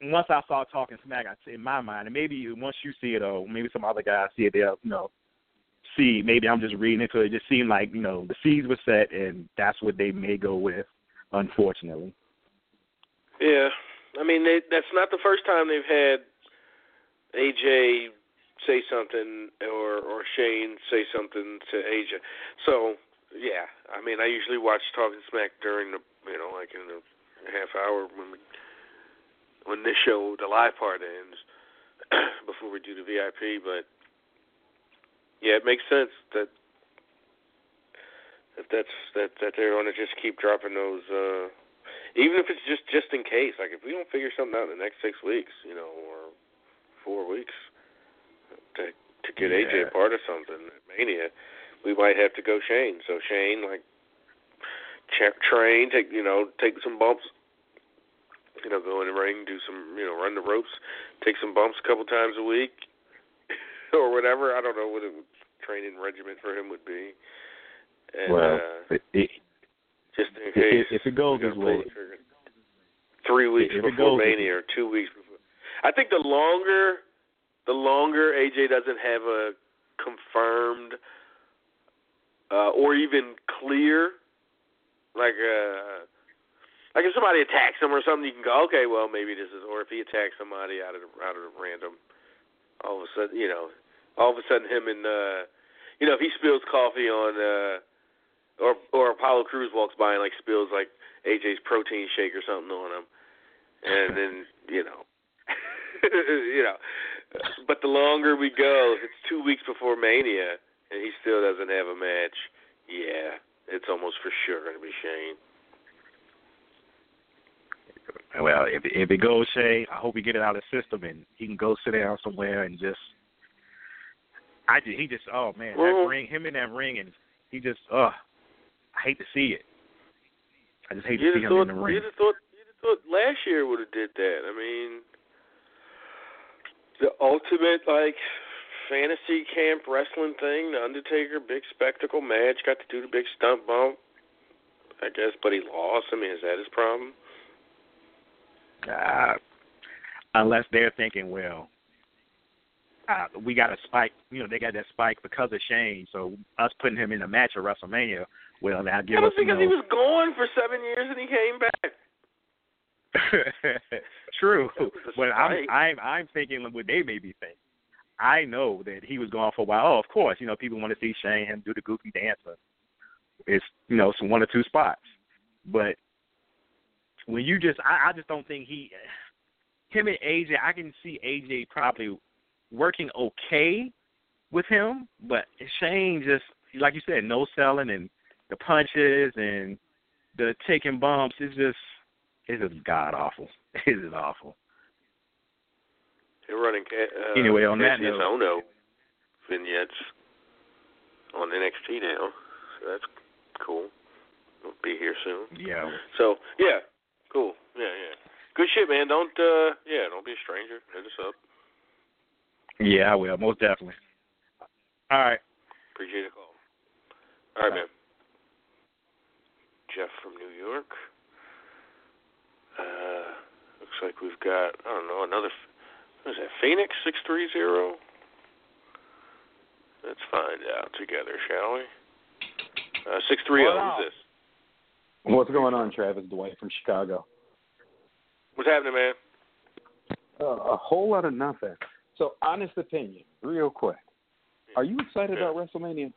once I saw talking smack, I in my mind, and maybe once you see it, or maybe some other guys see it, they'll you know see. Maybe I'm just reading it, it. It just seemed like you know the seeds were set, and that's what they may go with. Unfortunately, Yeah, I mean they, that's not the first time they've had AJ say something or or Shane say something to AJ. So yeah, I mean I usually watch Talking Smack during the you know like in the half hour when we, when this show the live part ends before we do the VIP. But yeah, it makes sense that that that's that that they're to just keep dropping those. uh even if it's just just in case, like if we don't figure something out in the next six weeks, you know, or four weeks, to to get Yeah. AJ part of something at Mania, we might have to go Shane. So Shane, like, cha- train, take you know, take some bumps, you know, go in the ring, do some, you know, run the ropes, take some bumps a couple times a week, or whatever. I don't know what a training regimen for him would be. And, well, uh, it, just in if, case. if it goes this way. Three weeks if before Mania or two weeks before. I think the longer, the longer AJ doesn't have a confirmed uh, or even clear, like uh, like if somebody attacks him or something, you can go, okay, well maybe this is, or if he attacks somebody out of the, out of the random, all of a sudden, you know, all of a sudden him and uh, you know, if he spills coffee on. uh or or Apollo Crews walks by and like spills like AJ's protein shake or something on him, and then you know, you know. But the longer we go, if it's two weeks before Mania and he still doesn't have a match, yeah, it's almost for sure going to be Shane. well, if if it goes Shay, I hope he get it out of the system and he can go sit down somewhere and just. I just, he just oh man Well- that ring him in that ring and he just uh I hate to see it. I just hate You to see just him thought in the ring. you just thought you just thought last year would have did that. I mean, the ultimate like fantasy camp wrestling thing, the Undertaker big spectacle match, got to do the big stunt bump. I guess, but he lost. I mean, is that his problem? Uh, unless they're thinking, well, uh, we got a spike. You know, they got that spike because of Shane. So us putting him in a match at WrestleMania, well, that give That us was because you he was gone for seven years and he came back. True, was but I'm. I'm I'm thinking what they may be thinking. I know that he was gone for a while. Oh, of course, you know people want to see Shane do the goofy dancer. It's you know some one or two spots, but when you just I, I just don't think he him and AJ I can see AJ probably working okay with him, but Shane just like you said, no selling and the punches and the taking bumps is just it's just god awful. It is awful. They're running ca- uh, Anyway, on that note- Ono vignettes on NXT now, so that's Cool. We'll be here soon. Yeah. So yeah, cool. Yeah, yeah. Good shit, man. Don't uh yeah, don't be a stranger. Hit us up. Yeah, I will most definitely. All right. Appreciate the call. All right, man. Jeff from New York. Uh, looks like we've got I don't know another. What is that? Phoenix six three zero. Let's find out together, shall we? Uh, six three zero. Who's this? What's going on, Travis? Dwight from Chicago. What's happening, man? Uh, a whole lot of nothing. So, honest opinion, real quick. Are you excited Yeah. about WrestleMania?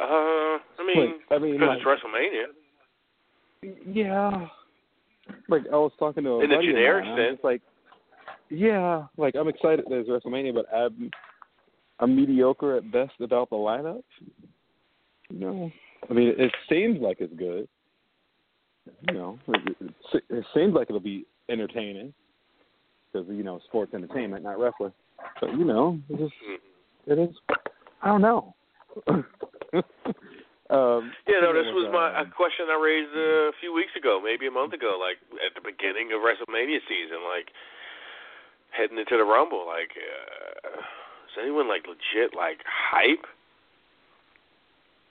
Uh, I mean, Like, I mean, because like, it's WrestleMania. yeah. Like I was talking to a In the generic mine, I was sense. like, yeah, like I'm excited there's WrestleMania, but I'm I'm mediocre at best about the lineup. You know, I mean, it seems like it's good. You know, it, it, it seems like it'll be entertaining because you know sports entertainment, not wrestling. But you know, it just it is. I don't know. um, Yeah, no, this was my a question I raised a few weeks ago, maybe a month ago, like at the beginning of WrestleMania season, like heading into the Rumble. Like, uh, is anyone like legit like hype?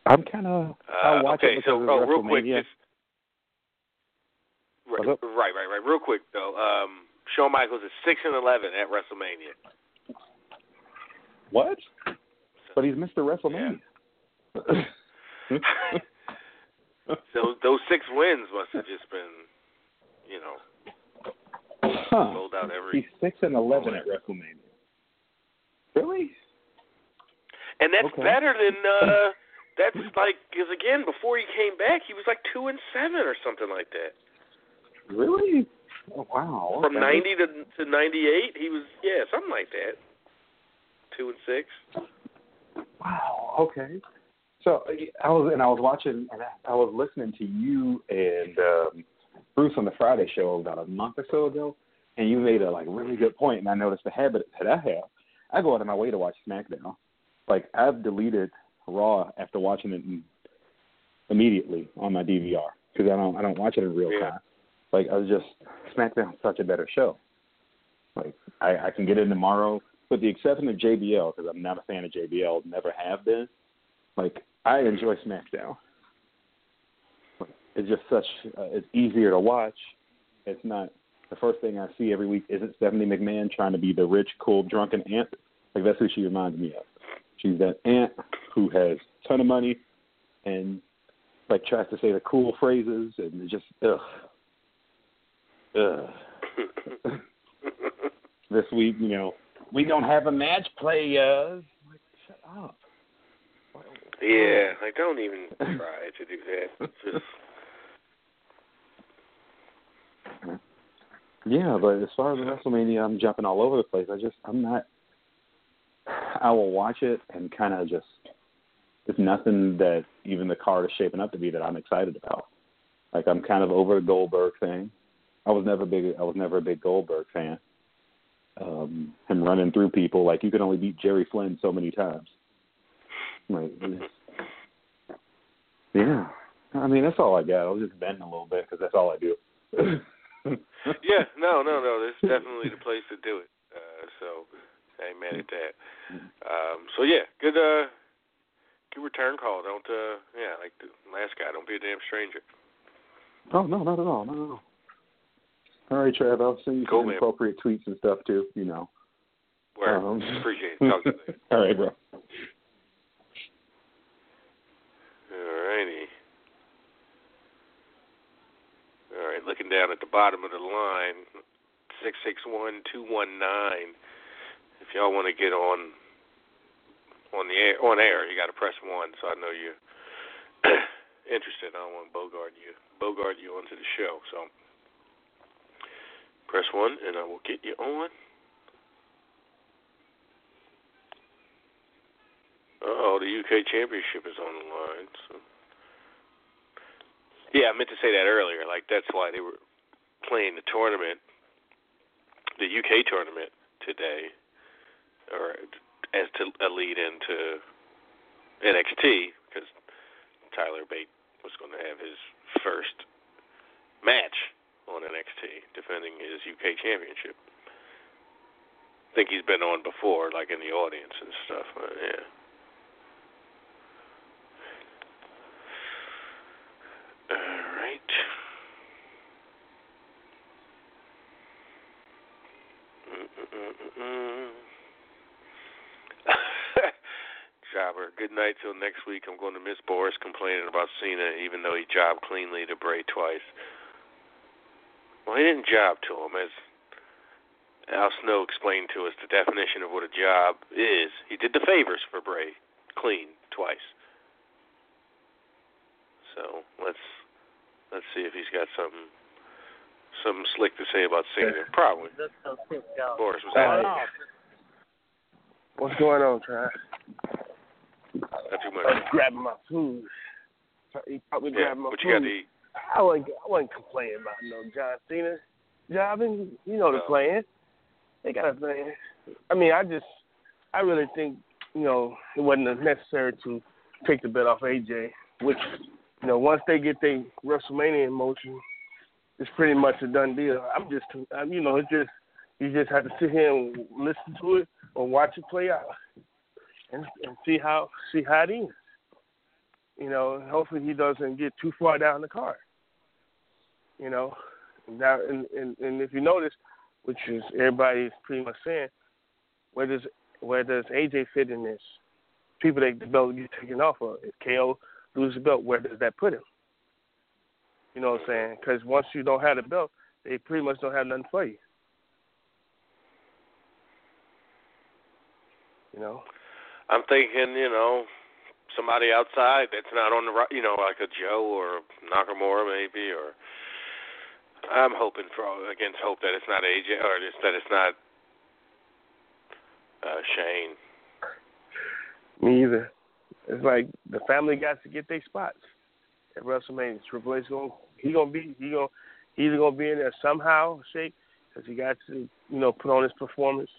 I'm kind of. Uh, I'll watch okay, it so oh, real quick, just right, right, right, right, real quick though. Um, Shawn Michaels is six and eleven at WrestleMania. What? But he's Mr. WrestleMania. So those six wins must have just been, you know, huh. sold out every. He's six and eleven at WrestleMania. Really? And that's Okay. better than uh that's like because again before he came back he was like two and seven or something like that. Really? Oh, wow. From okay. ninety to to ninety eight he was yeah something like that. Two and six. Wow. Okay. So I was and I was watching and I, was listening to you and um, Bruce on the Friday show about a month or so ago, and you made a like really good point, and I noticed the habit that I have. I go out of my way to watch SmackDown. Like I've deleted Raw after watching it immediately on my DVR because I don't I don't watch it in real Yeah. time. Like I was just SmackDown's such a better show. Like I, I can get in tomorrow, with the exception of JBL because I'm not a fan of JBL, never have been. Like I enjoy SmackDown. It's just such uh, it's easier to watch. It's not the first thing I see every week isn't Stephanie McMahon trying to be the rich, cool, drunken aunt. Like that's who she reminds me of. She's that aunt who has a ton of money and like tries to say the cool phrases and just ugh. Ugh. this week, you know, we don't have a match players. Like, shut up. Yeah, like don't even try to do that. Just Yeah, but as far as WrestleMania, I'm jumping all over the place. I just, I'm not. I will watch it and kind of just. It's nothing that even the card is shaping up to be that I'm excited about. Like I'm kind of over the Goldberg thing. I was never big. I was never a big Goldberg fan. Um, him running through people like you can only beat Jerry Flynn so many times. Like, yeah. I mean that's all I got. I was just venting a little bit because that's all I do. yeah, no, no, no. This is definitely the place to do it. Uh, so I ain't mad at that. Um, so yeah, good uh good return call. Don't uh yeah, like the last guy, don't be a damn stranger. Oh no, not at all, not at all. All right, Trav, I'll send you Cool, some man. appropriate tweets and stuff too. You know. Word. Um, Appreciate it. Talk to you later. all right, bro. Alrighty. All right, looking down at the bottom of the line, six six one two one nine. If y'all want to get on on the air, on air, you got to press one. So I know you're interested. I don't want bogart you, bogart you onto the show. So press one, and I will get you on. Oh, the UK Championship is on the line. So. Yeah, I meant to say that earlier. Like that's why they were playing the tournament, the UK tournament today, or as to a lead into NXT because Tyler Bate was going to have his first match on NXT, defending his UK championship. I think he's been on before, like in the audience and stuff. But yeah. All right. Mm-mm-mm-mm. Good night till next week. I'm going to miss Boris complaining about Cena, even though he jobbed cleanly to Bray twice. Well, he didn't job to him, as Al Snow explained to us the definition of what a job is. He did the favors for Bray, clean twice. So let's let's see if he's got something something slick to say about Cena. Probably. Boris was out. What's going on, Trav? Not too much. I was grabbing my food. He probably Yeah, grabbing my what food. you got to eat? I wasn't, I wasn't complaining about no John Cena jobbing. You know the No. plan. They got a plan. I mean, I just, I really think, you know, it wasn't necessary to take the bet off AJ, which, you know, once they get their WrestleMania in motion, it's pretty much a done deal. I'm just, I'm, you know, it's just, you just have to sit here and listen to it or watch it play out, and and see how see how it ends. You know, hopefully he doesn't get too far down the card. You know, now and and, and if you notice, which is everybody's pretty much saying, where does where does AJ fit in this? People that the belt get taken off of. If KO loses the belt, where does that put him? You know what I'm saying? Because once you don't have the belt, they pretty much don't have nothing for you. You know. I'm thinking, you know, somebody outside that's not on the you know, like a Joe or Nakamura maybe, or I'm hoping for against hope that it's not AJ or just that it's not uh Shane. Me either. It's like the family got to get their spots at WrestleMania. Triple H going he gonna be he gonna he's gonna be in there somehow, shape, because he got to you know put on his performance.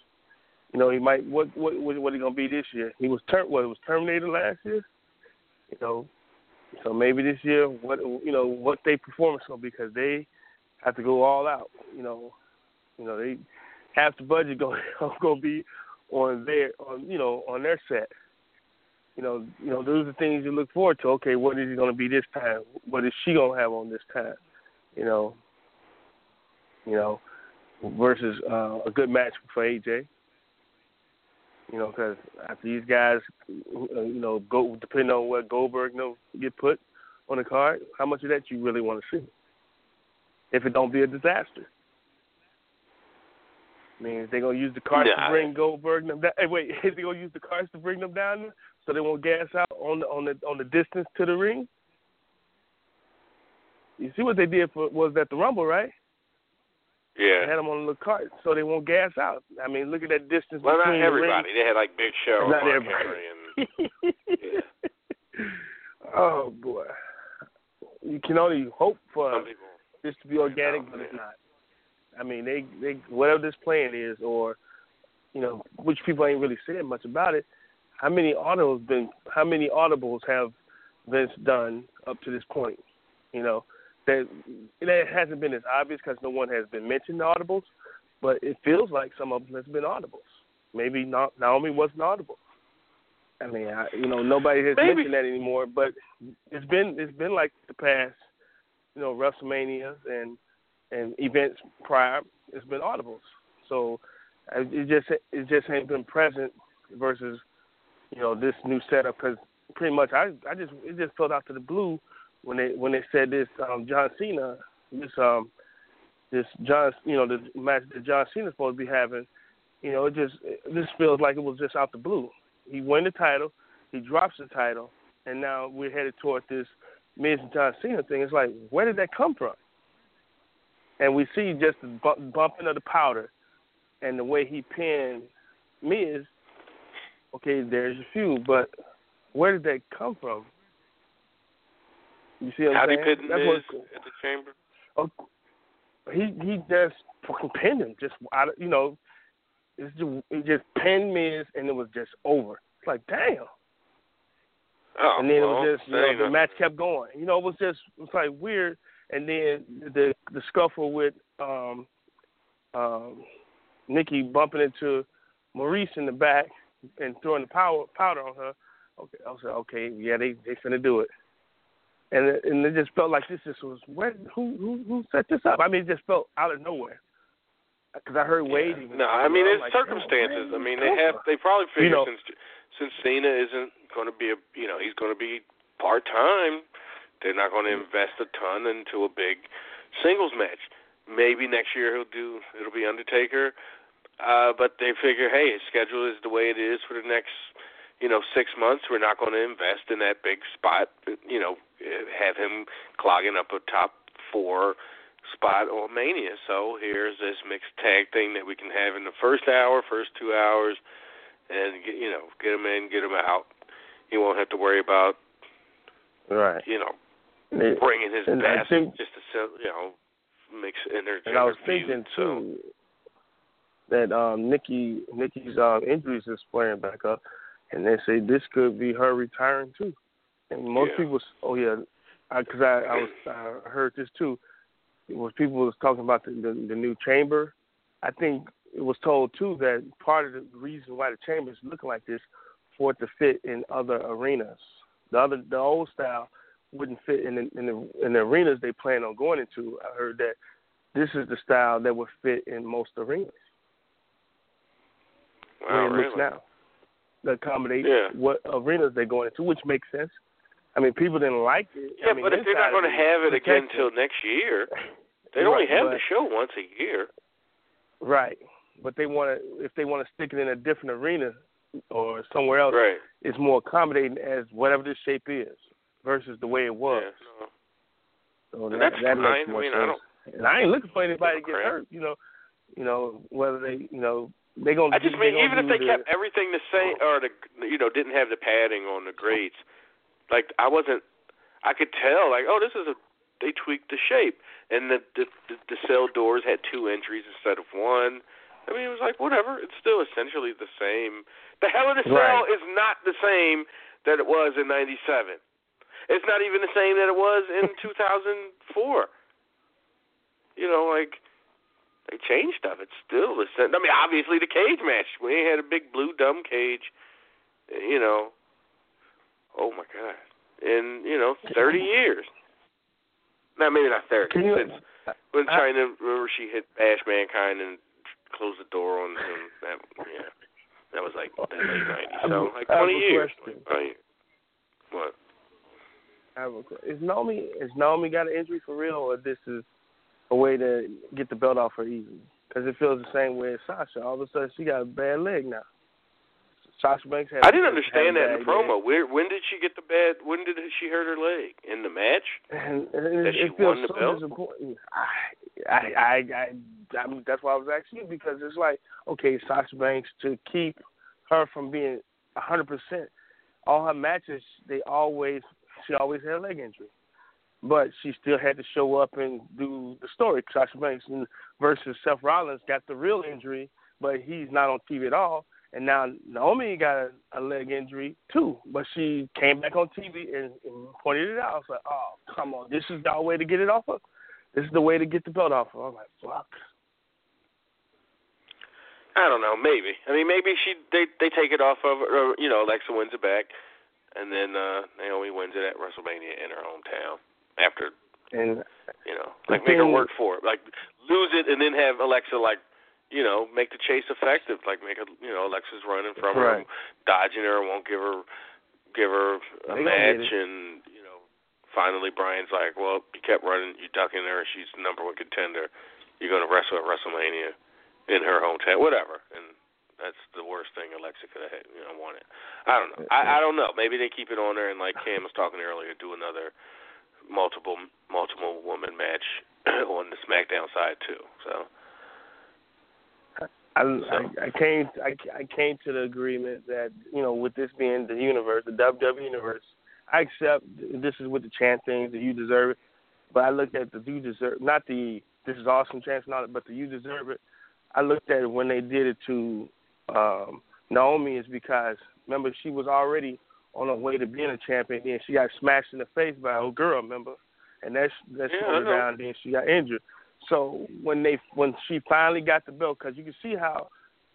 You know he might what what what, what he gonna be this year? He was ter- what was terminated last year. You know, so maybe this year what you know what their performance gonna be because they have to go all out. You know, you know they half the budget going gonna be on their on you know on their set you know, you know, those are things you look forward to. Okay, what is going to be this time? What is she to have on this time? You know, you know, versus uh, a good match for AJ. You know, because after these guys, uh, you know, go depending on what Goldberg you know get put on the card, how much of that you really want to see? If it don't be a disaster. I mean, is they gonna use the cards Nah. to bring Goldberg them down? Hey, wait, is they gonna use the cards to bring them down so they won't gas out on the on the on the distance to the ring? You see what they did for was that the Rumble, right? They Yeah. had them on the little cart so they won't gas out. I mean, look at that distance Well, not everybody. They had like Big Show, Not everybody. And the ring. oh boy, you can only hope for this to be organic, but it's not. I mean, they they whatever this plan is, or you know, which people ain't really saying much about it. How many audibles been? How many audibles have Vince done up to this point? You know, that that hasn't been as obvious because no one has been mentioning the audibles, but it feels like some of them has been audibles. Maybe not, Naomi wasn't audible. I mean, I, you know, nobody has Maybe. mentioned that anymore. But it's been it's been like the past, you know, WrestleManias and and events prior. It's been audibles. So it just it just ain't been present versus you know this new setup because pretty much I I just it just felt out to the blue when they when they said this um John Cena this um this John you know the match that John Cena's supposed to be having you know it just this feels like it was just out the blue. He won the title he drops the title and now we're headed toward this Miz and John Cena thing. It's like where did that come from? And we see just the bu- bumping of the powder and the way he pinned Miz. Okay there's a few but where did that come from you see what How I'm saying? That's at the chamber? Oh, he he just fucking pinned him. Just out of, you know, it's just, he just pinned Miz and it was just over. It's like damn. Oh, and then well, it was just you know the match kept going. You know, it was just it was like weird. And then the the scuffle with um um Nikki bumping into Maryse in the back and throwing the power powder on her. Okay, I was like, okay, yeah, they they finna do it. And it, and it just felt like this just was where who who who set this up? I mean, it just felt out of nowhere. Because I heard Wade. even- No, I mean it's like, circumstances. "Damn, I mean they have they probably You figure know- since since Cena isn't going to be a you know he's going to be part time, they're not going to invest a ton into a big singles match. Maybe next year he'll do it'll be Undertaker, uh, but they figure hey his schedule is the way it is for the next you know six months. We're not going to invest in that big spot. You know have him clogging up a top four spot on Mania. So here's this mixed tag thing that we can have in the first hour, first two hours, and get, you know get him in, get him out. He won't have to worry about Right. you know bringing his and best think- just to you know mix energy. And I was thinking So too that um Nikki Nikki's um injuries is flaring back up, and they say this could be her retiring too. And most Yeah. people, oh yeah, because I, I was I heard this too. Was people was talking about the, the the new chamber. I think it was told too that part of the reason why the chamber is looking like this for it to fit in other arenas. The other the old style wouldn't fit in the, in the in the arenas they plan on going into. I heard that this is the style that would fit in most arenas wow, where it really? looks now. To accommodate Yeah. what arenas they're going into, which makes sense. I mean, people didn't like it. Yeah, I mean, but if they're not going to have it again until next year, they Right, only have but- the show once a year. Right, but they want to if they want to stick it in a different arena or somewhere else, Right. it's more accommodating as whatever the shape is versus the way it was. Yeah, no. So And that, that's that fine. makes I more mean, I sense. And I ain't looking for anybody to get crap. hurt. You know, you know whether they, you know, they gonna. I just mean even if they the- kept everything the same or the you know didn't have the padding on the grates, like I wasn't, I could tell like oh this is a they tweaked the shape and the the the, the cell doors had two entries instead of one. I mean it was like whatever. It's still essentially the same. The Hell in a Cell Right. is not the same that it was in '97. It's not even the same that it was in 2004. You know, like they changed stuff. It's still the same. I mean, obviously the cage match. We had a big blue dumb cage. Eh, you know. Oh my god. In you know thirty years. No, maybe not thirty. You- Since when I- Chyna remember she hit Bash Mankind and closed the door on him. That yeah. That was like the late nineties. So like twenty years. question. Right. What? I have a Is Naomi is Naomi got an injury for real, or this is a way to get the belt off her easily? Because it feels the same way as Sasha. All of a sudden, she got a bad leg now. Sasha Banks had. I didn't understand that in the bad leg. promo. Where when did she get the bad? When did she hurt her leg in the match? And, and That it, she it feels won the so belt? disappointing. I, I, I, I, I mean, that's why I was asking you because it's like, okay, Sasha Banks to keep her from being hundred percent. All her matches, they always, she always had a leg injury, but she still had to show up and do the story. Sasha Banks versus Seth Rollins got the real injury, but he's not on TV at all. And now Naomi got a, a leg injury too, but she came back on TV and, and pointed it out. I was like, "Oh, come on, this is the way to get it off of. This is the way to get the belt off of." I'm like, "Fuck." I don't know. Maybe. I mean, maybe she they they take it off of or, you know Alexa wins it back, and then uh Naomi wins it at WrestleMania in her hometown after And you know like make her work for it, like lose it and then have Alexa like you know make the chase effective, like make her you know Alexa's running from her, dodging her, won't give her give her a They match, and you know finally Bryan's like, well you kept running, you ducking her, she's the number one contender, you're gonna wrestle at WrestleMania in her hometown, whatever, and that's the worst thing Alexa could have had, you know, wanted. I don't know. I, I don't know. Maybe they keep it on her, and like Cam was talking earlier, do another multiple multiple woman match on the SmackDown side too. So I, I, I came, I, I came to the agreement that you know, with this being the universe, the WWE universe, I accept this is with the chant things that you deserve it. But I looked at the you deserve, not the this is awesome chance, not but the you deserve it. I looked at it when they did it to um, Naomi is because remember she was already on her way to being a champion. Then she got smashed in the face by a girl, remember? And that's that Yeah, down. Then she got injured. So when they when she finally got the belt, because you can see how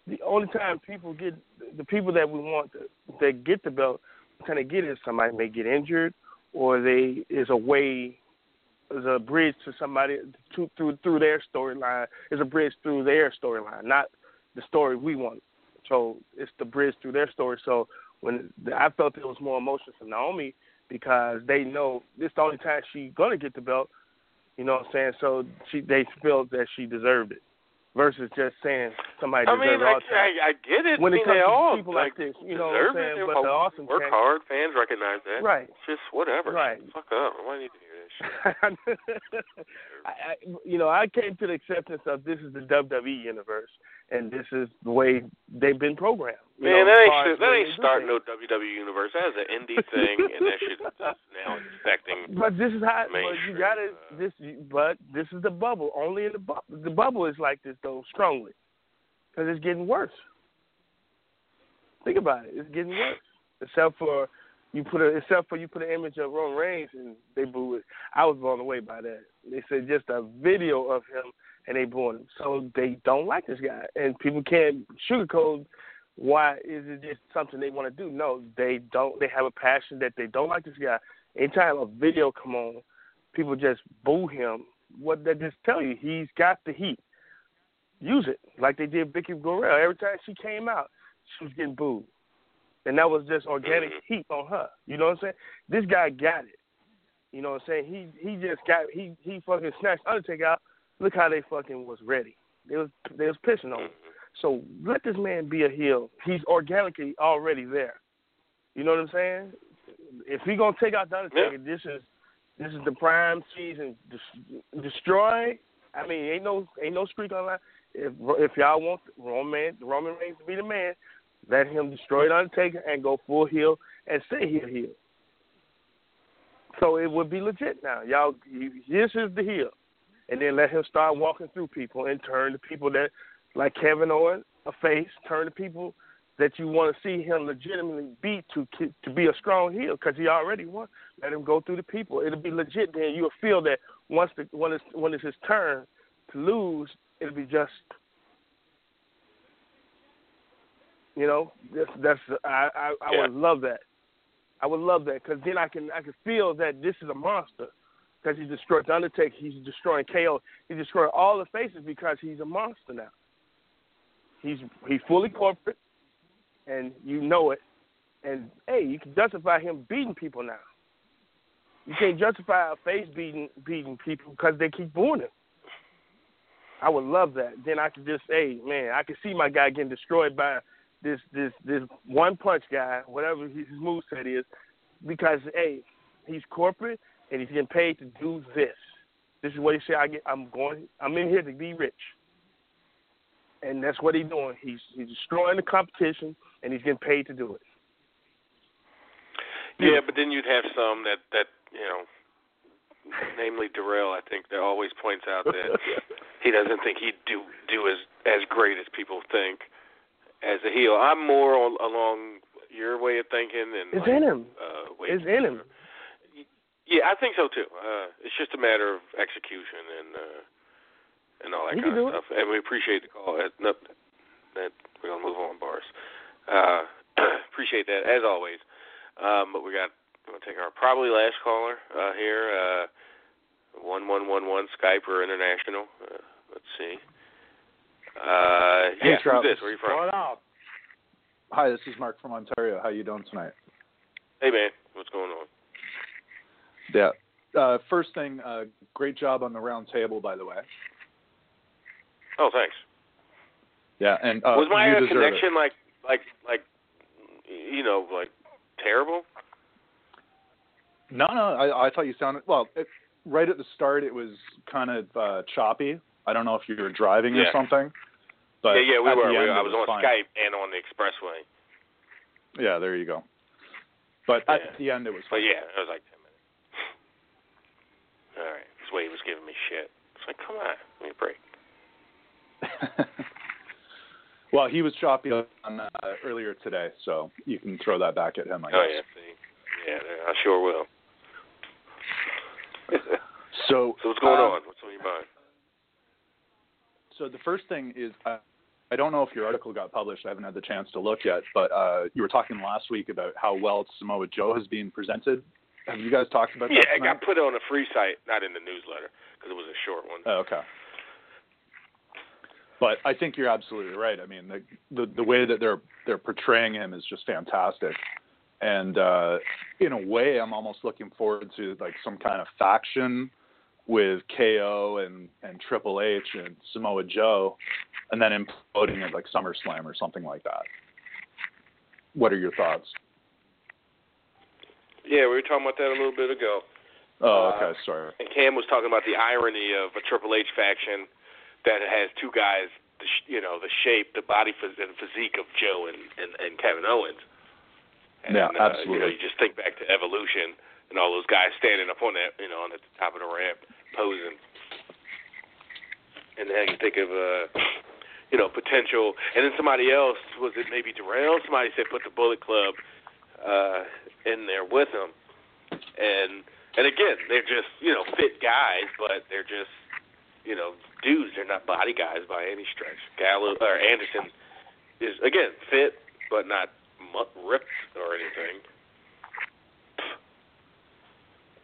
the only time people get the people that we want to, that get the belt, kind of get it. Somebody may get injured, or they is a way is a bridge to somebody to, through through their storyline. Is a bridge through their storyline, not the story we want. So it's the bridge through their story. So when I felt it was more emotional for Naomi because they know this is the only time she gonna get the belt. You know what I'm saying? So she they felt that she deserved it, versus just saying somebody I mean, it I, all the time. I, I get it. When I it comes they to all people like this, you know what I'm saying? it. But the awesome work cat- hard. Fans recognize that. Right. It's just whatever. Right. Fuck up. Why do you need to hear this shit? I, I, you know, I came to the acceptance of this is the WWE universe, and this is the way they've been programmed. You Man, know, that ain't far shit, as that ain't starting no WWE universe. That is an indie thing, and that shit is now infecting. But this is how. But you gotta uh, this. But this is the bubble. Only in the bubble. The bubble is like this though, strongly, because it's getting worse. Think about it. It's getting worse. Except for you put a except for you put an image of Roman Reigns and they boo it. I was blown away by that. They said just a video of him and they booed him. So they don't like this guy, and people can't sugarcoat. Why is it just something they want to do? No, they don't. They have a passion that they don't like this guy. Anytime a video come on, people just boo him. What that just tell you? He's got the heat. Use it like they did Vickie Guerrero. Every time she came out, she was getting booed, and that was just organic mm-hmm. heat on her. You know what I'm saying? This guy got it. You know what I'm saying? He he just got he he fucking snatched Undertaker out. Look how they fucking was ready. They was they was pissing on him. So let this man be a heel. He's organically already there. You know what I'm saying? If he gonna take out the Undertaker, this is this is the prime season. Des- destroy. I mean, ain't no ain't no streak on that. If if y'all want Roman Roman Reigns to be the man, let him destroy the Undertaker and go full heel and say heel heel. So it would be legit now. Y'all, this is the heel, and then let him start walking through people and turn the people that, like Kevin Owens, a face, turn the people that you want to see him legitimately beat to to be a strong heel because he already won. Let him go through the people. It'll be legit. Then you'll feel that once the when it's when it's his turn to lose, it'll be just. You know, that's that's I I, I would love that. I would love that because then I can I can feel that this is a monster because he destroyed the Undertaker. He's destroying KO. He's destroying all the faces because he's a monster now. He's he's fully corporate, and you know it. And hey, you can justify him beating people now. You can't justify a face beating beating people because they keep booing him. I would love that. Then I could just say, man, I could see my guy getting destroyed by this this this one punch guy, whatever his moveset is, because hey, he's corporate and he's getting paid to do this. This is what he said. I get. I'm going. I'm in here to be rich, and that's what he's doing. He's he's destroying the competition and he's getting paid to do it. Yeah, but then you'd have some that that you know, namely Darrell. I think that always points out that he doesn't think he'd do do as as great as people think as a heel. I'm more on, along your way of thinking and It's like, in him. Uh, It's in him. Yeah, I think so too. Uh, it's just a matter of execution and uh, and all that He kind of do it. stuff. And we appreciate the call. Uh, no, that we're gonna move on, bars. Uh, appreciate that as always. Um, but we got we're gonna take our probably last caller uh, here. Uh, one one one one Skype or international. Uh, let's see. Uh, Hey, yeah, who's this? Where are you from? Hi, this is Mark from Ontario. How you doing tonight? Hey man, what's going on? Yeah. Uh, first thing, uh, great job on the round table, by the way. Oh, thanks. Yeah, and uh, was my connection it. like like like you know like terrible? No, no, I, I thought you sounded well. It, right at the start, it was kind of uh, choppy. I don't know if you were driving Yeah. or something. But yeah, yeah, we were. the We, I it was on fine. Skype and on the expressway. Yeah, there you go. But Yeah. at the end, it was Fine. But yeah, it was like ten minutes. All right, this way he was giving me shit. It's like, come on, give me a break. Well, he was choppy on uh, earlier today, so you can throw that back at him. I guess. Oh yeah, see, yeah, I sure will. So, so what's going uh, on? What's on your mind? So the first thing is, uh, I don't know if your article got published. I haven't had the chance to look yet, but uh, you were talking last week about how well Samoa Joe has been presented. Have you guys talked about Yeah, that? it tonight? got put it on a free site, not in the newsletter, because it was a short one. Oh, okay. But I think you're absolutely right. I mean, the the, the way that they're they're portraying him is just fantastic. And uh, in a way, I'm almost looking forward to like some kind of faction with KO and and Triple H and Samoa Joe, and then imploding at like SummerSlam or something like that. What are your thoughts? Yeah, we were talking about that a little bit ago. Oh, Uh, okay, sorry. And Cam was talking about the irony of a Triple H faction that has two guys, the sh- you know, the shape, the body phys- and physique of Joe and, and, and Kevin Owens. And, Yeah, uh, You know, absolutely. you just think back to Evolution and all those guys standing up on that, you know, on the top of the ramp posing. And then you think of, uh, you know, potential. And then somebody else was it maybe Darrell? Somebody said put the Bullet Club uh, in there with them. And and again, they're just you know fit guys, but they're just you know dudes. They're not body guys by any stretch. Gallo or Anderson is again fit, but not ripped or anything.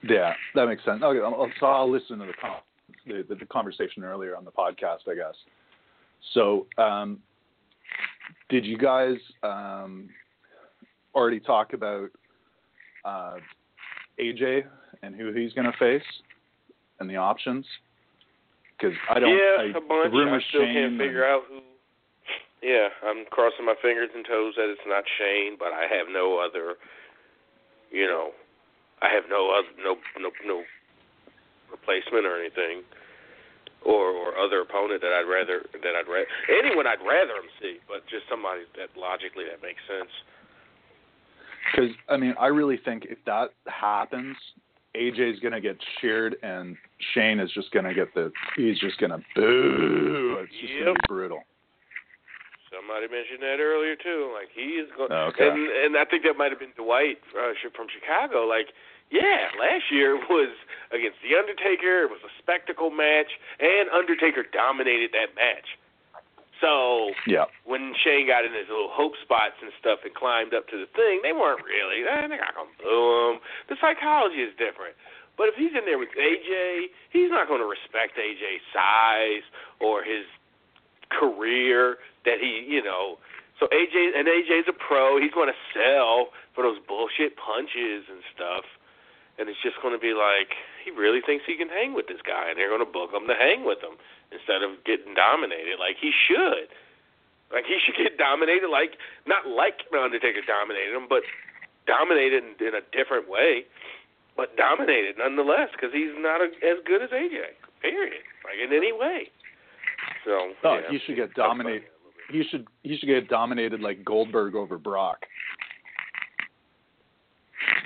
Yeah, that makes sense. Okay, I'll, so I'll listen to the, con- the, the the conversation earlier on the podcast, I guess. So, um, did you guys um, already talk about uh, AJ and who he's going to face and the options? Because I don't. yeah, I, a bunch. The I still Shane can't figure out who. Yeah, I'm crossing my fingers and toes that it's not Shane, but I have no other. You know, I have no other no no no replacement or anything, or or other opponent that I'd rather that I'd rather anyone I'd rather him see, but just somebody that logically that makes sense. Because I mean, I really think if that happens, AJ's gonna get cheered, and Shane is just gonna get the. He's just gonna boo. It's just gonna be brutal. Somebody mentioned that earlier too. Like he is going, Okay. and and I think that might have been Dwight uh, from Chicago. Like, yeah, last year was against the Undertaker. It was a spectacle match, and Undertaker dominated that match. So Yeah. when Shane got in his little hope spots and stuff and climbed up to the thing, they weren't really. Eh, they're not gonna boo him. The psychology is different. But if he's in there with AJ, he's not going to respect AJ's size or his career that he, you know. So AJ and AJ's a pro. He's going to sell for those bullshit punches and stuff. And it's just going to be like he really thinks he can hang with this guy, and they're going to book him to hang with him instead of getting dominated like he should. Like he should get dominated, like not like Undertaker dominated him, but dominated in, in a different way, but dominated nonetheless because he's not a, as good as AJ. Period. Like in any way. So Oh, yeah. he should get dominated. He should he should get dominated like Goldberg over Brock.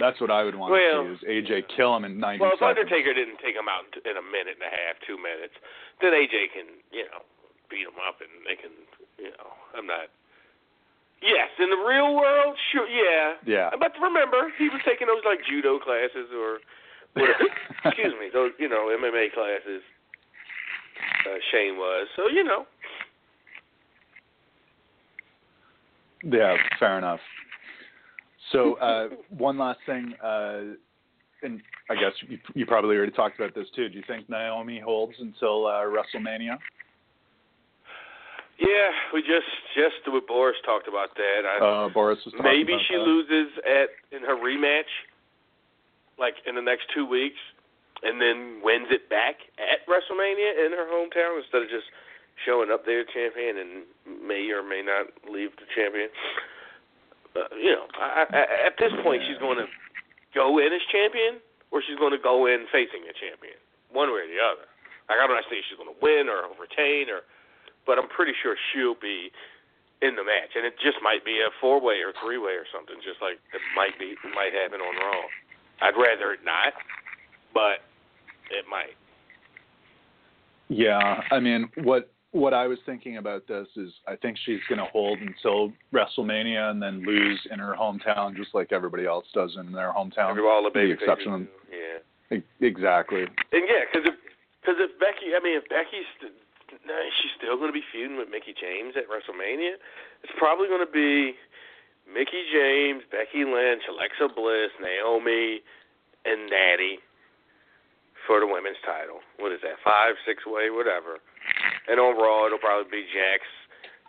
That's what I would want Well- to see is AJ kill him in 90 Well, if seconds. Undertaker didn't take him out in a minute and a half, two minutes, then AJ can, you know, beat him up and they can, you know, I'm not. Yes, in the real world, sure, yeah. Yeah. But remember, he was taking those like judo classes or, whatever, excuse me, those you know MMA classes. Uh, Shane was so you know. Yeah, fair enough. So uh, one last thing, uh, and I guess you, you probably already talked about this too. Do you think Naomi holds until uh, WrestleMania? Yeah, we just just with Boris talked about that. I, Uh, Boris was talking Maybe she that. loses at in her rematch, like in the next two weeks, and then wins it back at WrestleMania in her hometown instead of just showing up there champion and may or may not leave the champion. Uh, you know, I, I, at this point, she's going to go in as champion, or she's going to go in facing a champion, one way or the other. Like I'm not saying she's going to win or retain, or, but I'm pretty sure she'll be in the match, and it just might be a four way or three way or something, just like it might be might happen on Raw. I'd rather it not, but it might. Yeah, I mean, what what I was thinking about this is I think she's going to hold until WrestleMania and then lose in her hometown, just like everybody else does in their hometown. Every- all the baby exception Yeah. exactly. And yeah, because if because if Becky, I mean, if Becky's st- no, she's still going to be feuding with Mickie James at WrestleMania. It's probably going to be Mickie James, Becky Lynch, Alexa Bliss, Naomi, and Natty for the women's title. What is that? Five, six way, whatever. And overall, it'll probably be Jax,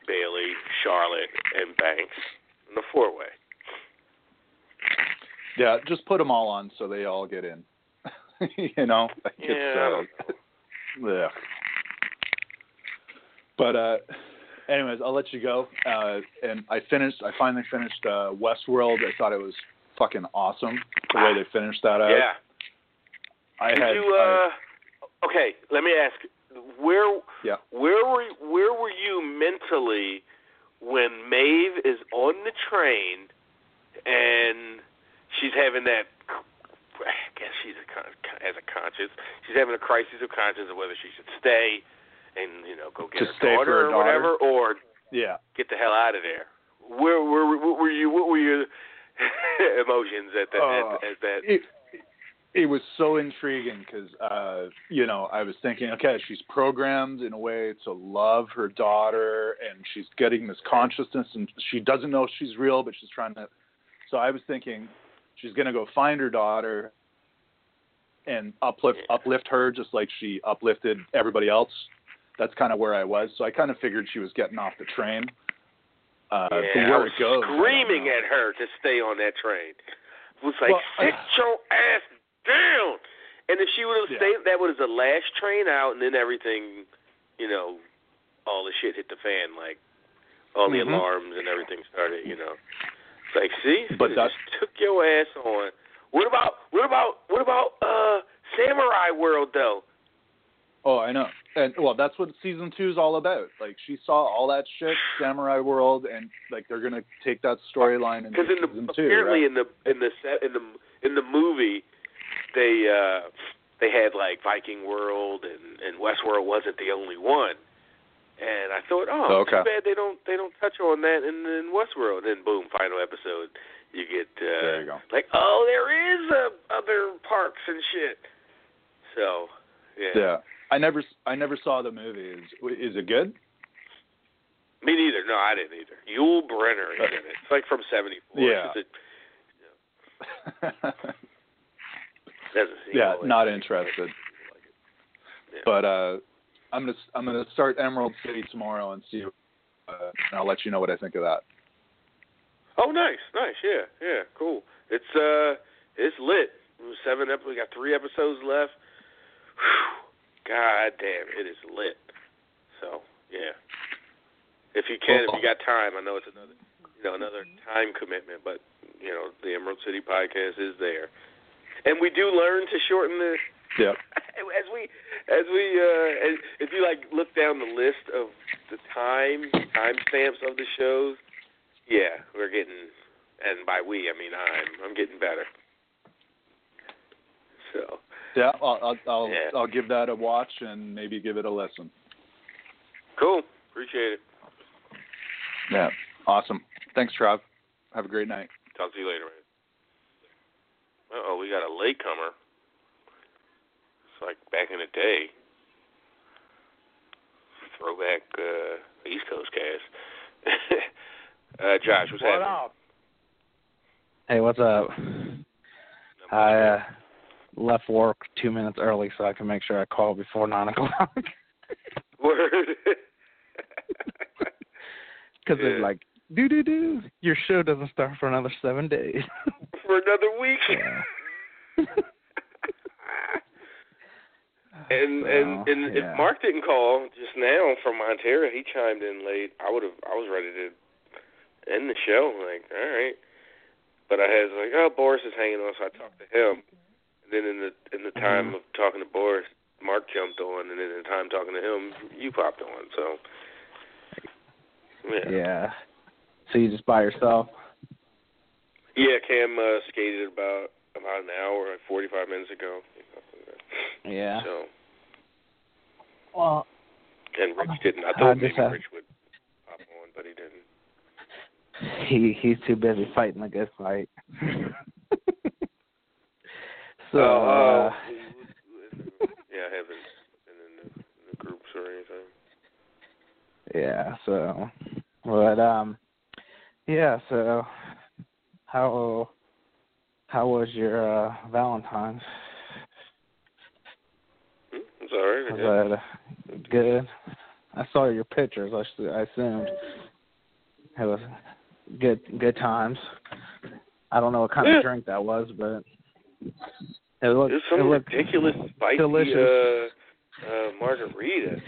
Bayley, Charlotte, and Banks in the four way. Yeah, just put them all on so they all get in. you know, like Yeah, it's uh, yeah. But uh anyways, I'll let you go. Uh and I finished I finally finished uh Westworld. I thought it was fucking awesome the way they finished that out. Yeah. I Did had you? I- Uh, okay, let me ask. Where yeah. where were where were you mentally when Maeve is on the train and she's having that? I guess she's a, as a conscience. She's having a crisis of conscience of whether she should stay and you know go get her stay for daughter or whatever, or Yeah. get the hell out of there. Where where what were you? What were your emotions at that? Uh, at, at that? it it was so intriguing because uh you know i was thinking okay she's programmed in a way to love her daughter and she's getting this consciousness and she doesn't know she's real but she's trying to so i was thinking she's going to go find her daughter and uplift uplift her just like she uplifted everybody else. That's kind of where i was so i kind of figured she was getting off the train uh yeah, but I was it goes. screaming at her to stay on that train. It was like, Well, sit your ass down. And if she would have Yeah. stayed, that was the last train out, and then everything, you know, all the shit hit the fan, like all the Mhm. alarms and everything started, you know. It's like, see, But that- just took your ass on. What about what about what about uh Samurai World though? Oh, I know. And well, that's what season two is all about. Like she saw all that shit, Samurai World, and like they're gonna take that storyline into Because in the season two. apparently right? in the in the set in the in the movie, they uh they had like Viking World and and Westworld wasn't the only one. And I thought, oh, Okay. too bad they don't they don't touch on that in, in Westworld. And then boom, final episode, you get uh, There you go. like, oh, there is uh, other parks and shit. So, yeah. yeah. I never, I never saw the movie. Is is it good? Me neither. No, I didn't either. Yul Brynner is in it. It's like from '74. Yeah. It's a, doesn't seem yeah, like not interested. Yeah. But uh, I'm gonna, I'm gonna start Emerald City tomorrow and see. Uh, and I'll let you know what I think of that. Oh, nice, nice. Yeah, yeah, cool. It's uh, it's lit. Seven ep- We got three episodes left. Whew. God damn, it is lit. So yeah, if you can, if you got time, I know it's another, you know, another time commitment, but you know, the Emerald City podcast is there, and we do learn to shorten the Yep. as we as we uh as, if you like look down the list of the time time stamps of the shows yeah we're getting and by we i mean i'm i'm getting better so Yeah, I'll, I'll, I'll, Yeah. I'll give that a watch and maybe give it a listen. cool appreciate it Yeah. Awesome. Thanks, Trav. Have a great night. talk to you later man oh we got a latecomer it's like back in the day throwback uh east coast cast uh josh what's happening up? Hey, what's up? I uh, left work two minutes early so I can make sure I call before nine o'clock. Word. Because Yeah. it's like, do do do. Your show doesn't start for another seven days. For another week. and and So, and yeah. if Mark didn't call just now from Ontario, he chimed in late. I would have. I was ready to end the show. Like, all right. But I had like, oh, Boris is hanging on, so I talked to him. And then in the in the time Mhm. of talking to Boris, Mark jumped on, and then in the time talking to him, you popped on. So, yeah. yeah. So you just by yourself? Yeah, Cam uh, skated about about an hour, like 45 minutes ago. Yeah. So, Well, And Rich didn't. I I thought just maybe have- Rich would pop on, but he didn't. He he's too busy fighting a good fight. so uh, oh, yeah, I haven't been in the, in the groups or anything. yeah, so but um yeah, so how how was your uh Valentine's? It's all right. Was that uh, good? I saw your pictures. I, I assumed it was good good times. I don't know what kind Yeah. of drink that was, but it looked It's some it looked ridiculous spicy delicious. uh uh margarita.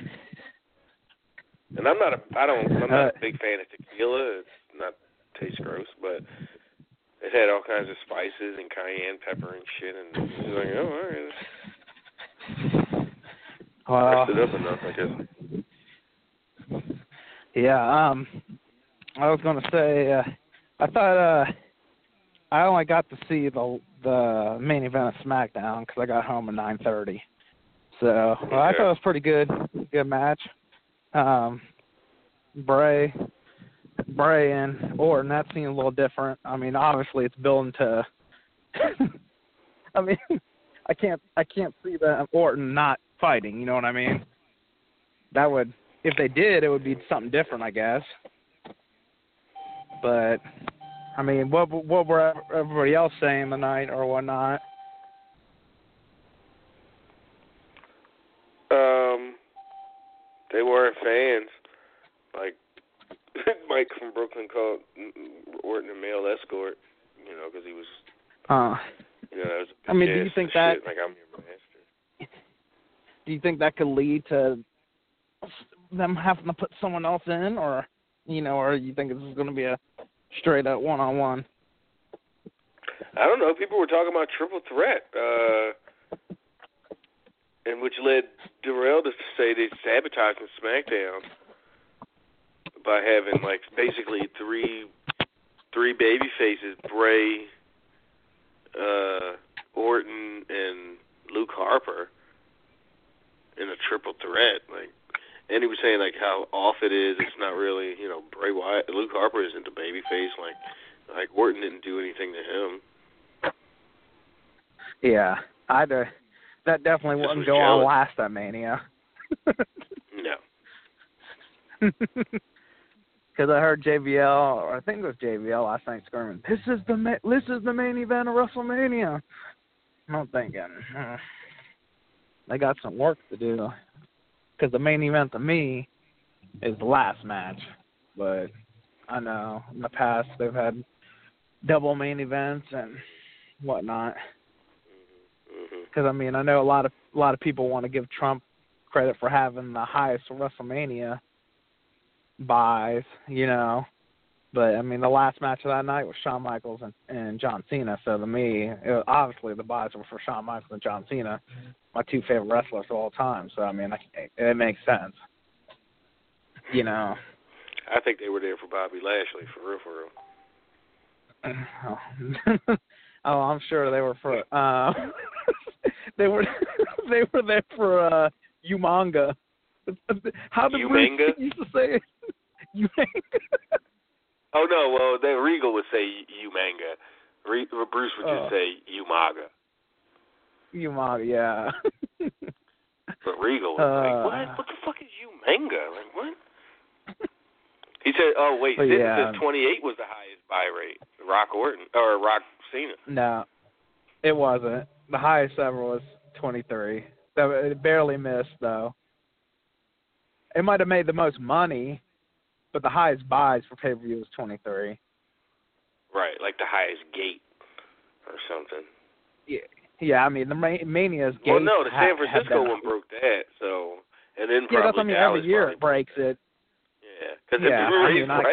And I'm not a I don't I'm not Uh, a big fan of tequila. It's not tastes gross, but it had all kinds of spices and cayenne pepper and shit and it was like, oh all right. Well, it up enough, I guess. Yeah, um I was going to say uh I thought uh I only got to see the the main event of SmackDown cuz I got home at 9:30. So, well, I thought it was pretty good good match. Um Bray Bray and Orton that seemed a little different. I mean, obviously it's building to I mean, I can't I can't see the Orton not fighting, you know what I mean? That would if they did, it would be something different, I guess. But I mean, what what were everybody else saying tonight or whatnot? Um, they weren't fans. Like Mike from Brooklyn called Orton a male escort. You know, because he was, Uh, you know, that was. I mean, do you think shit, that- Like I'm your master. do you think that could lead to them having to put someone else in, or you know, or you think this is going to be a straight up one on one? I don't know. People were talking about triple threat, uh, and which led Darrell to say they sabotaging SmackDown by having like basically three three baby faces: Bray, uh, Orton, and Luke Harper in a triple threat. Like, and he was saying like how off it is. It's not really, you know, Bray Wyatt. Luke Harper isn't a baby face. Like, like Orton didn't do anything to him. Yeah, I'd. Uh, that definitely Just wouldn't go on last at Mania. No. Because I heard JBL, or I think it was JBL last night, screaming, "This is the ma- this is the main event of WrestleMania." I'm thinking, hmm, they got some work to do. Because the main event to me is the last match, but I know in the past they've had double main events and whatnot. Because I mean, I know a lot of a lot of people want to give Trump credit for having the highest WrestleMania buys, you know. But I mean, the last match of that night was Shawn Michaels and, and John Cena. So to me, was, obviously the buys were for Shawn Michaels and John Cena, my two favorite wrestlers of all time. So I mean, I, it makes sense, you know. I think they were there for Bobby Lashley, for real, for real. Oh, oh I'm sure they were for. Uh, they were they were there for uh, Umanga. How did Umanga? used to say it? Umanga. Oh no, well, then Regal would say Umanga. Re- Bruce would just Oh. say Umaga, Umanga, yeah. but Regal was Uh. like, "What? What the fuck is Umanga? Like what?" He said, "Oh wait, Sid yeah. says 28 was the highest buy rate. Rock Orton or Rock Cena. no, it wasn't. The highest ever was 23. So it barely missed though. It might have made the most money, but the highest buys for pay per view was 23. Right, like the highest gate or something." Yeah, yeah. I mean the Ma- Mania's gate Well no, the San Francisco one broke that. So, and then Yeah, that's what I mean. Dallas Every year it breaks it. Yeah, because Yeah, it I mean, I-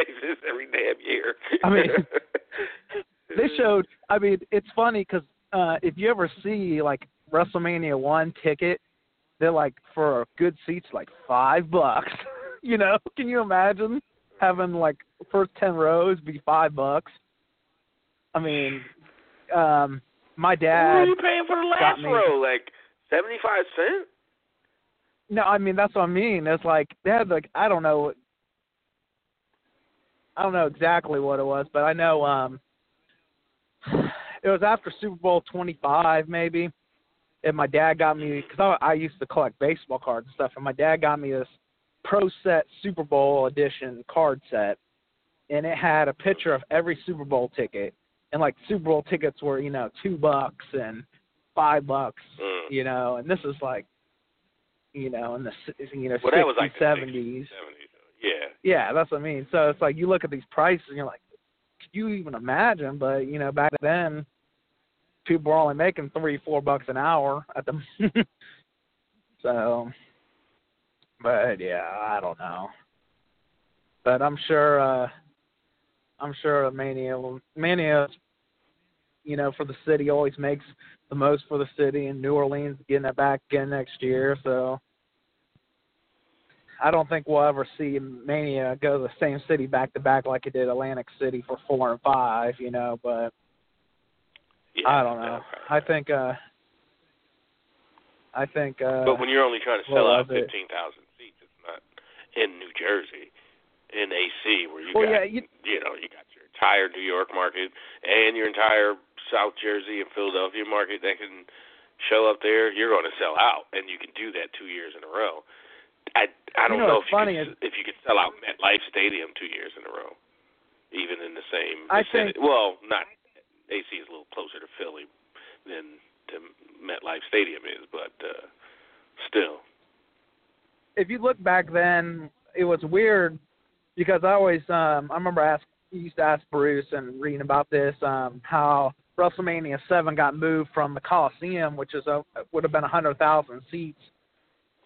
every damn year. I mean, they showed. I mean, it's funny because uh, if you ever see like WrestleMania one ticket, they're like for good seats like five bucks. you know, can you imagine having like first ten rows be five bucks? I mean, um, my what dad. are you paying for the last me- row? Like seventy five cent? No, I mean that's what I mean. It's like they had like I don't know I don't know exactly what it was, but I know um it was after Super Bowl 25 maybe. And my dad got me cuz I, I used to collect baseball cards and stuff and my dad got me this Pro Set Super Bowl edition card set and it had a picture of every Super Bowl ticket. And like Super Bowl tickets were, you know, 2 bucks and 5 bucks, Mm. you know, and this is like you know, in the you know Well, that was 60s, like the 70s. 70s. Yeah. Yeah, that's what I mean. So it's like you look at these prices and you're like, could you even imagine? But you know, back then, people were only making three, four bucks an hour at the. so, but yeah, I don't know. But I'm sure, uh I'm sure Mania, Mania, you know, for the city always makes the most for the city, and New Orleans getting it back again next year. So I don't think we'll ever see Mania go to the same city back to back like it did Atlantic City for four and five, you know. But Yeah. I don't know. I think. uh I think. uh But when you're only trying to sell out was it? 15,000 seats, it's not in New Jersey, in AC, where you Well, got, yeah, you- you know, you got your entire New York market and your entire South Jersey and Philadelphia market that can show up there. You're going to sell out, and you can do that two years in a row. I I don't know know, what's if you funny could, is- if you could sell out MetLife Stadium two years in a row, even in the same I vicinity. think- well, not AC is a little closer to Philly than to MetLife Stadium is, but uh still. If you look back then, it was weird because I always um I remember ask used to ask Bruce and reading about this um how WrestleMania seven got moved from the Coliseum, which is a would have been a hundred thousand seats,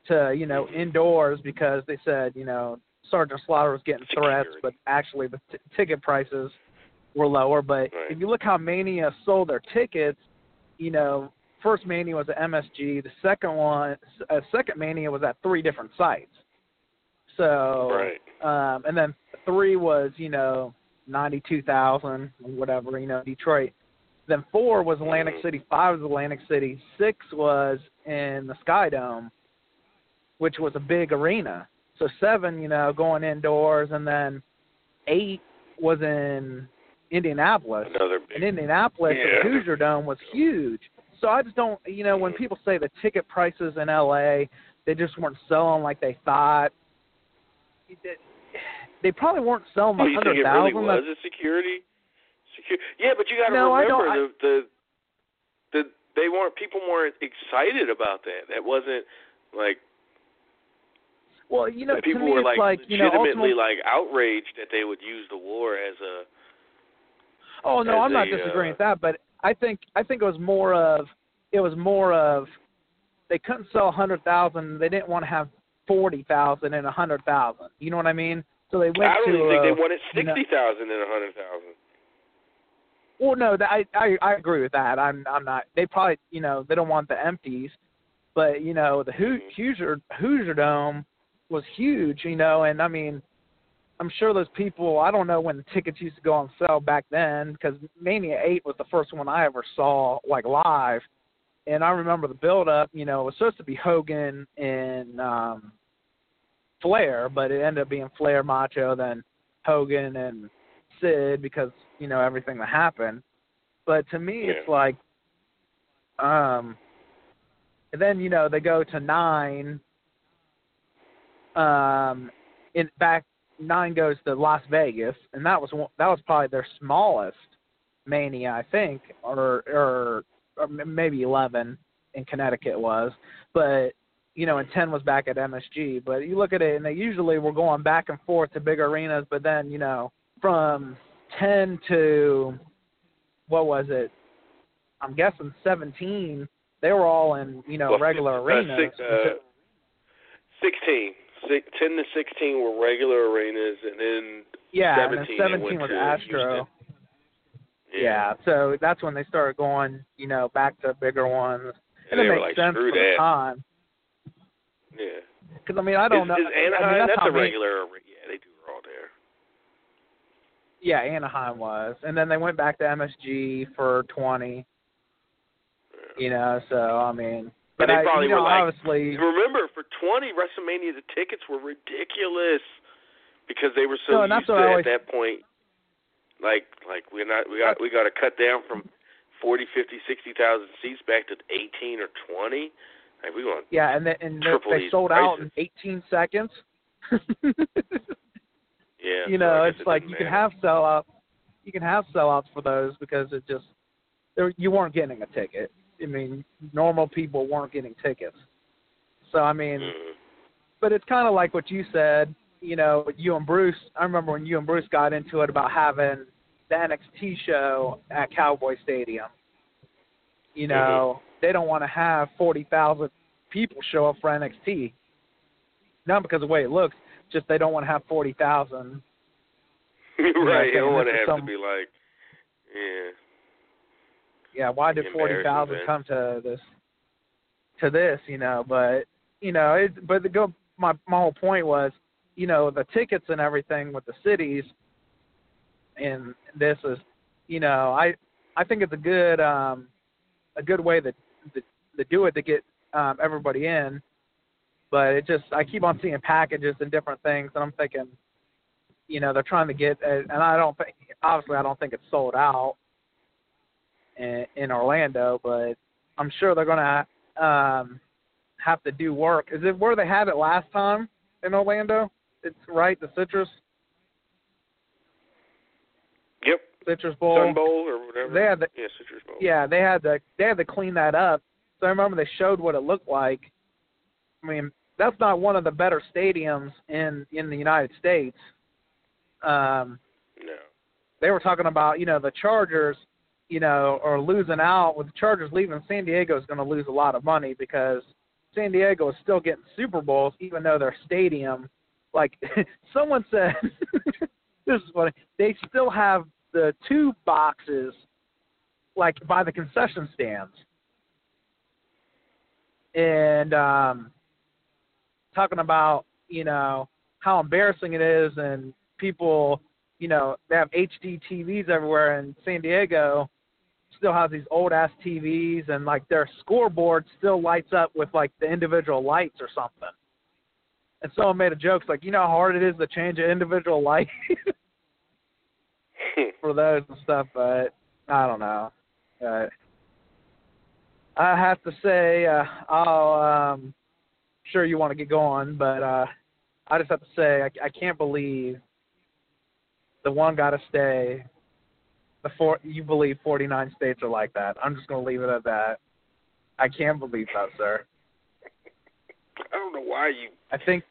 to you know indoors because they said you know Sergeant Slaughter was getting threats, but actually the t- ticket prices were lower. But if you look how Mania sold their tickets, you know first Mania was at MSG. The second one, uh, second Mania was at three different sites. So, Right. um, and then three was you know ninety two thousand, whatever you know Detroit. Then four was Atlantic City. Five was Atlantic City. Six was in the Sky Dome, which was a big arena. So seven, you know, going indoors, and then eight was in Indianapolis. Another big In Indianapolis, Yeah. the Hoosier Dome was huge. So I just don't, you know, when people say the ticket prices in LA, they just weren't selling like they thought. They probably weren't selling Oh, a you think it really was a security? Secure? Yeah, but you got to No, I remember don't- the the the they weren't people weren't excited about that. That wasn't like Well, you know, the people were like, like you know, legitimately like outraged that they would use the war as a Oh no, I'm not disagreeing uh, with that, but I think I think it was more of it was more of they couldn't sell a hundred thousand. They didn't want to have forty thousand and a hundred thousand. You know what I mean? So they went I don't to. even think they uh, wanted you know- sixty thousand and a hundred thousand. Well, no, that, I, I I agree with that. I'm I'm not. They probably you know they don't want the empties, but you know the Hoo- Hoosier Hoosier Dome was huge. You know, and I mean, I'm sure those people. I don't know when the tickets used to go on sale back then because Mania Eight was the first one I ever saw like live, and I remember the build up. You know, it was supposed to be Hogan and um, Flair, but it ended up being Flair, Macho, then Hogan and Sid because you know everything that happened. But to me, it's like, um, and then you know they go to nine. Um, in back nine goes to Las Vegas, and that was one- that was probably their smallest mania, I think, or or, or maybe eleven in Connecticut was, but you know, and ten was back at MSG. But you look at it, and they usually were going back and forth to big arenas, but then you know, from ten to what was it? I'm guessing seventeen. They were all in you know Well, regular uh, arenas. six, uh, Sixteen. Six, ten to sixteen were regular arenas, and then yeah, and then seventeen, they seventeen went was Astro. Houston. Yeah. so that's when they started going, you know, back to bigger ones. And it they were makes like, sense "Screw for the time. Yeah. Because I mean, I don't is, know. Is I mean, that's that's a many- regular. Yeah, they do all there. Yeah, Anaheim was, and then they went back to MSG for twenty. You know, so I mean, But they I, probably you know, were like, obviously, remember for 20 WrestleMania the tickets were ridiculous because they were so No, used to at always- that point like like we're not we got we got to cut down from forty, fifty, sixty thousand seats back to 18 or 20. Like we want yeah, and they, and they, they sold out in 18 seconds. yeah. you know, I it's it like you can matter. have sellouts. You can have sellouts for those because it just there you weren't getting a ticket. I mean, normal people weren't getting tickets. So I mean, Mhm. but it's kind of like what you said. You know, you and Bruce. I remember when you and Bruce got into it about having the NXT show at Cowboy Stadium. You know, they don't want to have forty thousand people show up for NXT. Not because of the way it looks, just they don't want to have forty thousand. right. You saying don't want to have some- to be like, yeah. Yeah, why did forty thousand come to this? To this, you know, but you know, it. But the go. My my whole point was, you know, the tickets and everything with the cities, and this is, you know, I I think it's a good um a good way to to, to do it to get um everybody in. But it just I keep on seeing packages and different things, and I'm thinking, you know, they're trying to get, and I don't think obviously I don't think it's sold out in, in Orlando, but I'm sure they're gonna um, have to do work. Is it where they had it last time in Orlando? It's right, the Citrus Yep. Citrus Bowl. Sun Bowl or whatever. They had the, yeah, Citrus Bowl. yeah, they had to they had to clean that up. So I remember they showed what it looked like. I mean, that's not one of the better stadiums in in the United States. Um, No. they were talking about, you know, the Chargers, you know, are losing out with the Chargers leaving. San Diego is going to lose a lot of money because San Diego is still getting Super Bowls, even though their stadium, like someone said, this is funny. They still have the two boxes, like by the concession stands, and um, talking about, you know, how embarrassing it is and people you know, they have HD TVs everywhere in San Diego still has these old ass TVs and like their scoreboard still lights up with like the individual lights or something. And someone made a joke it's like, you know how hard it is to change an individual light for those and stuff, but I don't know. Uh, I have to say, uh, I'll um sure you want to get going, but uh I just have to say I, I can't believe the one got to stay. The four, you believe 49 states are like that. I'm just going to leave it at that. I can't believe that, sir. I don't know why you. I think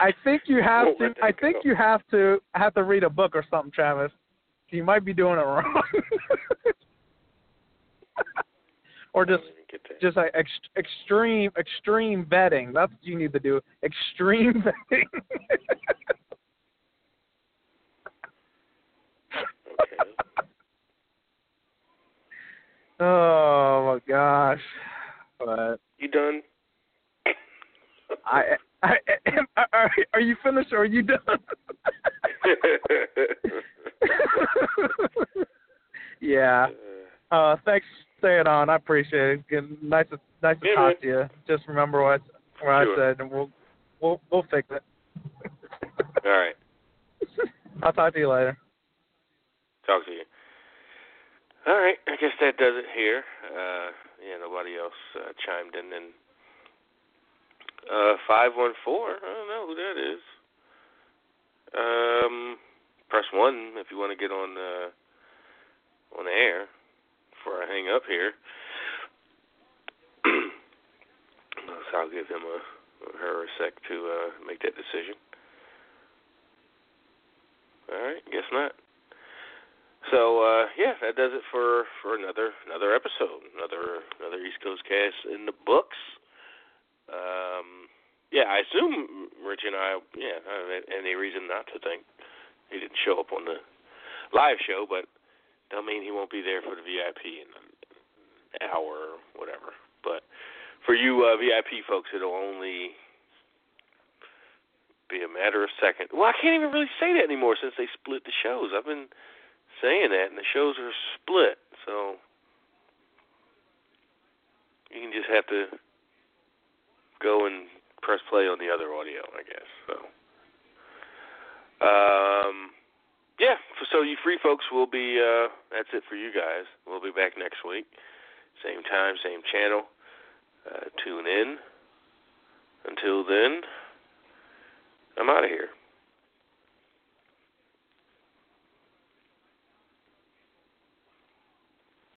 I think you have to. I think you have to have to read a book or something, Travis. You might be doing it wrong, or just just like ex- extreme extreme vetting. That's what you need to do. Extreme vetting. Oh my gosh! But You done? I, I, I are, are you finished or are you done? yeah. Uh, thanks for staying on. I appreciate it. Good, nice to nice to Yeah, talk man. to you. Just remember what what I said, and we'll we'll we'll fix it. All right. I'll talk to you later. Talk to you. All right. I guess that does it here. Uh, yeah, nobody else uh, chimed in. And uh, five one four. I don't know who that is. Um, press one if you want to get on uh, on the air before I hang up here. so I'll give him a her a sec to uh, make that decision. All right, guess not. So uh, yeah, that does it for for another another episode, another another East Coast cast in the books. Um, yeah, I assume Rich and I, yeah, I any reason not to think he didn't show up on the live show, but don't mean he won't be there for the VIP in an hour or whatever. But for you uh, VIP folks, it'll only be a matter of seconds. Well, I can't even really say that anymore since they split the shows. I've been saying that, and the shows are split, so you can just have to go and press play on the other audio, I guess. So, um, yeah. So you free folks will be. Uh, that's it for you guys. We'll be back next week, same time, same channel. Uh, tune in. Until then, I'm out of here.